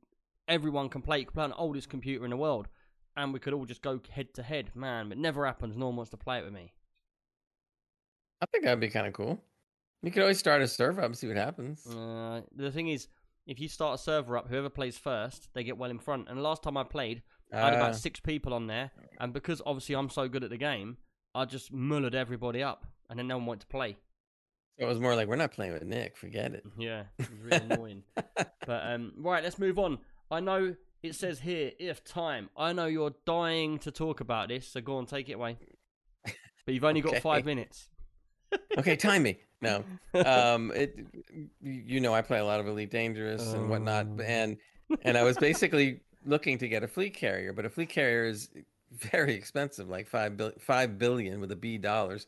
everyone can play. You can play on the oldest computer in the world, and we could all just go head to head. Man, it never happens. No one wants to play it with me. I think that'd be kind of cool. You could always start a server up and see what happens. Uh, the thing is, if you start a server up, whoever plays first, they get well in front. And last time I played, I had Ah, about six people on there, and because obviously I'm so good at the game, I just mullered everybody up, and then no one wanted to play. It was more like we're not playing with Nick. Forget it. Yeah, it was really annoying. But um, right, let's move on. I know it says here if time. I know you're dying to talk about this, so go on, take it away. But you've only got five minutes. okay, time me. No, um, it. You know, I play a lot of Elite Dangerous and whatnot, Oh. and and I was basically looking to get a fleet carrier, but a fleet carrier is very expensive, like five billion with a B dollars.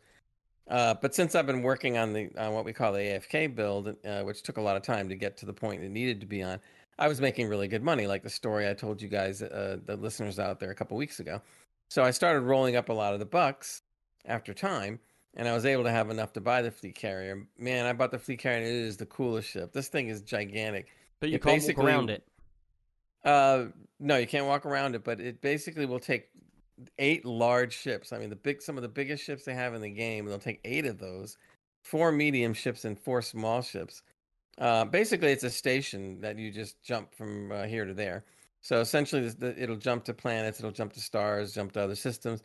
Uh, but since I've been working on the on what we call the AFK build, uh, which took a lot of time to get to the point it needed to be on, I was making really good money, like the story I told you guys, uh, the listeners out there, a couple weeks ago. So I started rolling up a lot of the bucks after time, and I was able to have enough to buy the fleet carrier. Man, I bought the fleet carrier, and it is the coolest ship. This thing is gigantic. But you It can't walk around it. Uh, no, you can't walk around it, but it basically will take eight large ships. I mean, the big, some of the biggest ships they have in the game. They'll take eight of those, four medium ships and four small ships. Uh, basically, it's a station that you just jump from uh, here to there. So essentially, the, it'll jump to planets, it'll jump to stars, jump to other systems,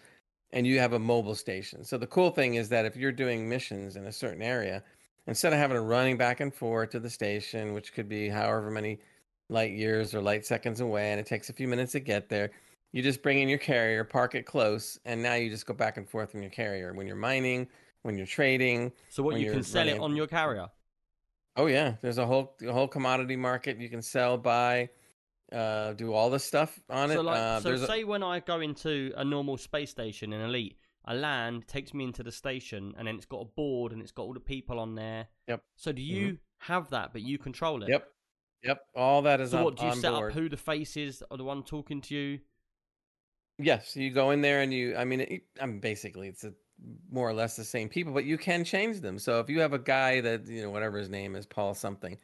and you have a mobile station. So the cool thing is that if you're doing missions in a certain area, instead of having to running back and forth to the station, which could be however many light years or light seconds away, and it takes a few minutes to get there. You just bring in your carrier, park it close, and now you just go back and forth from your carrier when you're mining, when you're trading. So what you can sell it on your carrier. Oh yeah, there's a whole a whole commodity market you can sell, buy, uh, do all this stuff on So it. like, uh, so there's a- say when I go into a normal space station in Elite, I land, takes me into the station, and then it's got a board and it's got all the people on there. Yep. So do you have that, but you control it? yep, yep, all that is on So up what do you set board. up? Who the faces are the one talking to you? Yes, you go in there and you. I mean, it, I'm basically, it's a, more or less the same people, but you can change them. So if you have a guy that you know, whatever his name is, Paul something,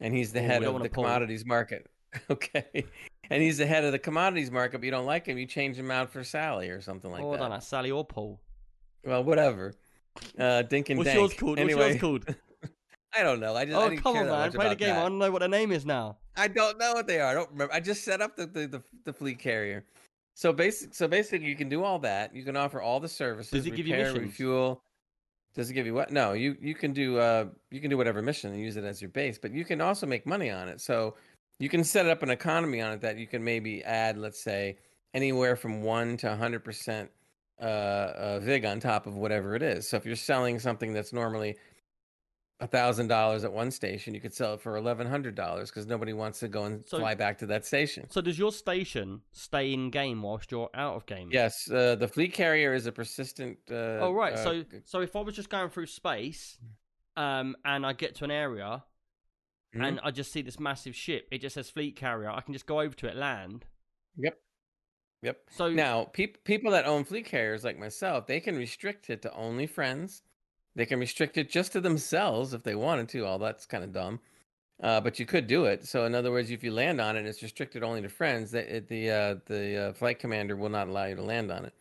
and he's the Oh, head of the commodities market, okay, and he's the head of the commodities market, but you don't like him, you change him out for Sally or something like I that. don't know, Sally or Paul. Well, whatever. Uh, Dink and What's Dank. yours called? Anyway, What's yours called? I don't know. I just I oh, didn't come on, man. Play the game. I don't know what the name is now. I don't know what they are. I don't remember. I just set up the the, the, the fleet carrier. So basic so basically you can do all that. You can offer all the services. Does it give you repair, missions? refuel. Does it give you what? No, you you can do uh you can do whatever mission and use it as your base, but you can also make money on it. So you can set up an economy on it that you can maybe add, let's say, anywhere from one to hundred percent uh, uh vig on top of whatever it is. So if you're selling something that's normally a thousand dollars at one station, you could sell it for eleven hundred dollars because nobody wants to go and So- fly back to that station. So does your station stay in game whilst you're out of game? Yes, uh, the fleet carrier is a persistent. Uh, Oh right. uh, so so if I was just going through space, um, and I get to an area mhm. and I just see this massive ship, it just says fleet carrier. I can just go over to it, land. Yep. Yep. So Now, peop people that own fleet carriers like myself, they can restrict it to only friends. They can restrict it just to themselves if they wanted to. All that's kind of dumb, uh, but you could do it. So, in other words, if you land on it, and it's restricted only to friends. The the uh, the uh, flight commander will not allow you to land on it.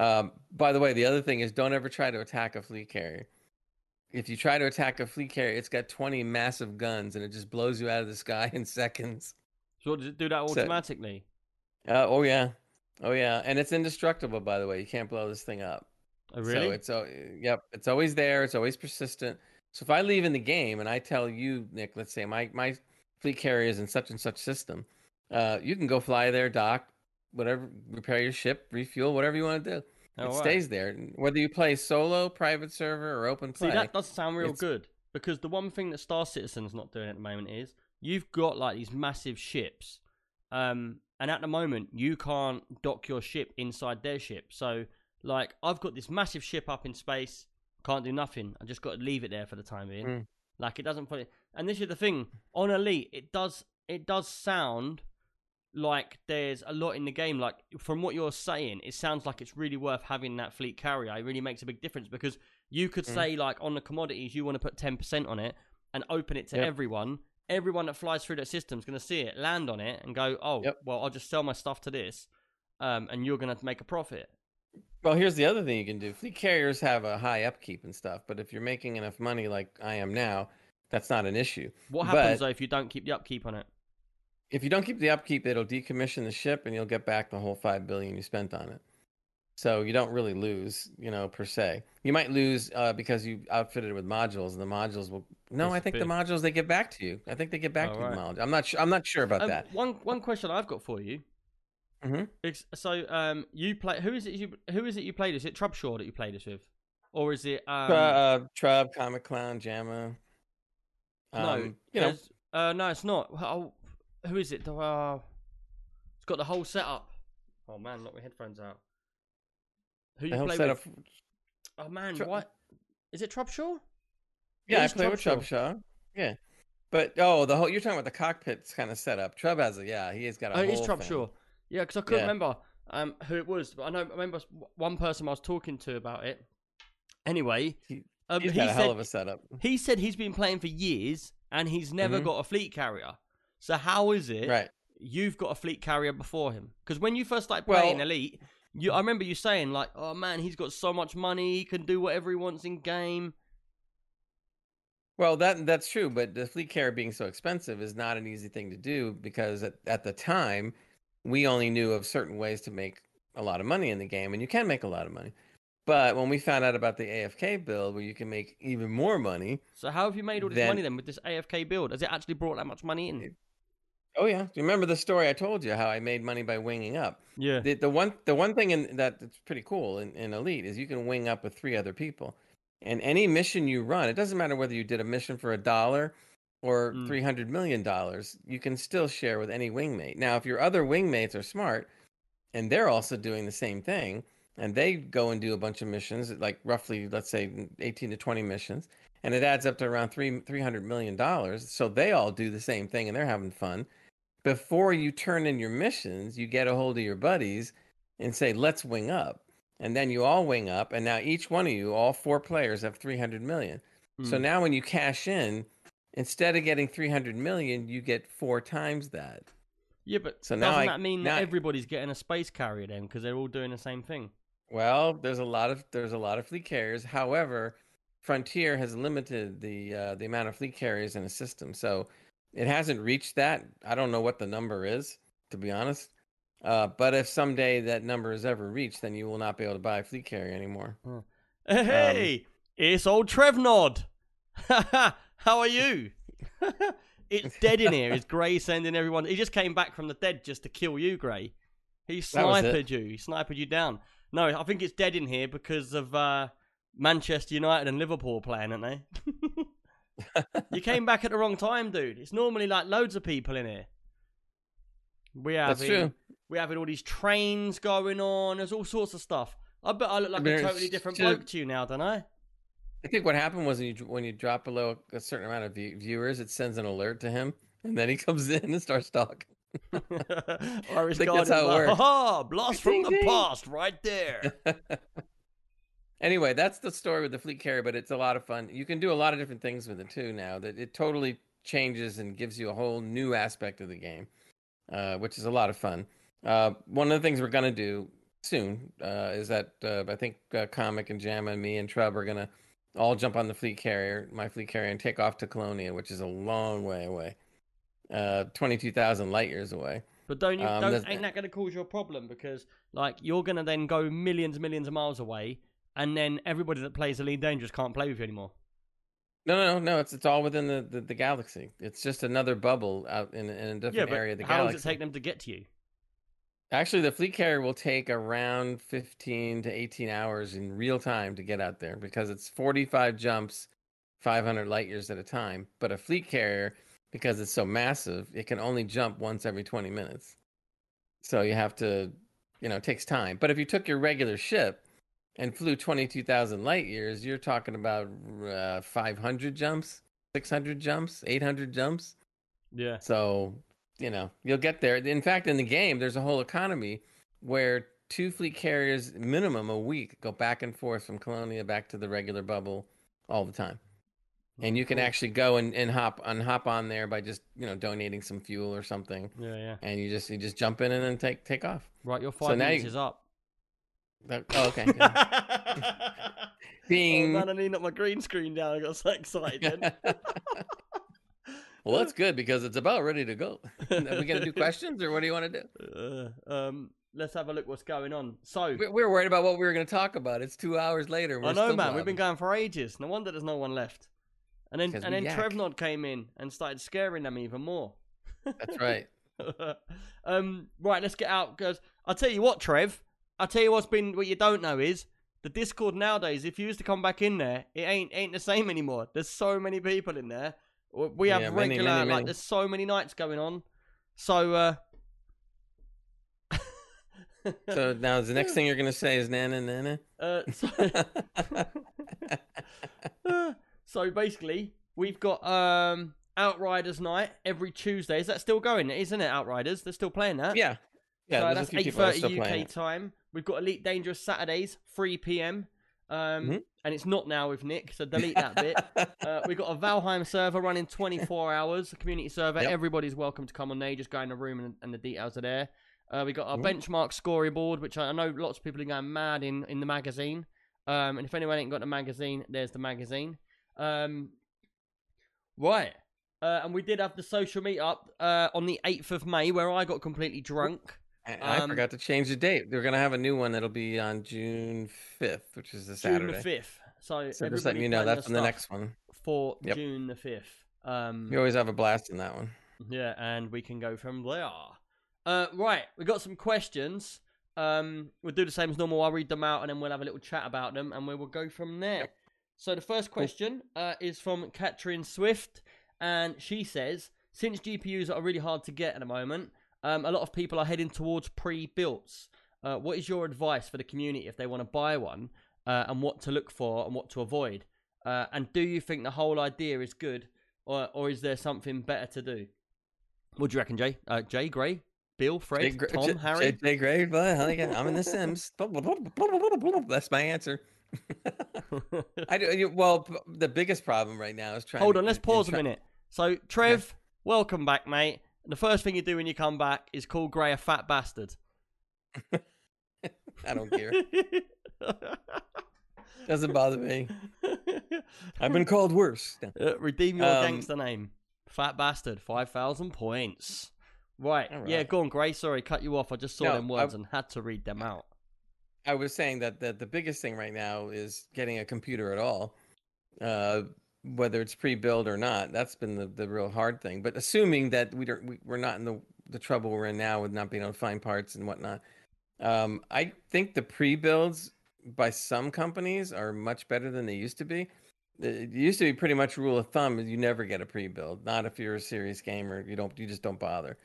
Um, by the way, the other thing is don't ever try to attack a fleet carrier. If you try to attack a fleet carrier, it's got 20 massive guns and it just blows you out of the sky in seconds. so does it do that So- automatically? Uh, oh yeah, oh yeah, and it's indestructible. By the way, you can't blow this thing up. Oh, really? So it's uh, yep, it's always there. It's always persistent. So if I leave in the game and I tell you, Nick, let's say my my fleet carrier is in such and such system, uh, you can go fly there, dock, whatever, repair your ship, refuel, whatever you want to do. Oh, it wow. stays there, whether you play solo, private server, or open play. See, that does sound real good because the one thing that Star Citizen's not doing at the moment is you've got like these massive ships, um, and at the moment you can't dock your ship inside their ship. So like I've got this massive ship up in space, can't do nothing. I just got to leave it there for the time being. Mm. Like it doesn't put it. And this is the thing on Elite, it does it does sound like there's a lot in the game. Like from what you're saying, it sounds like it's really worth having that fleet carrier. It really makes a big difference because you could Mm. say like on the commodities you want to put ten percent on it and open it to Yep. everyone. Everyone that flies through that system is going to see it, land on it, and go, "Oh, Yep. well, I'll just sell my stuff to this, um, and you're going to make a profit." Well, here's the other thing you can do. Fleet carriers have a high upkeep and stuff, but if you're making enough money like I am now, that's not an issue. What happens But- though if you don't keep the upkeep on it? If you don't keep the upkeep, it'll decommission the ship and you'll get back the whole 5 billion you spent on it. So you don't really lose, you know, per se. You might lose uh, because you outfitted it with modules and the modules will No, I think the modules they get back to you. I think they get back Oh, to you the right. modules. I'm not sure I'm not sure about Um, that. One one question I've got for you. Mhm. So um, you play who is it you who is it you played? Is it Trubshaw that you played this with, or is it um? uh, uh, Trub, Comic Clown, Jamma. no, Um, you know, uh, no, it's not. Oh, who is it? Uh, it's got the whole setup. Oh man, knock my headphones out. Who the you whole play setup. with? Oh man, Tru- what? Is it Trubshaw? Yeah, I play with Trubshaw. Trubshaw. Yeah. But oh, the whole you're talking about the cockpit's kind of setup. Trub has a yeah, he has got a Oh, it is. Trubshaw. Yeah, because I couldn't Yeah. remember um, who it was, but I know I remember one person I was talking to about it. Anyway, He- um, He's he got a said hell of a setup. he said he's been playing for years and he's never Mhm. got a fleet carrier. So how is it Right. you've got a fleet carrier before him? Because when you first started Well- playing Elite, you I remember you saying like, "Oh man, he's got so much money, he can do whatever he wants in game." Well, that that's true, but the fleet carrier being so expensive is not an easy thing to do because at, at the time we only knew of certain ways to make a lot of money in the game, and you can make a lot of money. But when we found out about the AFK build, where you can make even more money, So how have you made all this Then- money then with this AFK build? Has it actually brought that much money in? oh yeah, do you remember the story I told you how I made money by winging up? Yeah. The, the one the one thing in, that that's pretty cool in, in Elite is you can wing up with three other people, and any mission you run, it doesn't matter whether you did a mission for a dollar or Mm. three hundred million dollars, you can still share with any wingmate. Now, if your other wingmates are smart, and they're also doing the same thing, and they go and do a bunch of missions, like roughly, let's say, eighteen to twenty missions, and it adds up to around three three hundred million dollars. So they all do the same thing, and they're having fun before you turn in your missions, you get a hold of your buddies and say, let's wing up. And then you all wing up. And now each one of you, all four players, have 300 million. So Hmm. now when you cash in, instead of getting 300 million, you get four times that. Yeah, but So now doesn't I- that mean now that everybody's getting a space carrier then because they're all doing the same thing? Well, there's a lot of there's a lot of fleet carriers. However, Frontier has limited the uh, the amount of fleet carriers in a system, so it hasn't reached that. I don't know what the number is, to be honest. Uh, but if someday that number is ever reached, then you will not be able to buy a fleet carrier anymore. Hey, it's old Trevnod. How are you? it's dead in here. Is Gray sending everyone? He just came back from the dead just to kill you, Gray. He sniped you. He sniped you down. No, I think it's dead in here because of uh, Manchester United and Liverpool playing, aren't they? you came back at the wrong time, dude. It's normally like loads of people in here. We have That's true. we having all these trains going on. There's all sorts of stuff. I bet I look like a totally different bloke to you now, don't I? I think what happened was when you when you drop below a certain amount of view- viewers, it sends an alert to him, and then he comes in and starts talking. Irish think Guardian's that's how it works. Ha Blast from the past, right there. anyway, that's the story with the fleet carrier, but it's a lot of fun. You can do a lot of different things with it too now. That it totally changes and gives you a whole new aspect of the game, uh, which is a lot of fun. Uh, one of the things we're gonna do soon uh, is that uh, I think uh, Comic and Jam and me and Trub are gonna all jump on the fleet carrier, my fleet carrier, and take off to Colonia, which is a long way away, uh, twenty-two thousand light years away. But don't you? Um, don't, ain't that going to cause you a problem? Because like you're going to then go millions, millions of miles away, and then everybody that plays the Elite Dangerous can't play with you anymore. No, no, no, no. It's it's all within the, the, the galaxy. It's just another bubble out in, in a different Yeah, area of the galaxy. how long does it take them to get to you? Actually, the fleet carrier will take around 15 to 18 hours in real time to get out there because it's 45 jumps, 500 light years at a time. But a fleet carrier, because it's so massive, it can only jump once every 20 minutes. So you have to, you know, it takes time. But if you took your regular ship and flew 22,000 light years, you're talking about uh, 500 jumps, 600 jumps, 800 jumps. Yeah. So, you know, you'll get there. In fact, in the game, there's a whole economy where two fleet carriers minimum a week go back and forth from Colonia back to the regular bubble all the time. And you can actually go and, and hop on hop on there by just, you know, donating some fuel or something. Yeah, yeah. And you just you just jump in and then take take off. Right, your So five now minutes you- is up. That- oh, okay. yeah. oh man, I need not my green screen down. I got so excited. well, that's good because it's about ready to go. Are we gonna do questions or what do you want to do? Uh, um, let's have a look what's going on. So, We we were worried about what we were going to talk about. It's two hours later. I know, man. We've been going for ages. No wonder there's no one left. And then, and then yak. Trevnod came in and started scaring them even more. That's right. um, right, let's get out because I'll tell you what, Trev. I'll tell you what's been what you don't know is the Discord nowadays. If you used to come back in there, it ain't ain't the same anymore. There's so many people in there. We have Yeah, many, regular many, like there's so many nights going on. So uh So now the next thing you're going to say is nana nana. uh, so, so basically, we've got um Outriders night every Tuesday. Is that still going? Isn't it Outriders? They're still playing that. yeah. Yeah, so that's eight people that are thirty UK time. We've got Elite Dangerous Saturdays, three PM. Um, Mhm. and it's not now with Nick, so delete that bit. Uh, we've got a Valheim server running 24 hours, a community server. Yep. Everybody's welcome to come on there. Just go in the room and, and the details are there. Uh, we got our Mhm. benchmark scoreboard, which I I know lots of people are going mad in, in the magazine. Um, and if anyone ain't got the magazine, there's the magazine. Um, right. Uh, and we did have the social meetup uh, on the 8th of May where I got completely drunk. And I Um, forgot to change the date. They're going to have a new one that'll be on June 5th, which is a June Saturday. the 5th. So, So just letting you know that's on the next one. For Yep. June the 5th. Um, You always have a blast in that one. Yeah, and we can go from there. Uh, right, we got some questions. Um, we'll do the same as normal. I'll read them out, and then we'll have a little chat about them, and we will go from there. So the first question uh, is from Katrin Swift, and she says, since GPUs are really hard to get at the moment, um, a lot of people are heading towards pre-builts. Uh, what is your advice for the community if they want to buy one, uh, and what to look for and what to avoid? Uh, and do you think the whole idea is good, or or is there something better to do? What do you reckon, Jay? Uh, Jay, Gray, Bill, Fred, Jay Gra- Tom, J- Harry. Jay Gray, but I'm in The Sims. That's my answer. I do. Well, the biggest problem right now is trying. Hold to- on, let's in pause a minute. So, Trev, welcome back, mate. The first thing you do when you come back is call Gray a fat bastard. I don't care. Doesn't bother me. I've been called worse. Uh, redeem your Um, gangster name. Fat bastard, 5,000 points. Right. All Yeah, go on, Gray. Sorry, cut you off. I just saw No, them words and had to read them out. I was saying that, that the biggest thing right now is getting a computer at all, uh, whether it's pre-built or not. That's been the, the real hard thing. But assuming that we don't, we, we're not in the the trouble we're in now with not being able to find parts and whatnot, um, I think the pre-builds by some companies are much better than they used to be. It used to be pretty much rule of thumb: you never get a pre-build. Not if you're a serious gamer. You don't. You just don't bother.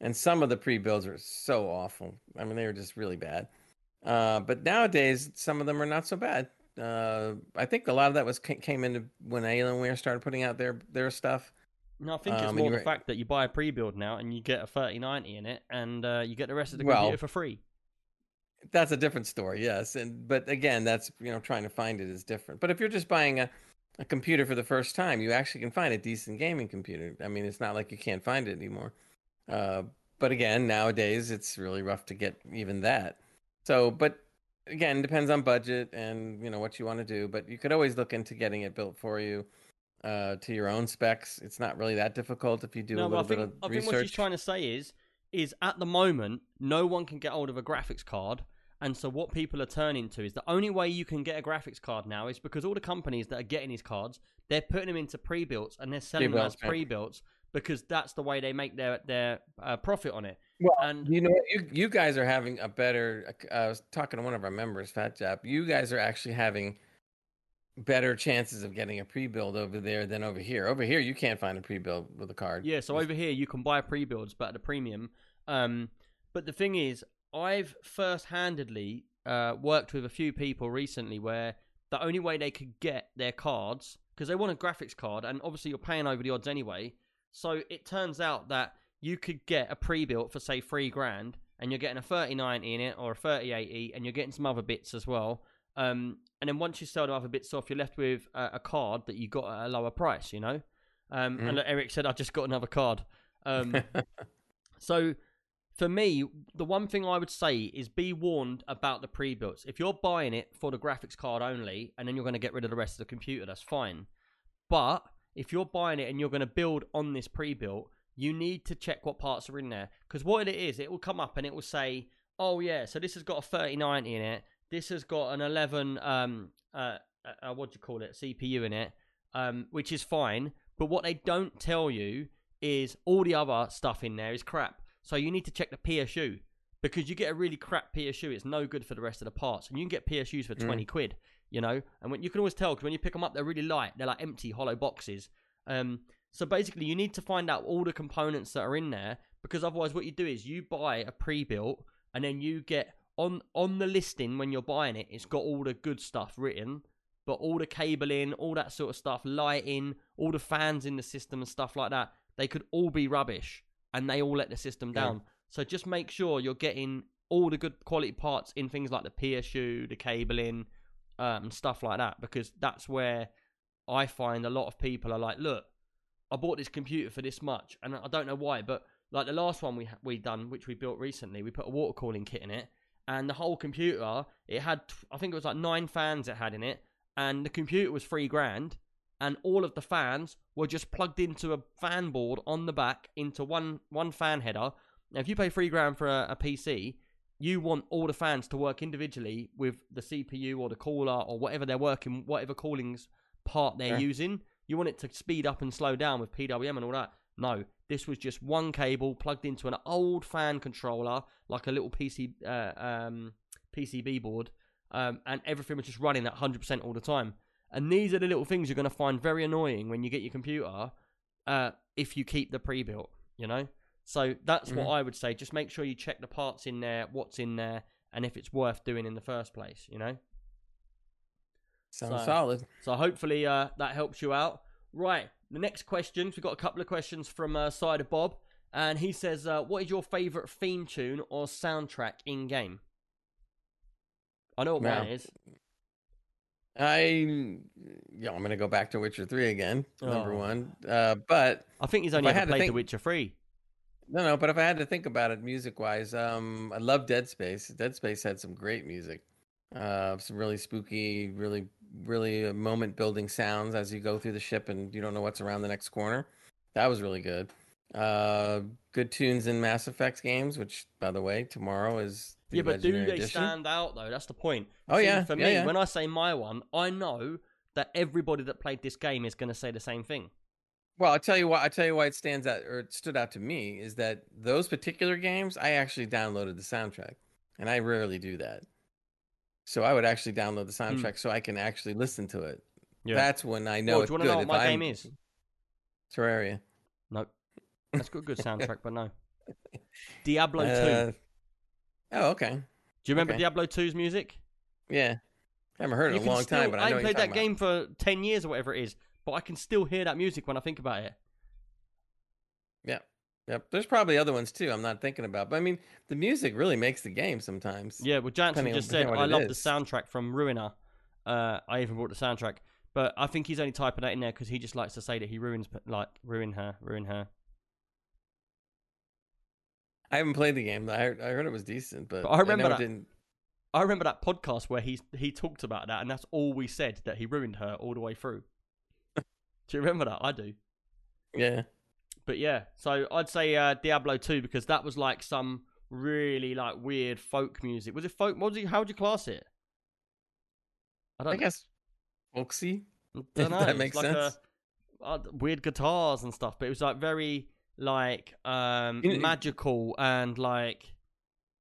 And some of the pre-builds are so awful. I mean, they were just really bad. Uh, but nowadays, some of them are not so bad. Uh, I think a lot of that was came into when Alienware started putting out their their stuff. No, I think it's Um, more the fact that you buy a pre-build now and you get a 3090 in it, and uh, you get the rest of the Well- computer for free. That's a different story, yes. And but again, that's you know trying to find it is different. But if you're just buying a a computer for the first time, you actually can find a decent gaming computer. I mean, it's not like you can't find it anymore. Uh, but again, nowadays it's really rough to get even that. So, but again, depends on budget and you know what you want to do. But you could always look into getting it built for you uh, to your own specs. It's not really that difficult if you do no, a little bit think, of I think research. what she's trying to say is, is at the moment, no one can get hold of a graphics card. And so what people are turning to is the only way you can get a graphics card now is because all the companies that are getting these cards, they're putting them into pre-builts and they're selling them as Pre-built, yeah. pre-builts because that's the way they make their their uh, profit on it. Well, and You know, you you guys are having a better. uh, I was talking to one of our members, Fat Jap. You guys are actually having better chances of getting a pre-build over there than over here. Over here, you can't find a pre-build with a card. Yeah, so over here you can buy pre-builds, but at a premium. Um, but the thing is, I've first-handedly uh, worked with a few people recently where the only way they could get their cards because they want a graphics card, and obviously you're paying over the odds anyway. So it turns out that you could get a pre-built for say three grand, and you're getting a 3090 in it or a 3080, and you're getting some other bits as well. Um, and then once you sell the other bits off, you're left with a, a card that you got at a lower price. You know. Um, Mhm. And look, Eric said, "I just got another card." Um, so for me, the one thing I would say is be warned about the pre-builts. If you're buying it for the graphics card only, and then you're going to get rid of the rest of the computer, that's fine. But if you're buying it and you're going to build on this pre-built, you need to check what parts are in there because what it is, it will come up and it will say, "Oh yeah, so this has got a 3090 in it. This has got an 11 um uh, uh what do you call it CPU in it, um which is fine. But what they don't tell you is all the other stuff in there is crap. So you need to check the PSU because you get a really crap PSU, it's no good for the rest of the parts, and you can get PSUs for Mm. twenty quid. You know, and when you can always tell because when you pick them up, they're really light. They're like empty, hollow boxes. Um, so basically, you need to find out all the components that are in there because otherwise, what you do is you buy a pre-built and then you get on on the listing when you're buying it. It's got all the good stuff written, but all the cabling, all that sort of stuff, lighting, all the fans in the system and stuff like that, they could all be rubbish and they all let the system Yeah. down. So just make sure you're getting all the good quality parts in things like the PSU, the cabling, um, and stuff like that, because that's where I find a lot of people are like, look, I bought this computer for this much, and I don't know why, but like the last one we we done, which we built recently, we put a water cooling kit in it, and the whole computer it had, I think it was like nine fans it had in it, and the computer was three grand, and all of the fans were just plugged into a fan board on the back into one one fan header. Now, if you pay three grand for a, a PC, you want all the fans to work individually with the CPU or the cooler or whatever they're working, whatever callings part they're Sure. using. You want it to speed up and slow down with PWM and all that. No, this was just one cable plugged into an old fan controller, like a little PC uh, um, PCB board, um, and everything was just running at 100% all the time. And these are the little things you're going to find very annoying when you get your computer uh, if you keep the pre-built, you know? So that's what Mhm. I would say. Just make sure you check the parts in there, what's in there, and if it's worth doing in the first place, you know? Sounds So- solid. So hopefully uh, that helps you out. Right, the next questions. We've got a couple of questions from uh, Cider Bob, and he says, uh, "What is your favourite theme tune or soundtrack in game?" I know what Wow. mine is. I yeah, I'm gonna go back to Witcher Three again, number Oh. one. Uh, but I think he's only ever played The Witcher Three. No, no. But if I had to think about it, music wise, um, I love Dead Space. Dead Space had some great music, uh, some really spooky, really, really moment building sounds as you go through the ship and you don't know what's around the next corner. That was really good. Uh, good tunes in Mass Effect games, which, by the way, tomorrow is the Yeah, but do they Edition. stand out though? That's the point. Oh, See, yeah, For yeah, me, yeah. when I say my one, I know that everybody that played this game is going to say the same thing. Well, I'll tell you why. I tell you why it stands out or it stood out to me is that those particular games, I actually downloaded the soundtrack, and I rarely do that. So I would actually download the soundtrack so I can actually listen to it. Yeah. That's when I know Well, it's do you good. want to know what my I'm- game is? Terraria. Nope. That's got a good soundtrack, but no. Diablo Uh, 2. oh, okay. Do you remember okay. Diablo 2's music? Yeah, I haven't heard it You in a long still- time, but I I know haven't what played that about. game for 10 years or whatever it is, but I can still hear that music when I think about it. Yeah. yep. There's probably other ones too. I'm not thinking about, but I mean, the music really makes the game sometimes. Yeah, well, Jansen just said, I love the soundtrack from Ruiner. Uh, I even brought the soundtrack. But I think he's only typing that in there because he just likes to say that he ruins, like, ruin her, ruin her. I haven't played the game. I heard, I heard it was decent, but, But I remember know that- didn't. I remember that podcast where he he talked about that, and that's all we said that he ruined her all the way through. Do you remember that? I do. Yeah. But yeah, so I'd say uh, Diablo 2 because that was like some really like weird folk music. Was it folk? What it? How would you class it? I I don't. guess folksy. don't know. that makes like a- sense. uh, weird guitars and stuff, but it was like very like um You know- magical and like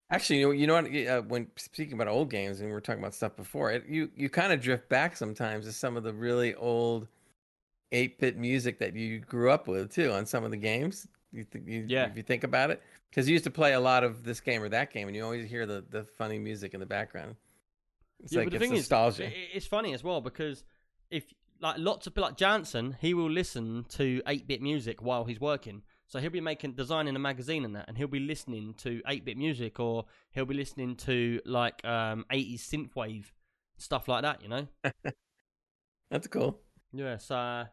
Actually, you know, you know what? Uh, when speaking about old games, and we were talking about stuff before, it, you you kind of drift back sometimes to some of the really old eight bit music that you grew up with too on some of the games. You, th- you Yeah. if you think about it, because you used to play a lot of this game or that game, and you always hear the the funny music in the background. It's yeah, like but the it's thing nostalgia. is, it's funny as well because if like lots of like Jansen, he will listen to eight bit music while he's working. So he'll be making designing a magazine and that, and he'll be listening to eight bit music, or he'll be listening to like um 80s synthwave stuff like that. You know. That's cool. Yes. Uh,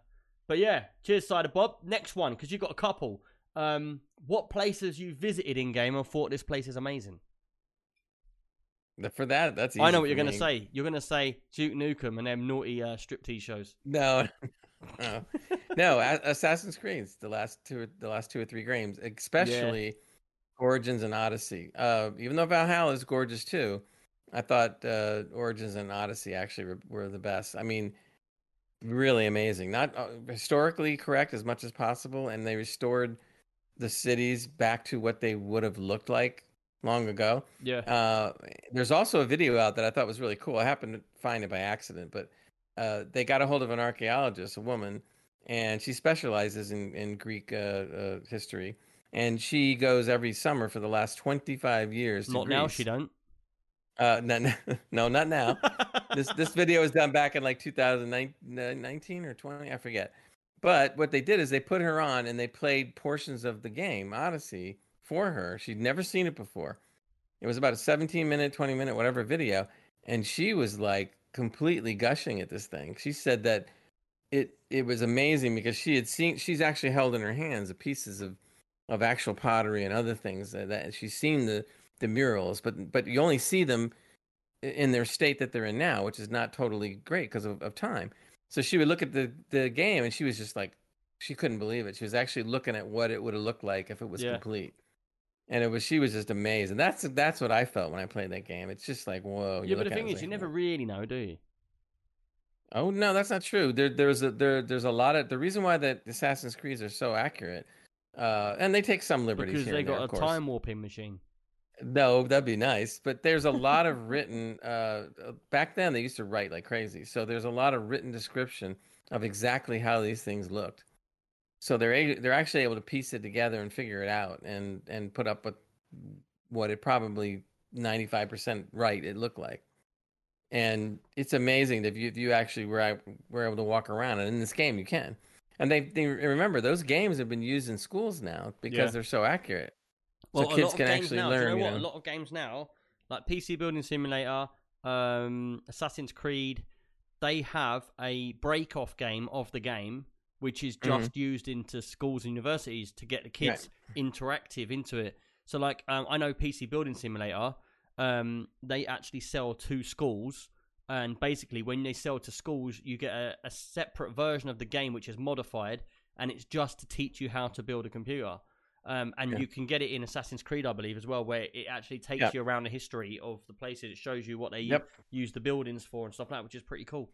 but yeah, cheers, Cider Bob. Next one, because you've got a couple. Um, what places you visited in game and thought this place is amazing? For that, that's. Easy I know what you're going to say. You're going to say Duke Nukem and them naughty uh, striptease shows. No, no, no. Assassin's Creed, the last two, the last two or three games, especially Origins and Odyssey. Uh, even though Valhalla is gorgeous too, I thought uh, Origins and Odyssey actually were, were the best. I mean, really amazing. Not uh, historically correct as much as possible, and they restored the cities back to what they would have looked like long ago. Yeah. Uh, there's also a video out that I thought was really cool. I happened to find it by accident, but uh, they got a hold of an archaeologist, a woman, and she specializes in in Greek uh, uh, history. And she goes every summer for the last 25 years. To Not now, she don't. Uh, no, no, no, not now. this this video was done back in like 2019 or 20, I forget. But what they did is they put her on and they played portions of the game Odyssey for her. She'd never seen it before. It was about a 17 minute, 20 minute, whatever video, and she was like completely gushing at this thing. She said that it it was amazing because she had seen she's actually held in her hands the pieces of of actual pottery and other things that, that she's seen the the murals, but but you only see them in their state that they're in now, which is not totally great because of, of time. So she would look at the the game and she was just like she couldn't believe it. She was actually looking at what it would have looked like if it was Yeah. complete. And it was she was just amazed. And that's that's what I felt when I played that game. It's just like, whoa. yeah, you but the thing is, you never really know, do you? Oh no, that's not true. There, there's a there, there's a lot of the reason why that Assassin's Creed are so accurate, uh, and they take some liberties Because here they and there, got a time warping machine. No, that'd be nice. But there's a lot of written. Uh, back then, they used to write like crazy, so there's a lot of written description of exactly how these things looked. So they're they're actually able to piece it together and figure it out, and and put up with what it probably 95% right it looked like. And it's amazing that if you, if you actually were, were able to walk around, and in this game you can. And they, they remember those games have been used in schools now because Yeah. they're so accurate. Well, so kids can actually now, learn. You know what? A lot of games now, like PC Building Simulator, um, Assassin's Creed, they have a break off game of the game, which is Mm-hmm. just used into schools and universities to get the kids interactive into it. So, like, um, I know PC Building Simulator, um, they actually sell to schools. And basically, when they sell to schools, you get a, a separate version of the game which is modified, and it's just to teach you how to build a computer. Um, and Yeah. you can get it in Assassin's Creed, I believe, as well, where it actually takes Yep. you around the history of the places. It shows you what they Yep. use the buildings for and stuff like that, which is pretty cool.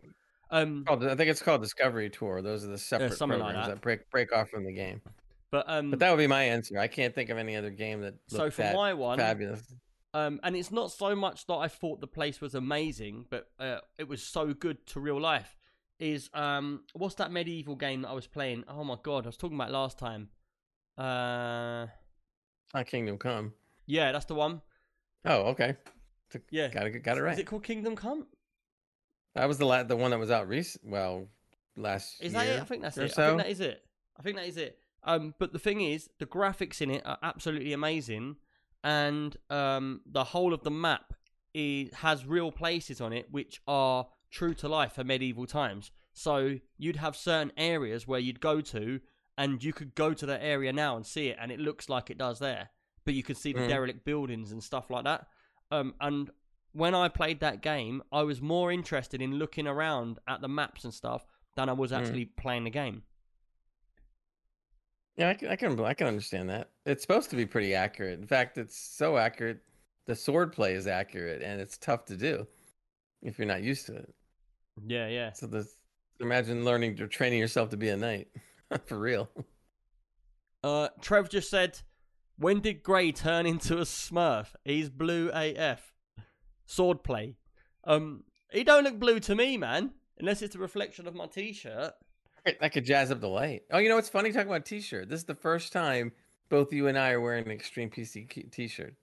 Um, Called, I think it's called Discovery Tour. Those are the separate something like programs that. that. break break off from the game. but um, But that would be my answer. I can't think of any other game that so for my one, fabulous. Um, and it's not so much that I thought the place was amazing, but uh, it was so good to real life. Is um, what's that medieval game that I was playing? Oh my god, I was talking about last time. Uh, Not Kingdom Come. yeah, that's the one. Oh, okay. Yeah, Got it. Got it right. Is it called Kingdom Come? That was the la- the one that was out recent. Well, last Is year. that it? I think that's it. I think that is it. I think that is it. Um, but the thing is, the graphics in it are absolutely amazing, and um, the whole of the map is, has real places on it which are true to life for medieval times. So you'd have certain areas where you'd go to, and you could go to that area now and see it, and it looks like it does there. But you could see the Mm. derelict buildings and stuff like that. Um, and when I played that game, I was more interested in looking around at the maps and stuff than I was Mm. actually playing the game. Yeah, I can, I can I can understand that. It's supposed to be pretty accurate. In fact, it's so accurate. The sword play is accurate, and it's tough to do if you're not used to it. Yeah, yeah. So the imagine learning or training yourself to be a knight for real. Uh, Trev just said, When did Gray turn into a Smurf? He's blue AF. Swordplay. Um, he don't look blue to me, man. Unless it's a reflection of my T-shirt. That could jazz up the light. Oh, you know what's funny? Talking about t-shirt. This is the first time both you and I are wearing an Extreme PC T-shirt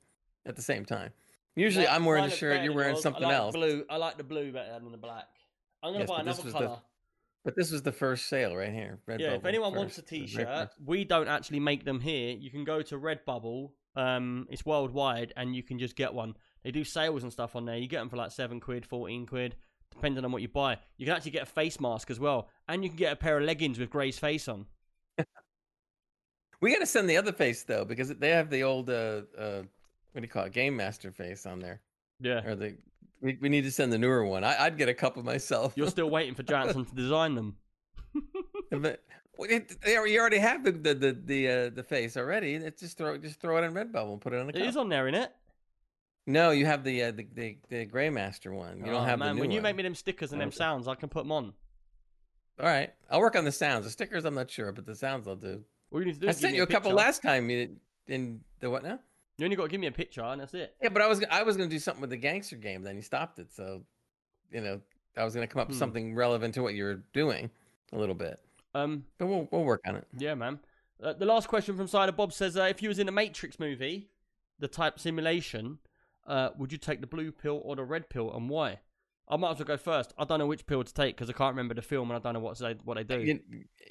at the same time. Usually, Mine- I'm wearing a shirt. You're wearing something I like else. Blue. I like the blue better than the black. I'm gonna Yes, buy another color. But this was the first sale right here. Yeah, if anyone wants a first. It was T-shirt, we don't actually make them here. You can go to Redbubble. Um, it's worldwide, and you can just get one. They do sales and stuff on there. You get them for like seven quid, fourteen quid, depending on what you buy. You can actually get a face mask as well, and you can get a pair of leggings with Gray's face on. We got to send the other face though because they have the old uh, uh what do you call it game master face on there Yeah, or the we, we need to send the newer one. I, I'd get a couple myself. you're still waiting for Jansen to design them. but it, they already, you already have the the the the, uh, the face already. It's just throw just throw it in Redbubble and put it on the It cup. is on there, it? No, you have the uh, the, the the Gray Master one. You Oh, don't have man. the new when you one. make me them stickers and them Okay. sounds, I can put them on. All right, I'll work on the sounds. The stickers, I'm not sure, but the sounds I'll do. All you need to do I sent you a couple last time. You in the what now? You only got to give me a picture, and that's it. Yeah, but I was I was gonna do something with the gangster game. Then you stopped it, so you know I was gonna come up with Hmm. something relevant to what you were doing a little bit. Um, But we'll we'll work on it. Yeah, man. Uh, the last question from Cider Bob says, uh, if you was in a Matrix movie, the type simulation, uh, would you take the blue pill or the red pill, and why? I might as well go first. I don't know which pill to take because I can't remember the film and I don't know what they what they do. You,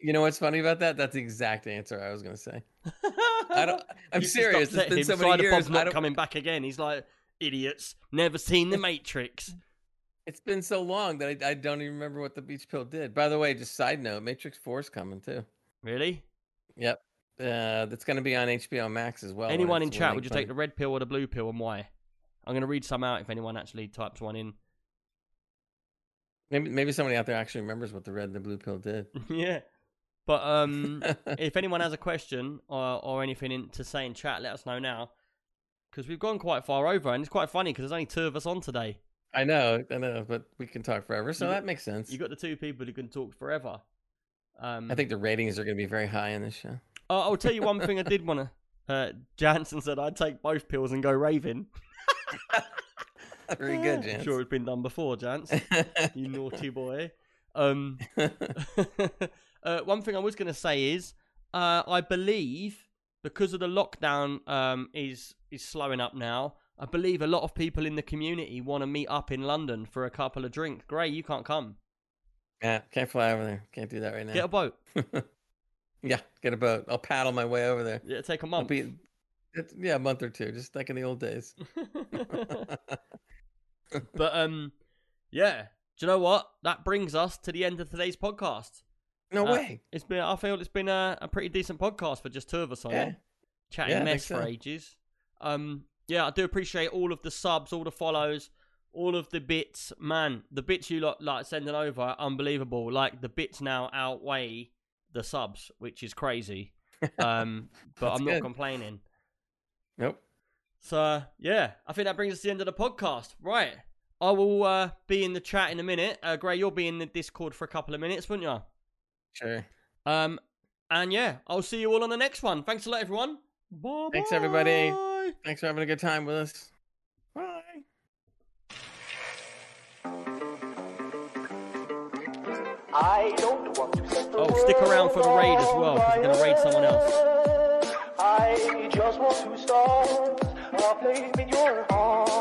you know what's funny about that? That's the exact answer I was gonna say. I don't. I'm serious. It's been so many years. Bob's not coming back again. He's like, idiots, never seen the Matrix. it's been so long that I, I don't even remember what the beach pill did. By the way, just side note, Matrix Four is coming too. Really? Yep. Uh, that's going to be on HBO Max as well. anyone in chat, would you take the red pill or the blue pill, and why? I'm going to read some out if anyone actually types one in. Maybe maybe somebody out there actually remembers what the red and the blue pill did. yeah. But um, if anyone has a question or, or anything in, to say in chat, let us know now. Because we've gone quite far over, and it's quite funny because there's only two of us on today. I know, I know, but we can talk forever, so You that makes sense. You got the two people who can talk forever. Um, I think the ratings are going to be very high in this show. Oh, I'll tell you one thing I did want to. Uh, Jansen said I'd take both pills and go raving. very good, I'm sure it's been done before, Jans. you naughty boy. Um, uh, one thing I was going to say is, uh, I believe because of the lockdown um, is is slowing up now. I believe a lot of people in the community want to meet up in London for a couple of drinks. Gray, you can't come. yeah, can't fly over there. Can't do that right now. Get a boat. yeah, get a boat. I'll paddle my way over there. Yeah, take a month. be, it's, yeah, a month or two, just like in the old days. but um, yeah. Do you know what? That brings us to the end of today's podcast. No Uh, way. It's been. I feel it's been a, a pretty decent podcast for just two of us on Yeah. it, chatting Yeah, mess think for so. ages. Um, yeah, I do appreciate all of the subs, all the follows, all of the bits. Man, the bits you lot like sending over, are unbelievable. Like the bits now outweigh the subs, which is crazy. Um, but I'm not good. complaining. Nope. So yeah, I think that brings us to the end of the podcast. Right, I will uh, be in the chat in a minute. Uh, Gray, you'll be in the Discord for a couple of minutes, won't you? Sure. Um, and yeah, I'll see you all on the next one. Thanks a lot, everyone. Bye. Thanks, everybody. Thanks for having a good time with us. Bye. I don't want to set the Oh, stick around for the raid as well, 'cause we're gonna raid someone else. I just want to start a flame in your heart.